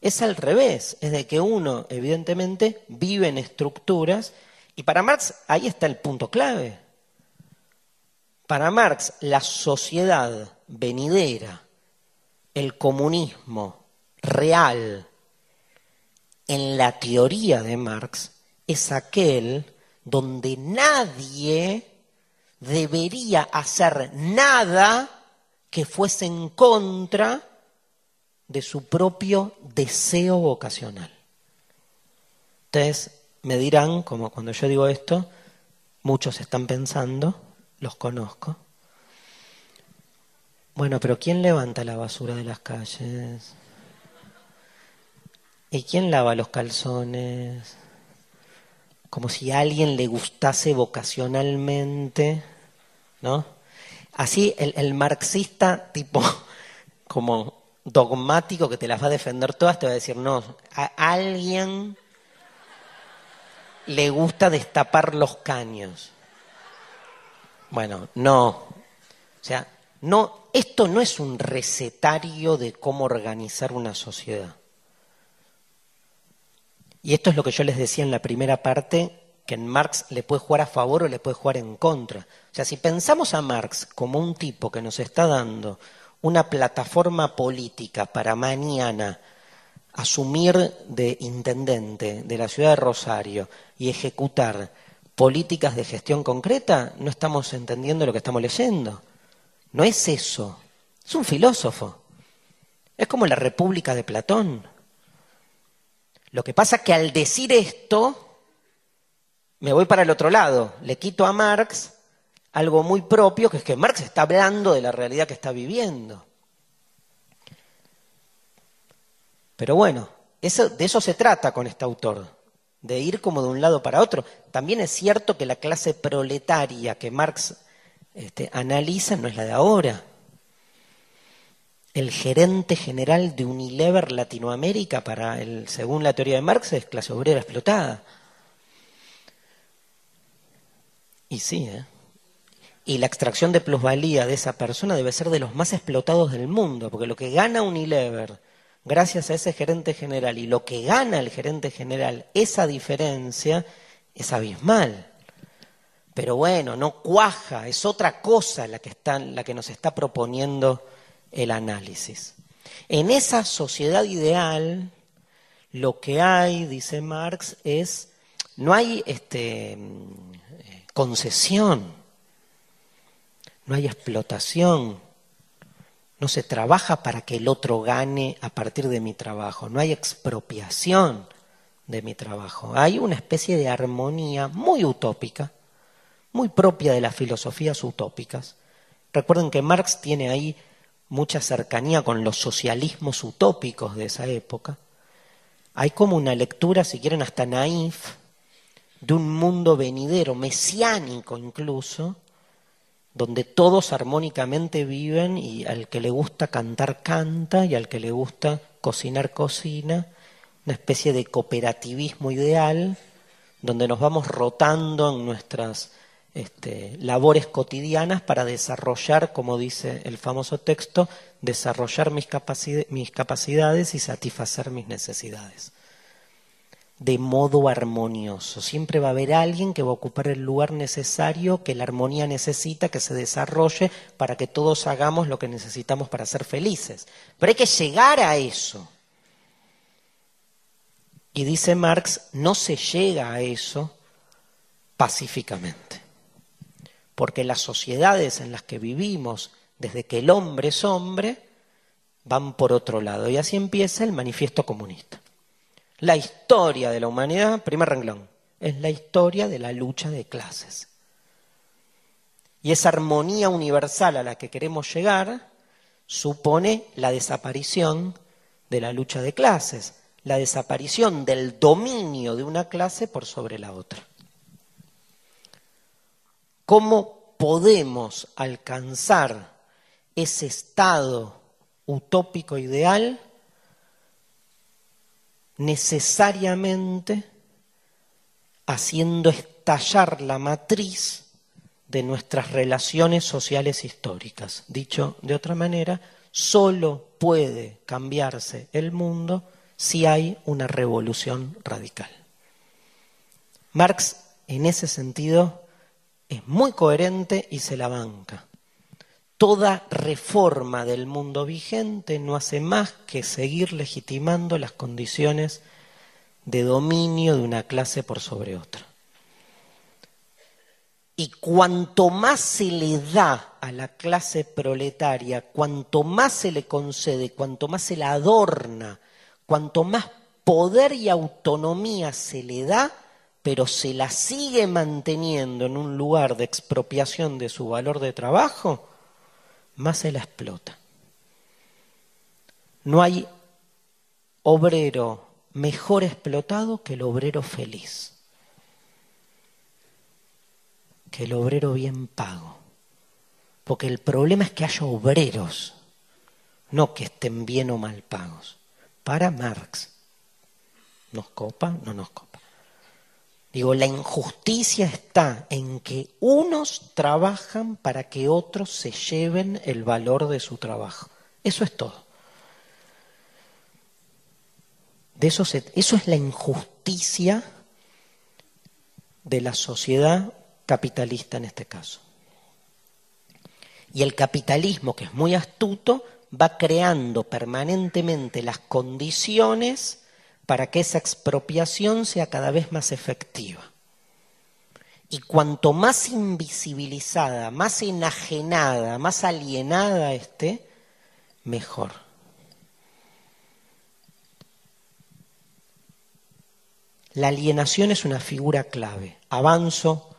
es al revés, es de que uno, evidentemente, vive en estructuras y para Marx ahí está el punto clave. Para Marx, la sociedad venidera, el comunismo real, en la teoría de Marx, es aquel donde nadie debería hacer nada que fuese en contra de su propio deseo vocacional. Entonces, me dirán, como cuando yo digo esto, muchos están pensando, los conozco. Bueno, pero ¿quién levanta la basura de las calles? ¿Y quién lava los calzones? Como si a alguien le gustase vocacionalmente, ¿no? Así el, el marxista tipo como dogmático que te las va a defender todas, te va a decir, no, a alguien le gusta destapar los caños. Bueno, no. O sea, no, esto no es un recetario de cómo organizar una sociedad. Y esto es lo que yo les decía en la primera parte, que en Marx le puede jugar a favor o le puede jugar en contra. O sea, si pensamos a Marx como un tipo que nos está dando una plataforma política para mañana asumir de intendente de la ciudad de Rosario y ejecutar políticas de gestión concreta, no estamos entendiendo lo que estamos leyendo. No es eso. Es un filósofo. Es como la República de Platón. Lo que pasa es que al decir esto, me voy para el otro lado. Le quito a Marx algo muy propio, que es que Marx está hablando de la realidad que está viviendo. Pero bueno, eso, de eso se trata con este autor, de ir como de un lado para otro. También es cierto que la clase proletaria que Marx este, analiza no es la de ahora. El gerente general de Unilever Latinoamérica, para el, según la teoría de Marx, es clase obrera explotada. Y sí, ¿eh? y la extracción de plusvalía de esa persona debe ser de los más explotados del mundo, porque lo que gana Unilever gracias a ese gerente general y lo que gana el gerente general, esa diferencia es abismal. Pero bueno, no cuaja, es otra cosa la que, está, la que nos está proponiendo el análisis. En esa sociedad ideal, lo que hay, dice Marx, es, no hay este, concesión, no hay explotación, no se trabaja para que el otro gane a partir de mi trabajo, no hay expropiación de mi trabajo, hay una especie de armonía muy utópica, muy propia de las filosofías utópicas. Recuerden que Marx tiene ahí mucha cercanía con los socialismos utópicos de esa época. Hay como una lectura, si quieren, hasta naif, de un mundo venidero, mesiánico incluso, donde todos armónicamente viven y al que le gusta cantar canta y al que le gusta cocinar cocina, una especie de cooperativismo ideal, donde nos vamos rotando en nuestras este, labores cotidianas para desarrollar, como dice el famoso texto, desarrollar mis, mis capacidades y satisfacer mis necesidades. De modo armonioso. Siempre va a haber alguien que va a ocupar el lugar necesario que la armonía necesita que se desarrolle para que todos hagamos lo que necesitamos para ser felices. Pero hay que llegar a eso. Y dice Marx, no se llega a eso pacíficamente porque las sociedades en las que vivimos desde que el hombre es hombre van por otro lado. Y así empieza el manifiesto comunista. La historia de la humanidad, primer renglón, es la historia de la lucha de clases. Y esa armonía universal a la que queremos llegar supone la desaparición de la lucha de clases, la desaparición del dominio de una clase por sobre la otra. ¿Cómo podemos alcanzar ese estado utópico ideal? Necesariamente haciendo estallar la matriz de nuestras relaciones sociales históricas. Dicho de otra manera, solo puede cambiarse el mundo si hay una revolución radical. Marx, en ese sentido, es muy coherente y se la banca. Toda reforma del mundo vigente no hace más que seguir legitimando las condiciones de dominio de una clase por sobre otra. Y cuanto más se le da a la clase proletaria, cuanto más se le concede, cuanto más se la adorna, cuanto más poder y autonomía se le da, pero se la sigue manteniendo en un lugar de expropiación de su valor de trabajo, más se la explota. No hay obrero mejor explotado que el obrero feliz, que el obrero bien pago. Porque el problema es que haya obreros, no que estén bien o mal pagos. Para Marx, ¿nos copa? No nos copa. Digo, la injusticia está en que unos trabajan para que otros se lleven el valor de su trabajo. Eso es todo. De eso, eso es la injusticia de la sociedad capitalista en este caso. Y el capitalismo, que es muy astuto, va creando permanentemente las condiciones para que esa expropiación sea cada vez más efectiva. Y cuanto más invisibilizada, más enajenada, más alienada esté, mejor. La alienación es una figura clave. Avanzo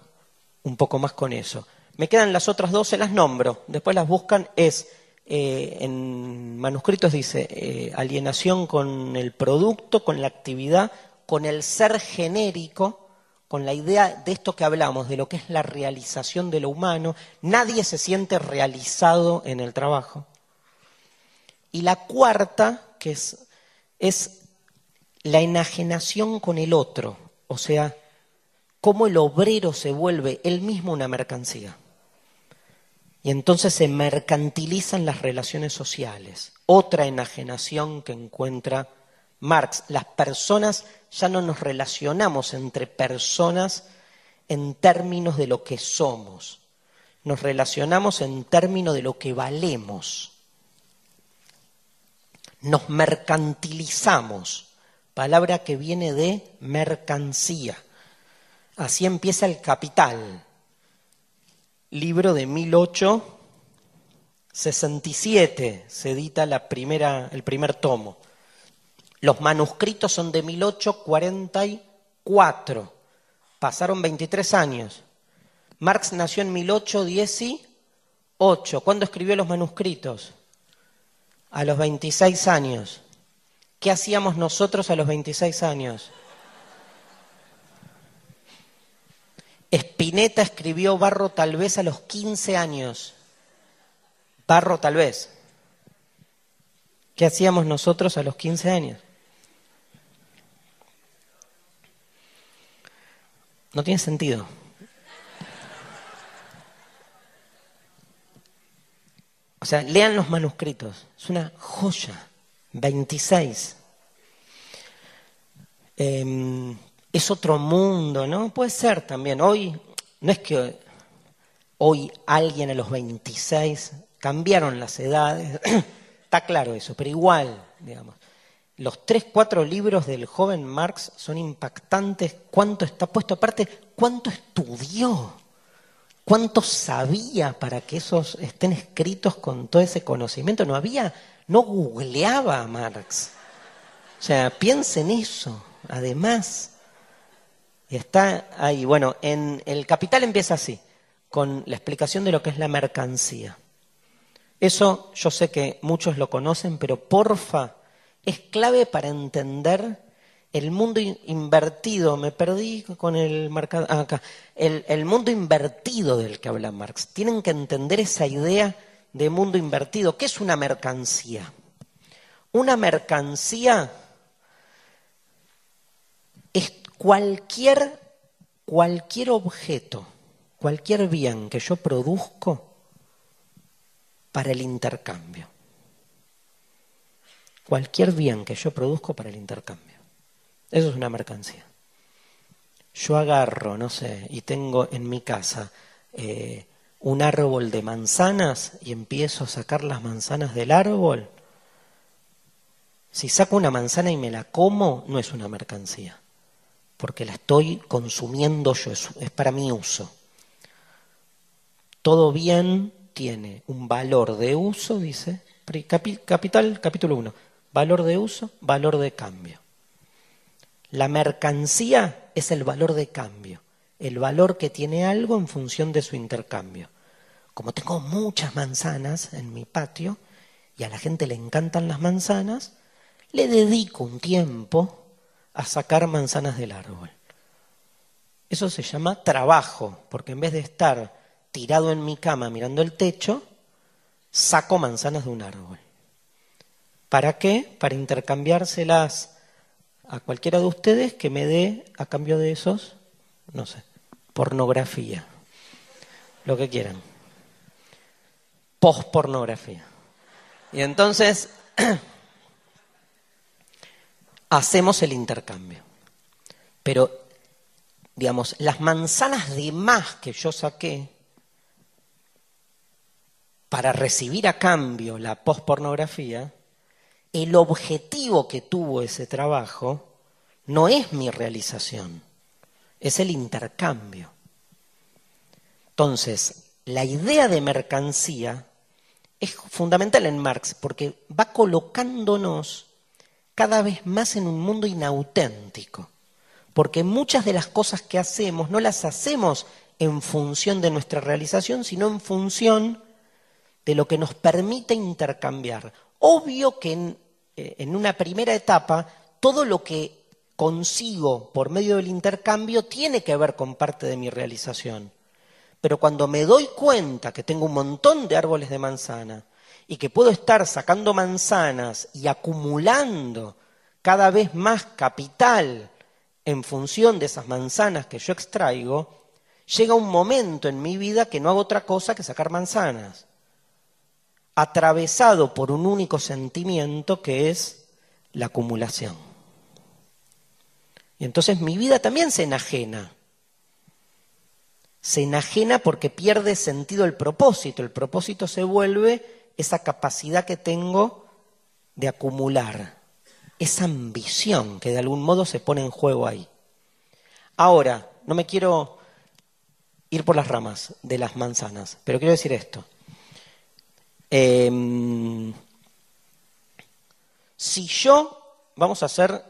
un poco más con eso. Me quedan las otras dos, se las nombro. Después las buscan. Es eh, en manuscritos dice eh, alienación con el producto, con la actividad, con el ser genérico, con la idea de esto que hablamos, de lo que es la realización de lo humano. Nadie se siente realizado en el trabajo. Y la cuarta, que es, es la enajenación con el otro, o sea, cómo el obrero se vuelve él mismo una mercancía. Y entonces se mercantilizan las relaciones sociales. Otra enajenación que encuentra Marx. Las personas ya no nos relacionamos entre personas en términos de lo que somos. Nos relacionamos en términos de lo que valemos. Nos mercantilizamos, palabra que viene de mercancía. Así empieza el capital libro de 1867 se edita la primera, el primer tomo. Los manuscritos son de 1844. Pasaron 23 años. Marx nació en 1818. ¿Cuándo escribió los manuscritos? A los 26 años. ¿Qué hacíamos nosotros a los 26 años? Spinetta escribió Barro tal vez a los 15 años. Barro tal vez. ¿Qué hacíamos nosotros a los 15 años? No tiene sentido. O sea, lean los manuscritos. Es una joya. 26. Em, es otro mundo, ¿no? Puede ser también. Hoy, no es que hoy alguien a los 26 cambiaron las edades, está claro eso, pero igual, digamos. Los tres, cuatro libros del joven Marx son impactantes. ¿Cuánto está puesto? Aparte, ¿cuánto estudió? ¿Cuánto sabía para que esos estén escritos con todo ese conocimiento? No había, no googleaba a Marx. O sea, piensen eso. Además, está ahí. Bueno, en el Capital empieza así, con la explicación de lo que es la mercancía. Eso yo sé que muchos lo conocen, pero porfa, es clave para entender el mundo invertido. Me perdí con el marcador. Ah, acá. El, el mundo invertido del que habla Marx. Tienen que entender esa idea de mundo invertido. ¿Qué es una mercancía? Una mercancía es cualquier, cualquier objeto, cualquier bien que yo produzco para el intercambio. Cualquier bien que yo produzco para el intercambio. Eso es una mercancía. Yo agarro, no sé, y tengo en mi casa eh, un árbol de manzanas y empiezo a sacar las manzanas del árbol. Si saco una manzana y me la como, no es una mercancía porque la estoy consumiendo yo, es, para mi uso. Todo bien tiene un valor de uso, dice, capital, capítulo 1, valor de uso, valor de cambio. La mercancía es el valor de cambio, el valor que tiene algo en función de su intercambio. Como tengo muchas manzanas en mi patio y a la gente le encantan las manzanas, le dedico un tiempo a sacar manzanas del árbol. Eso se llama trabajo, porque en vez de estar tirado en mi cama mirando el techo, saco manzanas de un árbol. ¿Para qué? Para intercambiárselas a cualquiera de ustedes que me dé a cambio de esos, no sé, pornografía, lo que quieran, pospornografía. Y entonces hacemos el intercambio. Pero, digamos, las manzanas de más que yo saqué para recibir a cambio la pospornografía, el objetivo que tuvo ese trabajo no es mi realización, es el intercambio. Entonces, la idea de mercancía es fundamental en Marx porque va colocándonos cada vez más en un mundo inauténtico, porque muchas de las cosas que hacemos no las hacemos en función de nuestra realización, sino en función de lo que nos permite intercambiar. Obvio que en, eh, una primera etapa todo lo que consigo por medio del intercambio tiene que ver con parte de mi realización. Pero cuando me doy cuenta que tengo un montón de árboles de manzana, y que puedo estar sacando manzanas y acumulando cada vez más capital en función de esas manzanas que yo extraigo, llega un momento en mi vida que no hago otra cosa que sacar manzanas, atravesado por un único sentimiento que es la acumulación. Y entonces mi vida también se enajena. Se enajena porque pierde sentido el propósito. El propósito se vuelve esa capacidad que tengo de acumular, esa ambición que de algún modo se pone en juego ahí. Ahora, no me quiero ir por las ramas de las manzanas, pero quiero decir esto. Em, si yo, vamos a hacer,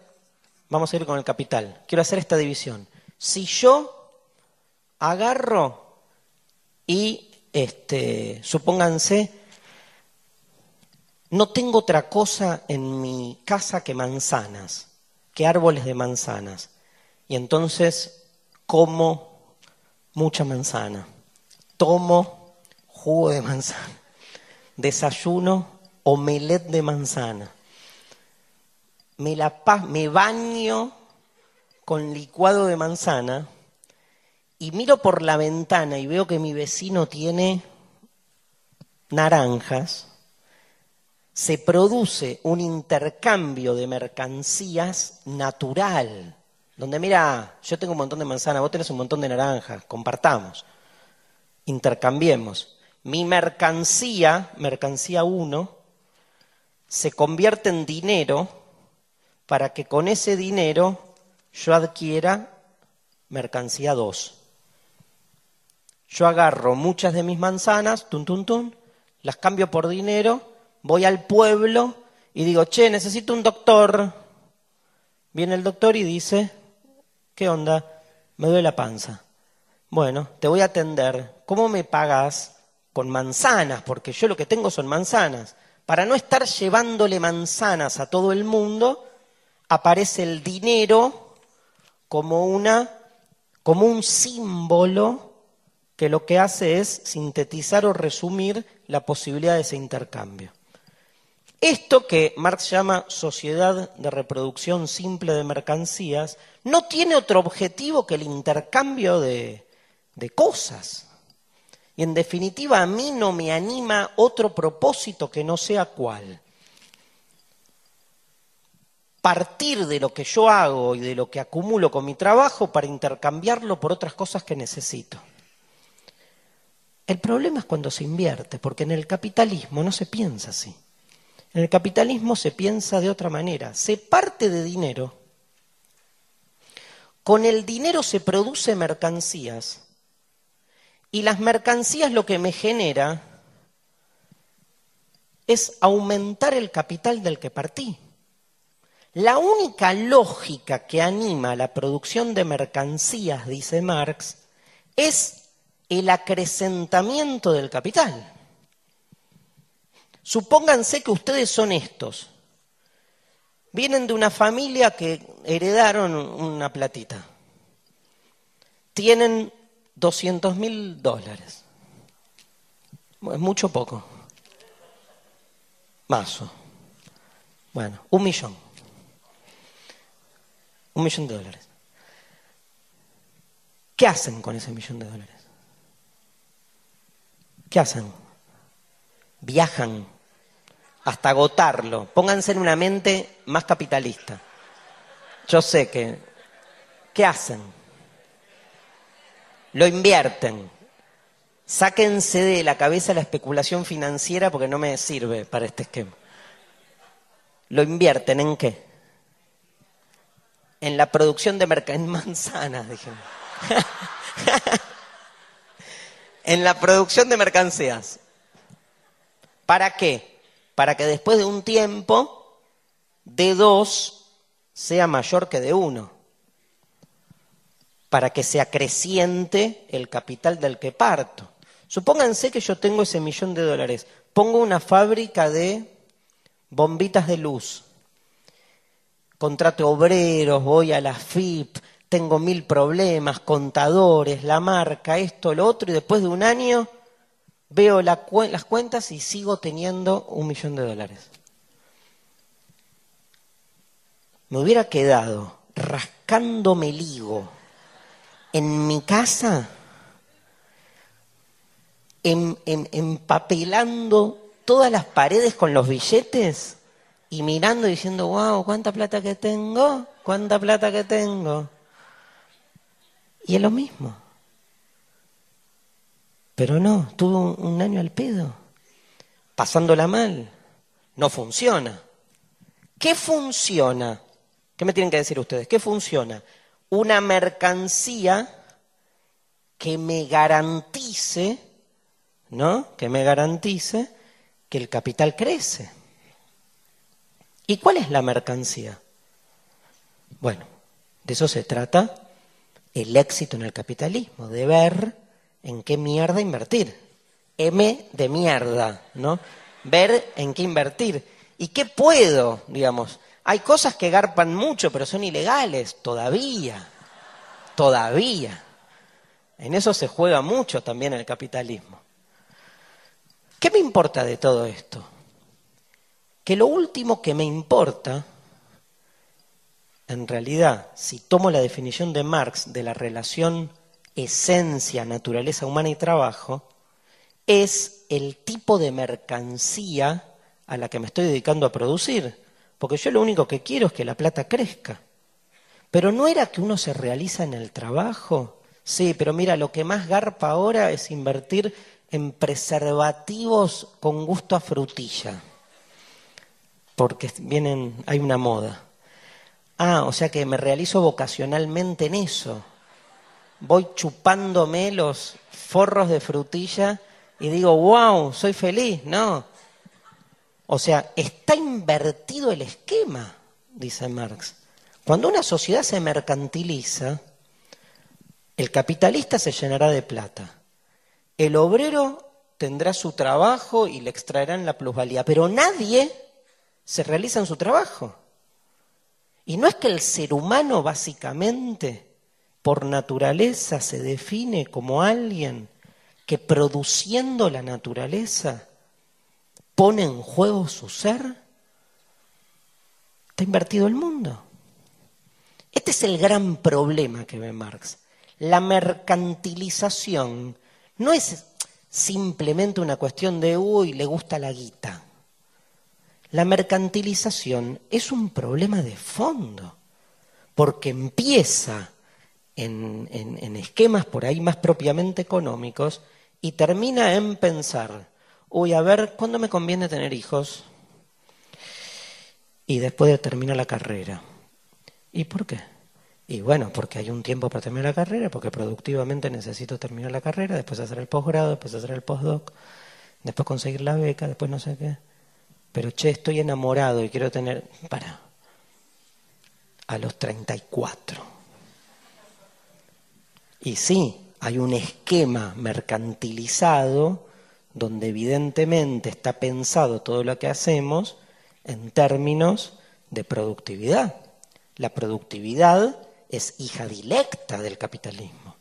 vamos a ir con el capital, quiero hacer esta división. Si yo agarro y este, supónganse, no tengo otra cosa en mi casa que manzanas, que árboles de manzanas. Y entonces como mucha manzana, tomo jugo de manzana, desayuno omelette de manzana, me, la, me baño con licuado de manzana y miro por la ventana y veo que mi vecino tiene naranjas, se produce un intercambio de mercancías natural, donde mira, yo tengo un montón de manzanas, vos tenés un montón de naranjas, compartamos, intercambiemos. Mi mercancía, mercancía 1, se convierte en dinero para que con ese dinero yo adquiera mercancía 2. Yo agarro muchas de mis manzanas, tun, tun, tun, las cambio por dinero, voy al pueblo y digo, che, necesito un doctor. Viene el doctor y dice, ¿qué onda? Me duele la panza. Bueno, te voy a atender. ¿Cómo me pagas? Con manzanas, porque yo lo que tengo son manzanas. Para no estar llevándole manzanas a todo el mundo, aparece el dinero como una como un símbolo que lo que hace es sintetizar o resumir la posibilidad de ese intercambio. Esto que Marx llama sociedad de reproducción simple de mercancías no tiene otro objetivo que el intercambio de, de cosas. Y en definitiva a mí no me anima otro propósito que no sea cuál partir de lo que yo hago y de lo que acumulo con mi trabajo para intercambiarlo por otras cosas que necesito. El problema es cuando se invierte, porque en el capitalismo no se piensa así. En el capitalismo se piensa de otra manera. Se parte de dinero. Con el dinero se produce mercancías. Y las mercancías lo que me genera es aumentar el capital del que partí. La única lógica que anima la producción de mercancías, dice Marx, es el acrecentamiento del capital. Supónganse que ustedes son estos. Vienen de una familia que heredaron una platita. Tienen 200 mil dólares. Es mucho poco. Mazo. Bueno, un millón. Un millón de dólares. ¿Qué hacen con ese millón de dólares? ¿Qué hacen? Viajan hasta agotarlo. Pónganse en una mente más capitalista. Yo sé que... ¿Qué hacen? Lo invierten. Sáquense de la cabeza la especulación financiera porque no me sirve para este esquema. ¿Lo invierten en qué? en la producción de mercancías, en manzanas, dijimos. en la producción de mercancías. ¿Para qué? Para que después de un tiempo, de dos sea mayor que de uno. Para que se acreciente el capital del que parto. Supónganse que yo tengo ese millón de dólares. Pongo una fábrica de bombitas de luz contrato obreros, voy a la FIP, tengo mil problemas, contadores, la marca, esto, lo otro, y después de un año veo las cuentas y sigo teniendo un millón de dólares. Me hubiera quedado rascándome el higo en mi casa, empapelando todas las paredes con los billetes y mirando y diciendo, wow, cuánta plata que tengo, cuánta plata que tengo. Y es lo mismo. Pero no, tuvo un año al pedo, pasándola mal. No funciona. ¿Qué funciona? ¿Qué me tienen que decir ustedes? ¿Qué funciona? Una mercancía que me garantice, ¿no? Que me garantice que el capital crece. ¿Y cuál es la mercancía? Bueno, de eso se trata el éxito en el capitalismo, de ver en qué mierda invertir. M de mierda, ¿no? Ver en qué invertir. ¿Y qué puedo, digamos? Hay cosas que garpan mucho, pero son ilegales, todavía. Todavía. En eso se juega mucho también el capitalismo. ¿Qué me importa de todo esto? Que lo último que me importa, en realidad, si tomo la definición de Marx de la relación esencia, naturaleza humana y trabajo, es el tipo de mercancía a la que me estoy dedicando a producir. Porque yo lo único que quiero es que la plata crezca. Pero no era que uno se realiza en el trabajo. Sí, pero mira, lo que más garpa ahora es invertir en preservativos con gusto a frutilla. Porque vienen, hay una moda. Ah, o sea que me realizo vocacionalmente en eso. Voy chupándome los forros de frutilla y digo, wow, soy feliz. No, o sea, está invertido el esquema, dice Marx. Cuando una sociedad se mercantiliza, el capitalista se llenará de plata. El obrero tendrá su trabajo y le extraerán la plusvalía, pero nadie se realiza en su trabajo. Y no es que el ser humano básicamente, por naturaleza, se define como alguien que produciendo la naturaleza pone en juego su ser, está invertido el mundo. Este es el gran problema que ve Marx. La mercantilización no es simplemente una cuestión de, uy, le gusta la guita. La mercantilización es un problema de fondo, porque empieza en, en esquemas por ahí más propiamente económicos y termina en pensar uy, a ver, ¿cuándo me conviene tener hijos? Y después de terminar la carrera. ¿Y por qué? Y bueno, porque hay un tiempo para terminar la carrera, porque productivamente necesito terminar la carrera, después hacer el posgrado, después hacer el postdoc, después conseguir la beca, después no sé qué. Pero che, estoy enamorado y quiero tener... Para. A los 34. Y sí, hay un esquema mercantilizado donde evidentemente está pensado todo lo que hacemos en términos de productividad. La productividad es hija directa del capitalismo.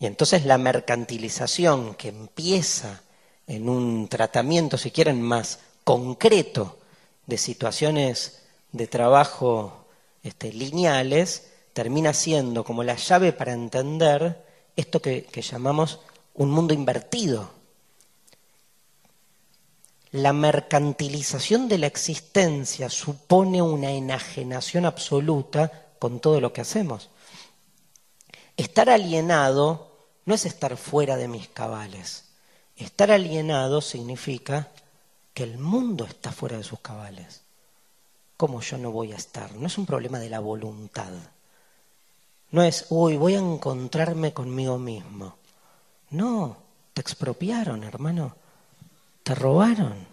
Y entonces la mercantilización que empieza en un tratamiento, si quieren, más concreto de situaciones de trabajo este, lineales, termina siendo como la llave para entender esto que llamamos un mundo invertido. La mercantilización de la existencia supone una enajenación absoluta con todo lo que hacemos. Estar alienado no es estar fuera de mis cabales. Estar alienado significa que el mundo está fuera de sus cabales. ¿Cómo yo no voy a estar? No es un problema de la voluntad. No es, uy, voy a encontrarme conmigo mismo. No, te expropiaron, hermano. Te robaron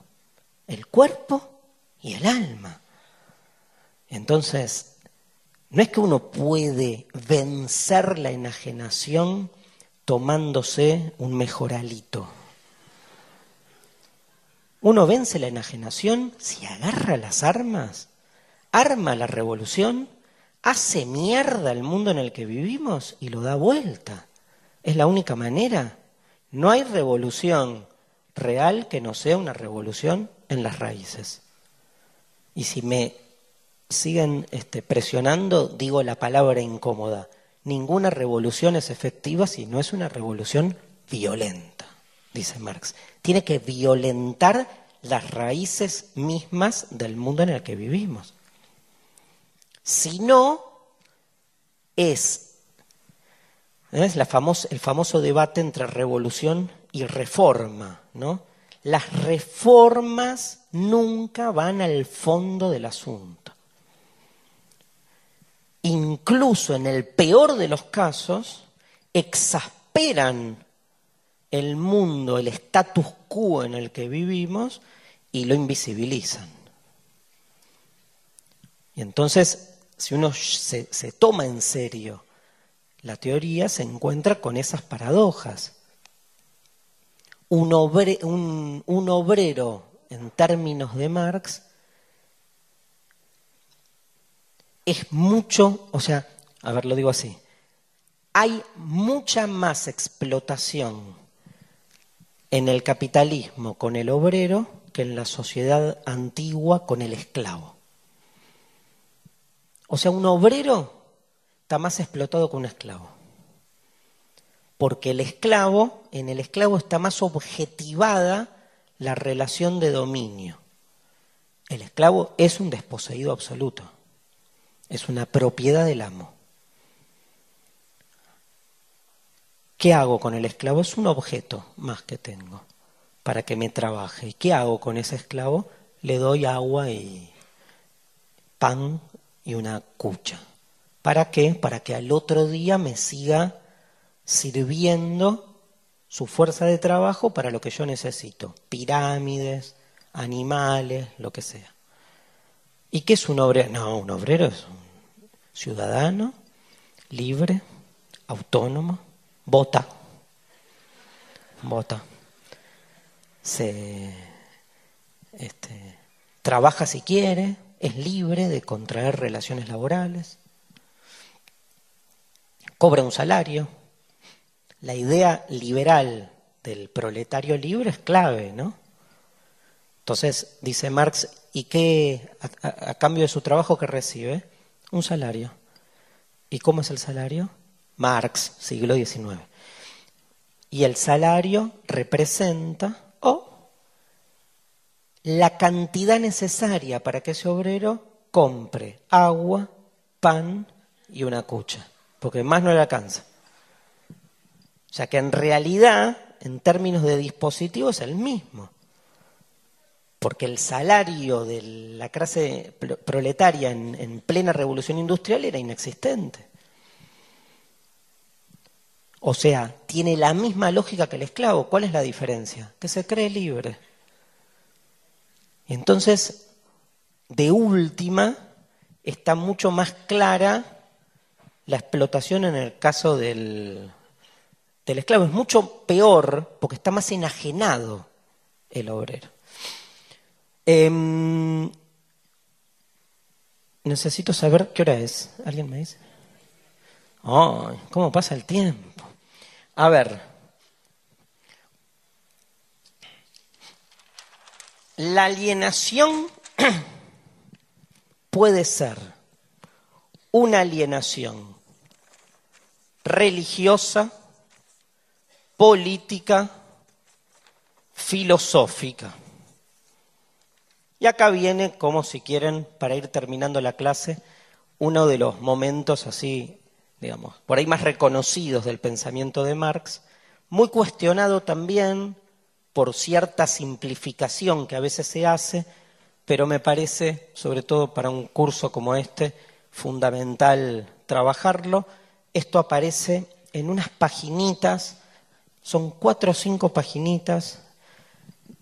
el cuerpo y el alma. Entonces, no es que uno puede vencer la enajenación tomándose un mejoralito. Uno vence la enajenación si agarra las armas, arma la revolución, hace mierda el mundo en el que vivimos y lo da vuelta. Es la única manera. No hay revolución real que no sea una revolución en las raíces. Y si me siguen este, presionando, digo la palabra incómoda. Ninguna revolución es efectiva si no es una revolución violenta, dice Marx. Tiene que violentar las raíces mismas del mundo en el que vivimos. Si no, es es el famoso debate entre revolución y reforma, ¿no? Las reformas nunca van al fondo del asunto. Incluso en el peor de los casos, exasperan el mundo, el status quo en el que vivimos y lo invisibilizan. Y entonces, si uno se, toma en serio la teoría se encuentra con esas paradojas. Un, un, obrero, en términos de Marx, es mucho, o sea, a ver, lo digo así, hay mucha más explotación en el capitalismo con el obrero que en la sociedad antigua con el esclavo. O sea, un obrero está más explotado que un esclavo. Porque el esclavo, en el esclavo está más objetivada la relación de dominio. El esclavo es un desposeído absoluto, es una propiedad del amo. ¿Qué hago con el esclavo? Es un objeto más que tengo para que me trabaje. ¿Y qué hago con ese esclavo? Le doy agua y pan y una cucha. ¿Para qué? Para que al otro día me siga sirviendo su fuerza de trabajo para lo que yo necesito. Pirámides, animales, lo que sea. ¿Y qué es un obrero? No, un obrero es un ciudadano, libre, autónomo, vota. Vota. Se este, trabaja si quiere, es libre de contraer relaciones laborales, cobra un salario. La idea liberal del proletario libre es clave, ¿no? Entonces, dice Marx, ¿y qué a, cambio de su trabajo que recibe? Un salario. ¿Y cómo es el salario? Marx, siglo XIX. Y el salario representa o la cantidad necesaria para que ese obrero compre agua, pan y una cucha porque más no le alcanza. O sea que en realidad, en términos de dispositivo, es el mismo. Porque el salario de la clase proletaria en, plena revolución industrial era inexistente. O sea, tiene la misma lógica que el esclavo. ¿Cuál es la diferencia? Que se cree libre. Y entonces, de última, está mucho más clara la explotación en el caso del, esclavo es mucho peor porque está más enajenado el obrero. Em, necesito saber qué hora es. ¿Alguien me dice? ¿Cómo pasa el tiempo? A ver. La alienación puede ser una alienación religiosa, política, filosófica. Y acá viene, como si quieren, para ir terminando la clase, uno de los momentos así, digamos, por ahí más reconocidos del pensamiento de Marx, muy cuestionado también por cierta simplificación que a veces se hace, pero me parece, sobre todo para un curso como este, fundamental trabajarlo, esto aparece en unas paginitas, son cuatro o cinco paginitas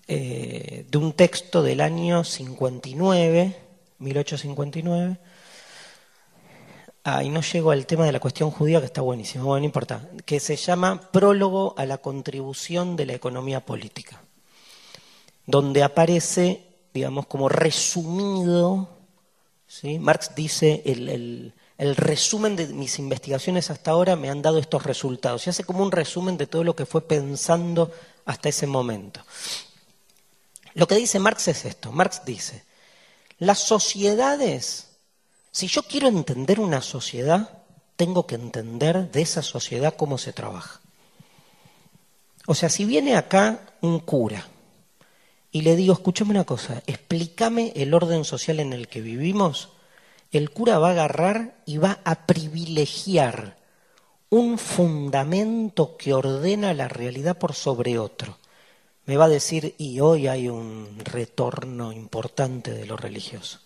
eh, de un texto del año 59, 1859. Ahí no llego al tema de la cuestión judía, que está buenísimo, bueno, no importa, que se llama Prólogo a la contribución de la economía política, donde aparece, digamos, como resumido, ¿sí? Marx dice el el resumen de mis investigaciones hasta ahora me han dado estos resultados. Y hace como un resumen de todo lo que fue pensando hasta ese momento. Lo que dice Marx es esto. Marx dice, las sociedades, si yo quiero entender una sociedad, tengo que entender de esa sociedad cómo se trabaja. O sea, si viene acá un cura y le digo, escúchame una cosa, explícame el orden social en el que vivimos, el cura va a agarrar y va a privilegiar un fundamento que ordena la realidad por sobre otro. Me va a decir, y hoy hay un retorno importante de lo religioso.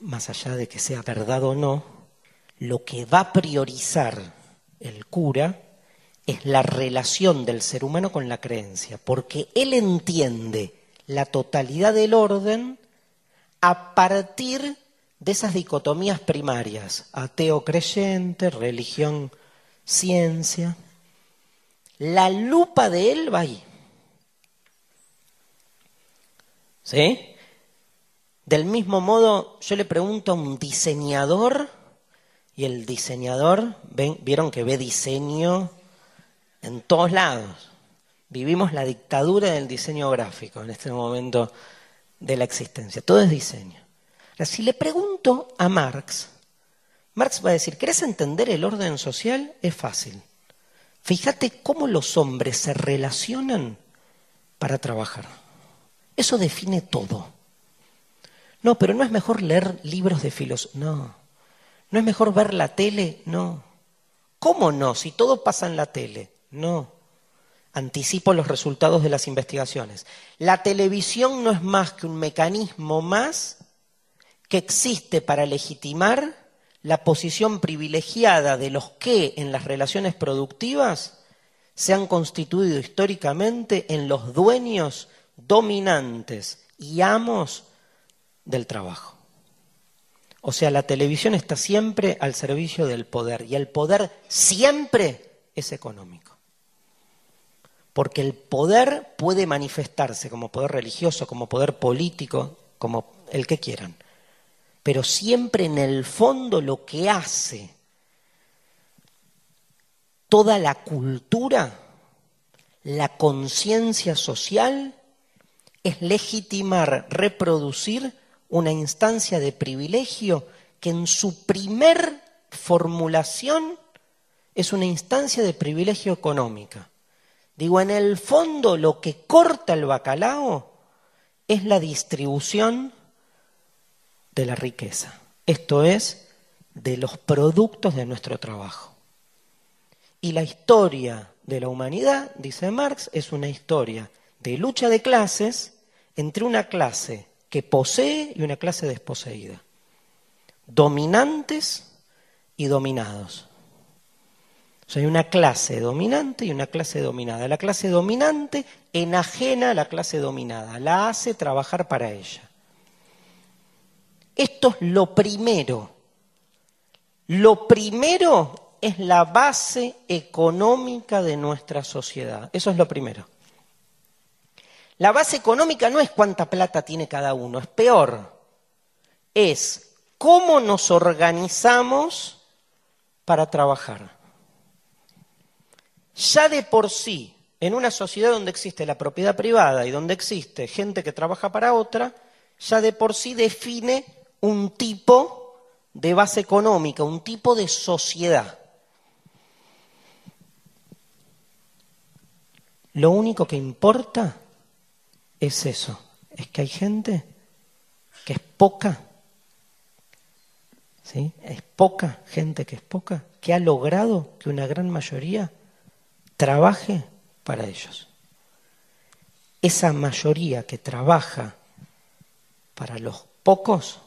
Más allá de que sea verdad o no, lo que va a priorizar el cura es la relación del ser humano con la creencia, porque él entiende la totalidad del orden a partir de esas dicotomías primarias, ateo creyente, religión, ciencia. La lupa de él va ahí. ¿Sí? Del mismo modo, yo le pregunto a un diseñador, y el diseñador, vieron que ve diseño en todos lados. Vivimos la dictadura del diseño gráfico en este momento de la existencia. Todo es diseño. Ahora, si le pregunto a Marx, Marx va a decir, ¿querés entender el orden social? Es fácil. Fíjate cómo los hombres se relacionan para trabajar. Eso define todo. No, pero no es mejor leer libros de filosofía. No. ¿No es mejor ver la tele? No. ¿Cómo no? Si todo pasa en la tele. No. Anticipo los resultados de las investigaciones. La televisión no es más que un mecanismo más que existe para legitimar la posición privilegiada de los que en las relaciones productivas se han constituido históricamente en los dueños dominantes y amos del trabajo. O sea, la televisión está siempre al servicio del poder y el poder siempre es económico. Porque el poder puede manifestarse como poder religioso, como poder político, como el que quieran. Pero siempre en el fondo lo que hace toda la cultura, la conciencia social, es legitimar, reproducir una instancia de privilegio que en su primer formulación es una instancia de privilegio económica. Digo, en el fondo lo que corta el bacalao es la distribución de la riqueza. Esto es, de los productos de nuestro trabajo. Y la historia de la humanidad, dice Marx, es una historia de lucha de clases entre una clase que posee y una clase desposeída. Dominantes y dominados. Hay una clase dominante y una clase dominada. La clase dominante enajena a la clase dominada, la hace trabajar para ella. Esto es lo primero. Lo primero es la base económica de nuestra sociedad. Eso es lo primero. La base económica no es cuánta plata tiene cada uno, es peor. Es cómo nos organizamos para trabajar. Ya de por sí, en una sociedad donde existe la propiedad privada y donde existe gente que trabaja para otra, ya de por sí define un tipo de base económica, un tipo de sociedad. Lo único que importa es eso, es que hay gente que es poca, ¿sí? Es poca gente que es poca, que ha logrado que una gran mayoría trabaje para ellos. Esa mayoría que trabaja para los pocos,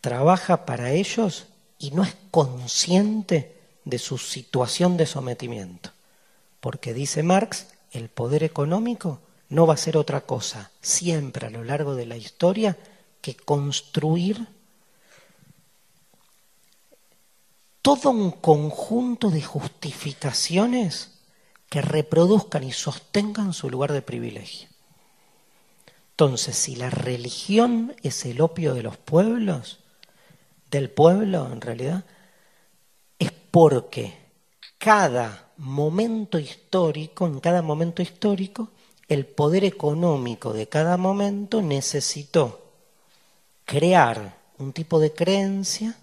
trabaja para ellos y no es consciente de su situación de sometimiento. Porque dice Marx, el poder económico no va a ser otra cosa, siempre a lo largo de la historia, que construir todo un conjunto de justificaciones que reproduzcan y sostengan su lugar de privilegio. Entonces, si la religión es el opio de los pueblos, del pueblo en realidad, es porque cada momento histórico, en cada momento histórico, el poder económico de cada momento necesitó crear un tipo de creencia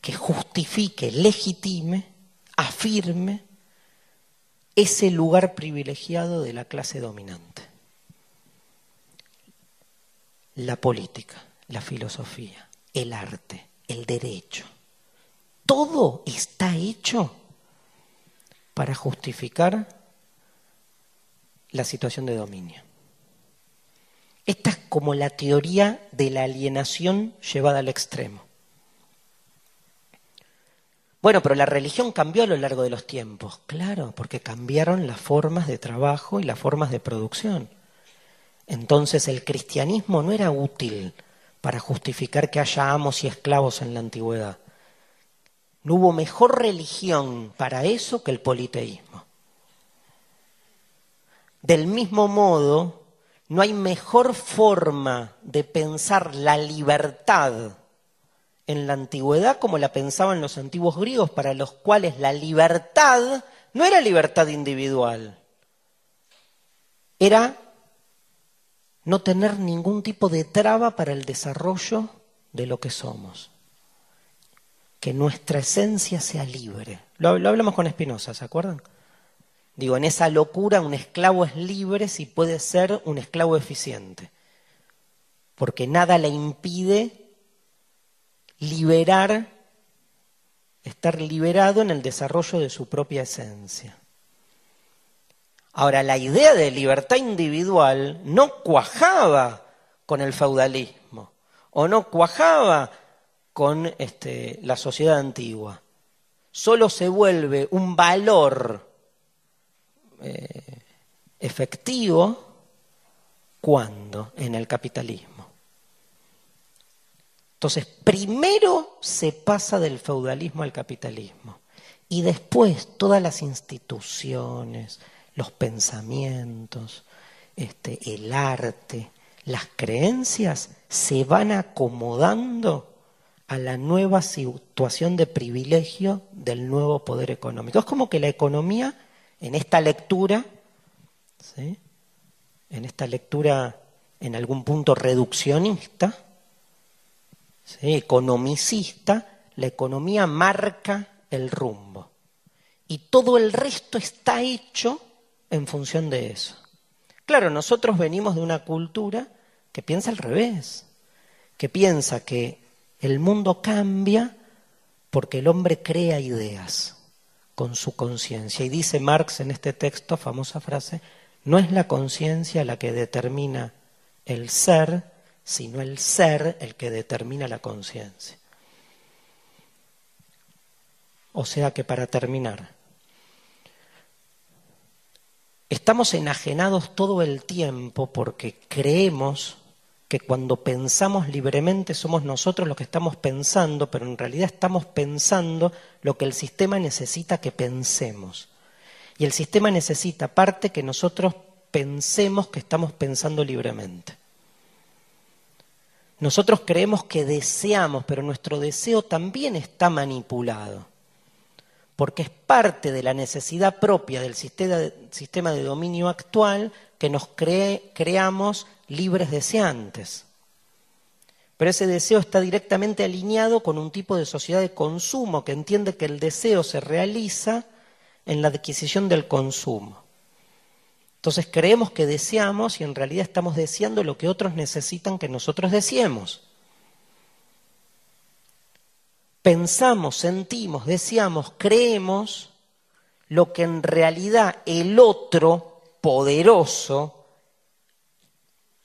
que justifique, legitime, afirme ese lugar privilegiado de la clase dominante. La política, la filosofía, el arte, el derecho, todo está hecho para justificar la situación de dominio. Esta es como la teoría de la alienación llevada al extremo. Bueno, pero la religión cambió a lo largo de los tiempos, claro, porque cambiaron las formas de trabajo y las formas de producción. Entonces el cristianismo no era útil para justificar que haya amos y esclavos en la antigüedad. No hubo mejor religión para eso que el politeísmo. Del mismo modo, no hay mejor forma de pensar la libertad en la antigüedad como la pensaban los antiguos griegos, para los cuales la libertad no era libertad individual, era no tener ningún tipo de traba para el desarrollo de lo que somos. Que nuestra esencia sea libre. Lo, hablamos con Espinosa, ¿se acuerdan? Digo, en esa locura un esclavo es libre si puede ser un esclavo eficiente, porque nada le impide liberar, estar liberado en el desarrollo de su propia esencia. Ahora, la idea de libertad individual no cuajaba con el feudalismo o no cuajaba con este, la sociedad antigua. Solo se vuelve un valor eh, efectivo cuando en el capitalismo. Entonces, primero se pasa del feudalismo al capitalismo y después todas las instituciones, los pensamientos, este, el arte, las creencias se van acomodando a la nueva situación de privilegio del nuevo poder económico. Es como que la economía en esta lectura, en esta lectura en algún punto reduccionista, economicista, la economía marca el rumbo. Y todo el resto está hecho en función de eso. Claro, nosotros venimos de una cultura que piensa al revés, que piensa que el mundo cambia porque el hombre crea ideas con su conciencia. Y dice Marx en este texto, famosa frase, no es la conciencia la que determina el ser, sino el ser el que determina la conciencia. O sea que para terminar, estamos enajenados todo el tiempo porque creemos que cuando pensamos libremente somos nosotros los que estamos pensando, pero en realidad estamos pensando lo que el sistema necesita que pensemos. Y el sistema necesita parte que nosotros pensemos que estamos pensando libremente. Nosotros creemos que deseamos, pero nuestro deseo también está manipulado, porque es parte de la necesidad propia del sistema de, dominio actual que nos creamos libres deseantes. Pero ese deseo está directamente alineado con un tipo de sociedad de consumo que entiende que el deseo se realiza en la adquisición del consumo. Entonces creemos que deseamos y en realidad estamos deseando lo que otros necesitan que nosotros deseemos. Pensamos, sentimos, deseamos, creemos lo que en realidad el otro poderoso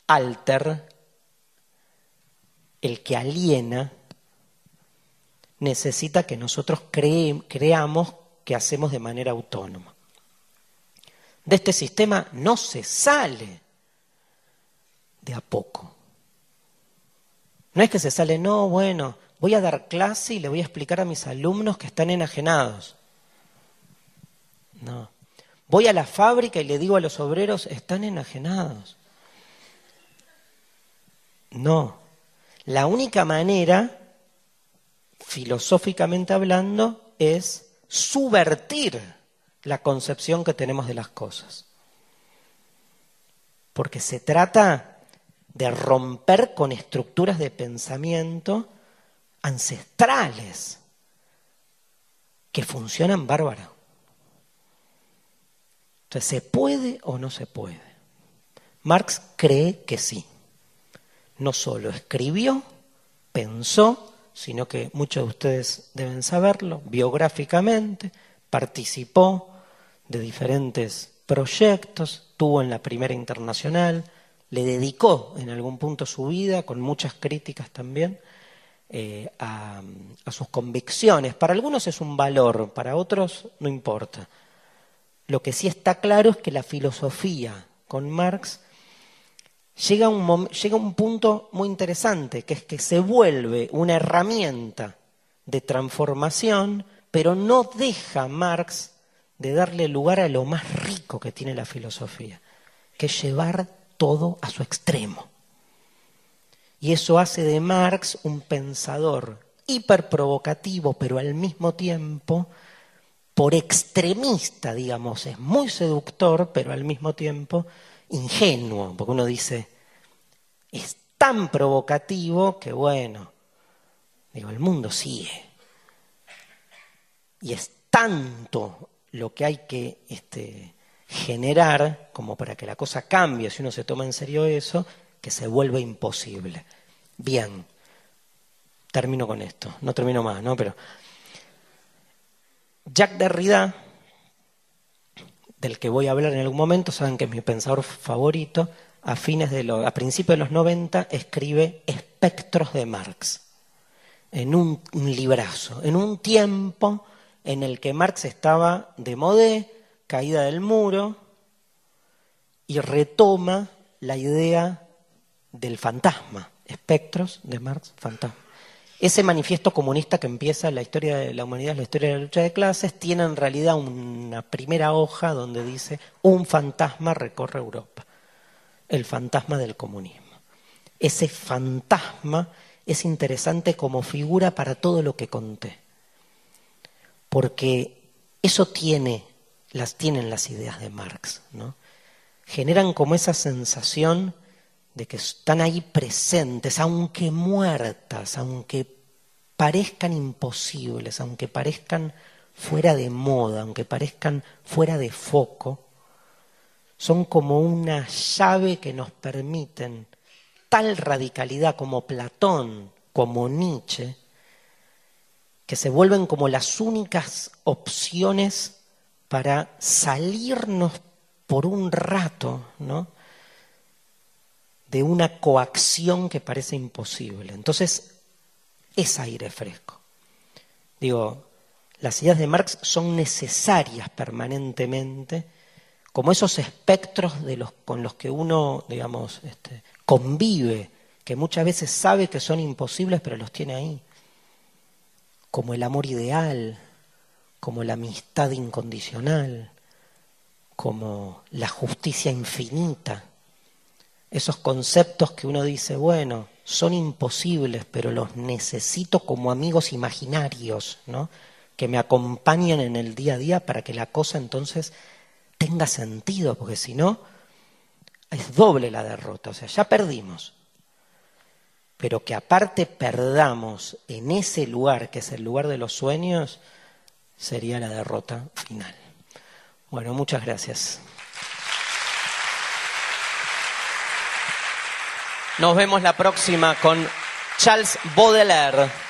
alter, el que aliena, necesita que nosotros creamos que hacemos de manera autónoma. De este sistema no se sale de a poco. No es que se sale, no, bueno, voy a dar clase y le voy a explicar a mis alumnos que están enajenados. No. Voy a la fábrica y le digo a los obreros, están enajenados. No. La única manera, filosóficamente hablando, es subvertir la concepción que tenemos de las cosas. Porque se trata de romper con estructuras de pensamiento ancestrales que funcionan bárbaro. Entonces, ¿se puede o no se puede? Marx cree que sí no solo escribió, pensó, sino que muchos de ustedes deben saberlo, biográficamente, participó de diferentes proyectos, tuvo en la primera internacional, le dedicó en algún punto su vida, con muchas críticas también, eh, a, a sus convicciones. Para algunos es un valor, para otros no importa. Lo que sí está claro es que la filosofía con Marx llega un, llega un punto muy interesante, que es que se vuelve una herramienta de transformación, pero no deja Marx de darle lugar a lo más rico que tiene la filosofía, que es llevar todo a su extremo. Y eso hace de Marx un pensador hiperprovocativo, pero al mismo tiempo por extremista, digamos, es muy seductor, pero al mismo tiempo ingenuo, porque uno dice, es tan provocativo que bueno, digo, el mundo sigue. Y es tanto lo que hay que este, generar como para que la cosa cambie, si uno se toma en serio eso, que se vuelve imposible. Bien, termino con esto, no termino más, ¿no? Pero Jacques Derrida, del que voy a hablar en algún momento, saben que es mi pensador favorito, a, fines de a principios de los 90 escribe Espectros de Marx, en un, librazo, en un tiempo en el que Marx estaba de modé, caída del muro, y retoma la idea del fantasma, espectros de Marx, fantasma. Ese manifiesto comunista que empieza la historia de la humanidad, la historia de la lucha de clases, tiene en realidad una primera hoja donde dice un fantasma recorre Europa, el fantasma del comunismo. Ese fantasma es interesante como figura para todo lo que conté, porque eso tiene, las tienen las ideas de Marx, ¿no? Generan como esa sensación de que están ahí presentes, aunque muertas, aunque parezcan imposibles, aunque parezcan fuera de moda, aunque parezcan fuera de foco, son como una llave que nos permiten tal radicalidad como Platón, como Nietzsche, que se vuelven como las únicas opciones para salirnos por un rato, ¿no? De una coacción que parece imposible. Entonces, es aire fresco. Digo, las ideas de Marx son necesarias permanentemente, como esos espectros de los, con los que uno, digamos, este, convive, que muchas veces sabe que son imposibles, pero los tiene ahí. Como el amor ideal, como la amistad incondicional, como la justicia infinita esos conceptos que uno dice, bueno, son imposibles, pero los necesito como amigos imaginarios, ¿no? Que me acompañen en el día a día para que la cosa entonces tenga sentido, porque si no, es doble la derrota, o sea, ya perdimos. Pero que aparte perdamos en ese lugar, que es el lugar de los sueños, sería la derrota final. Bueno, muchas gracias. Nos vemos la próxima con Charles Baudelaire.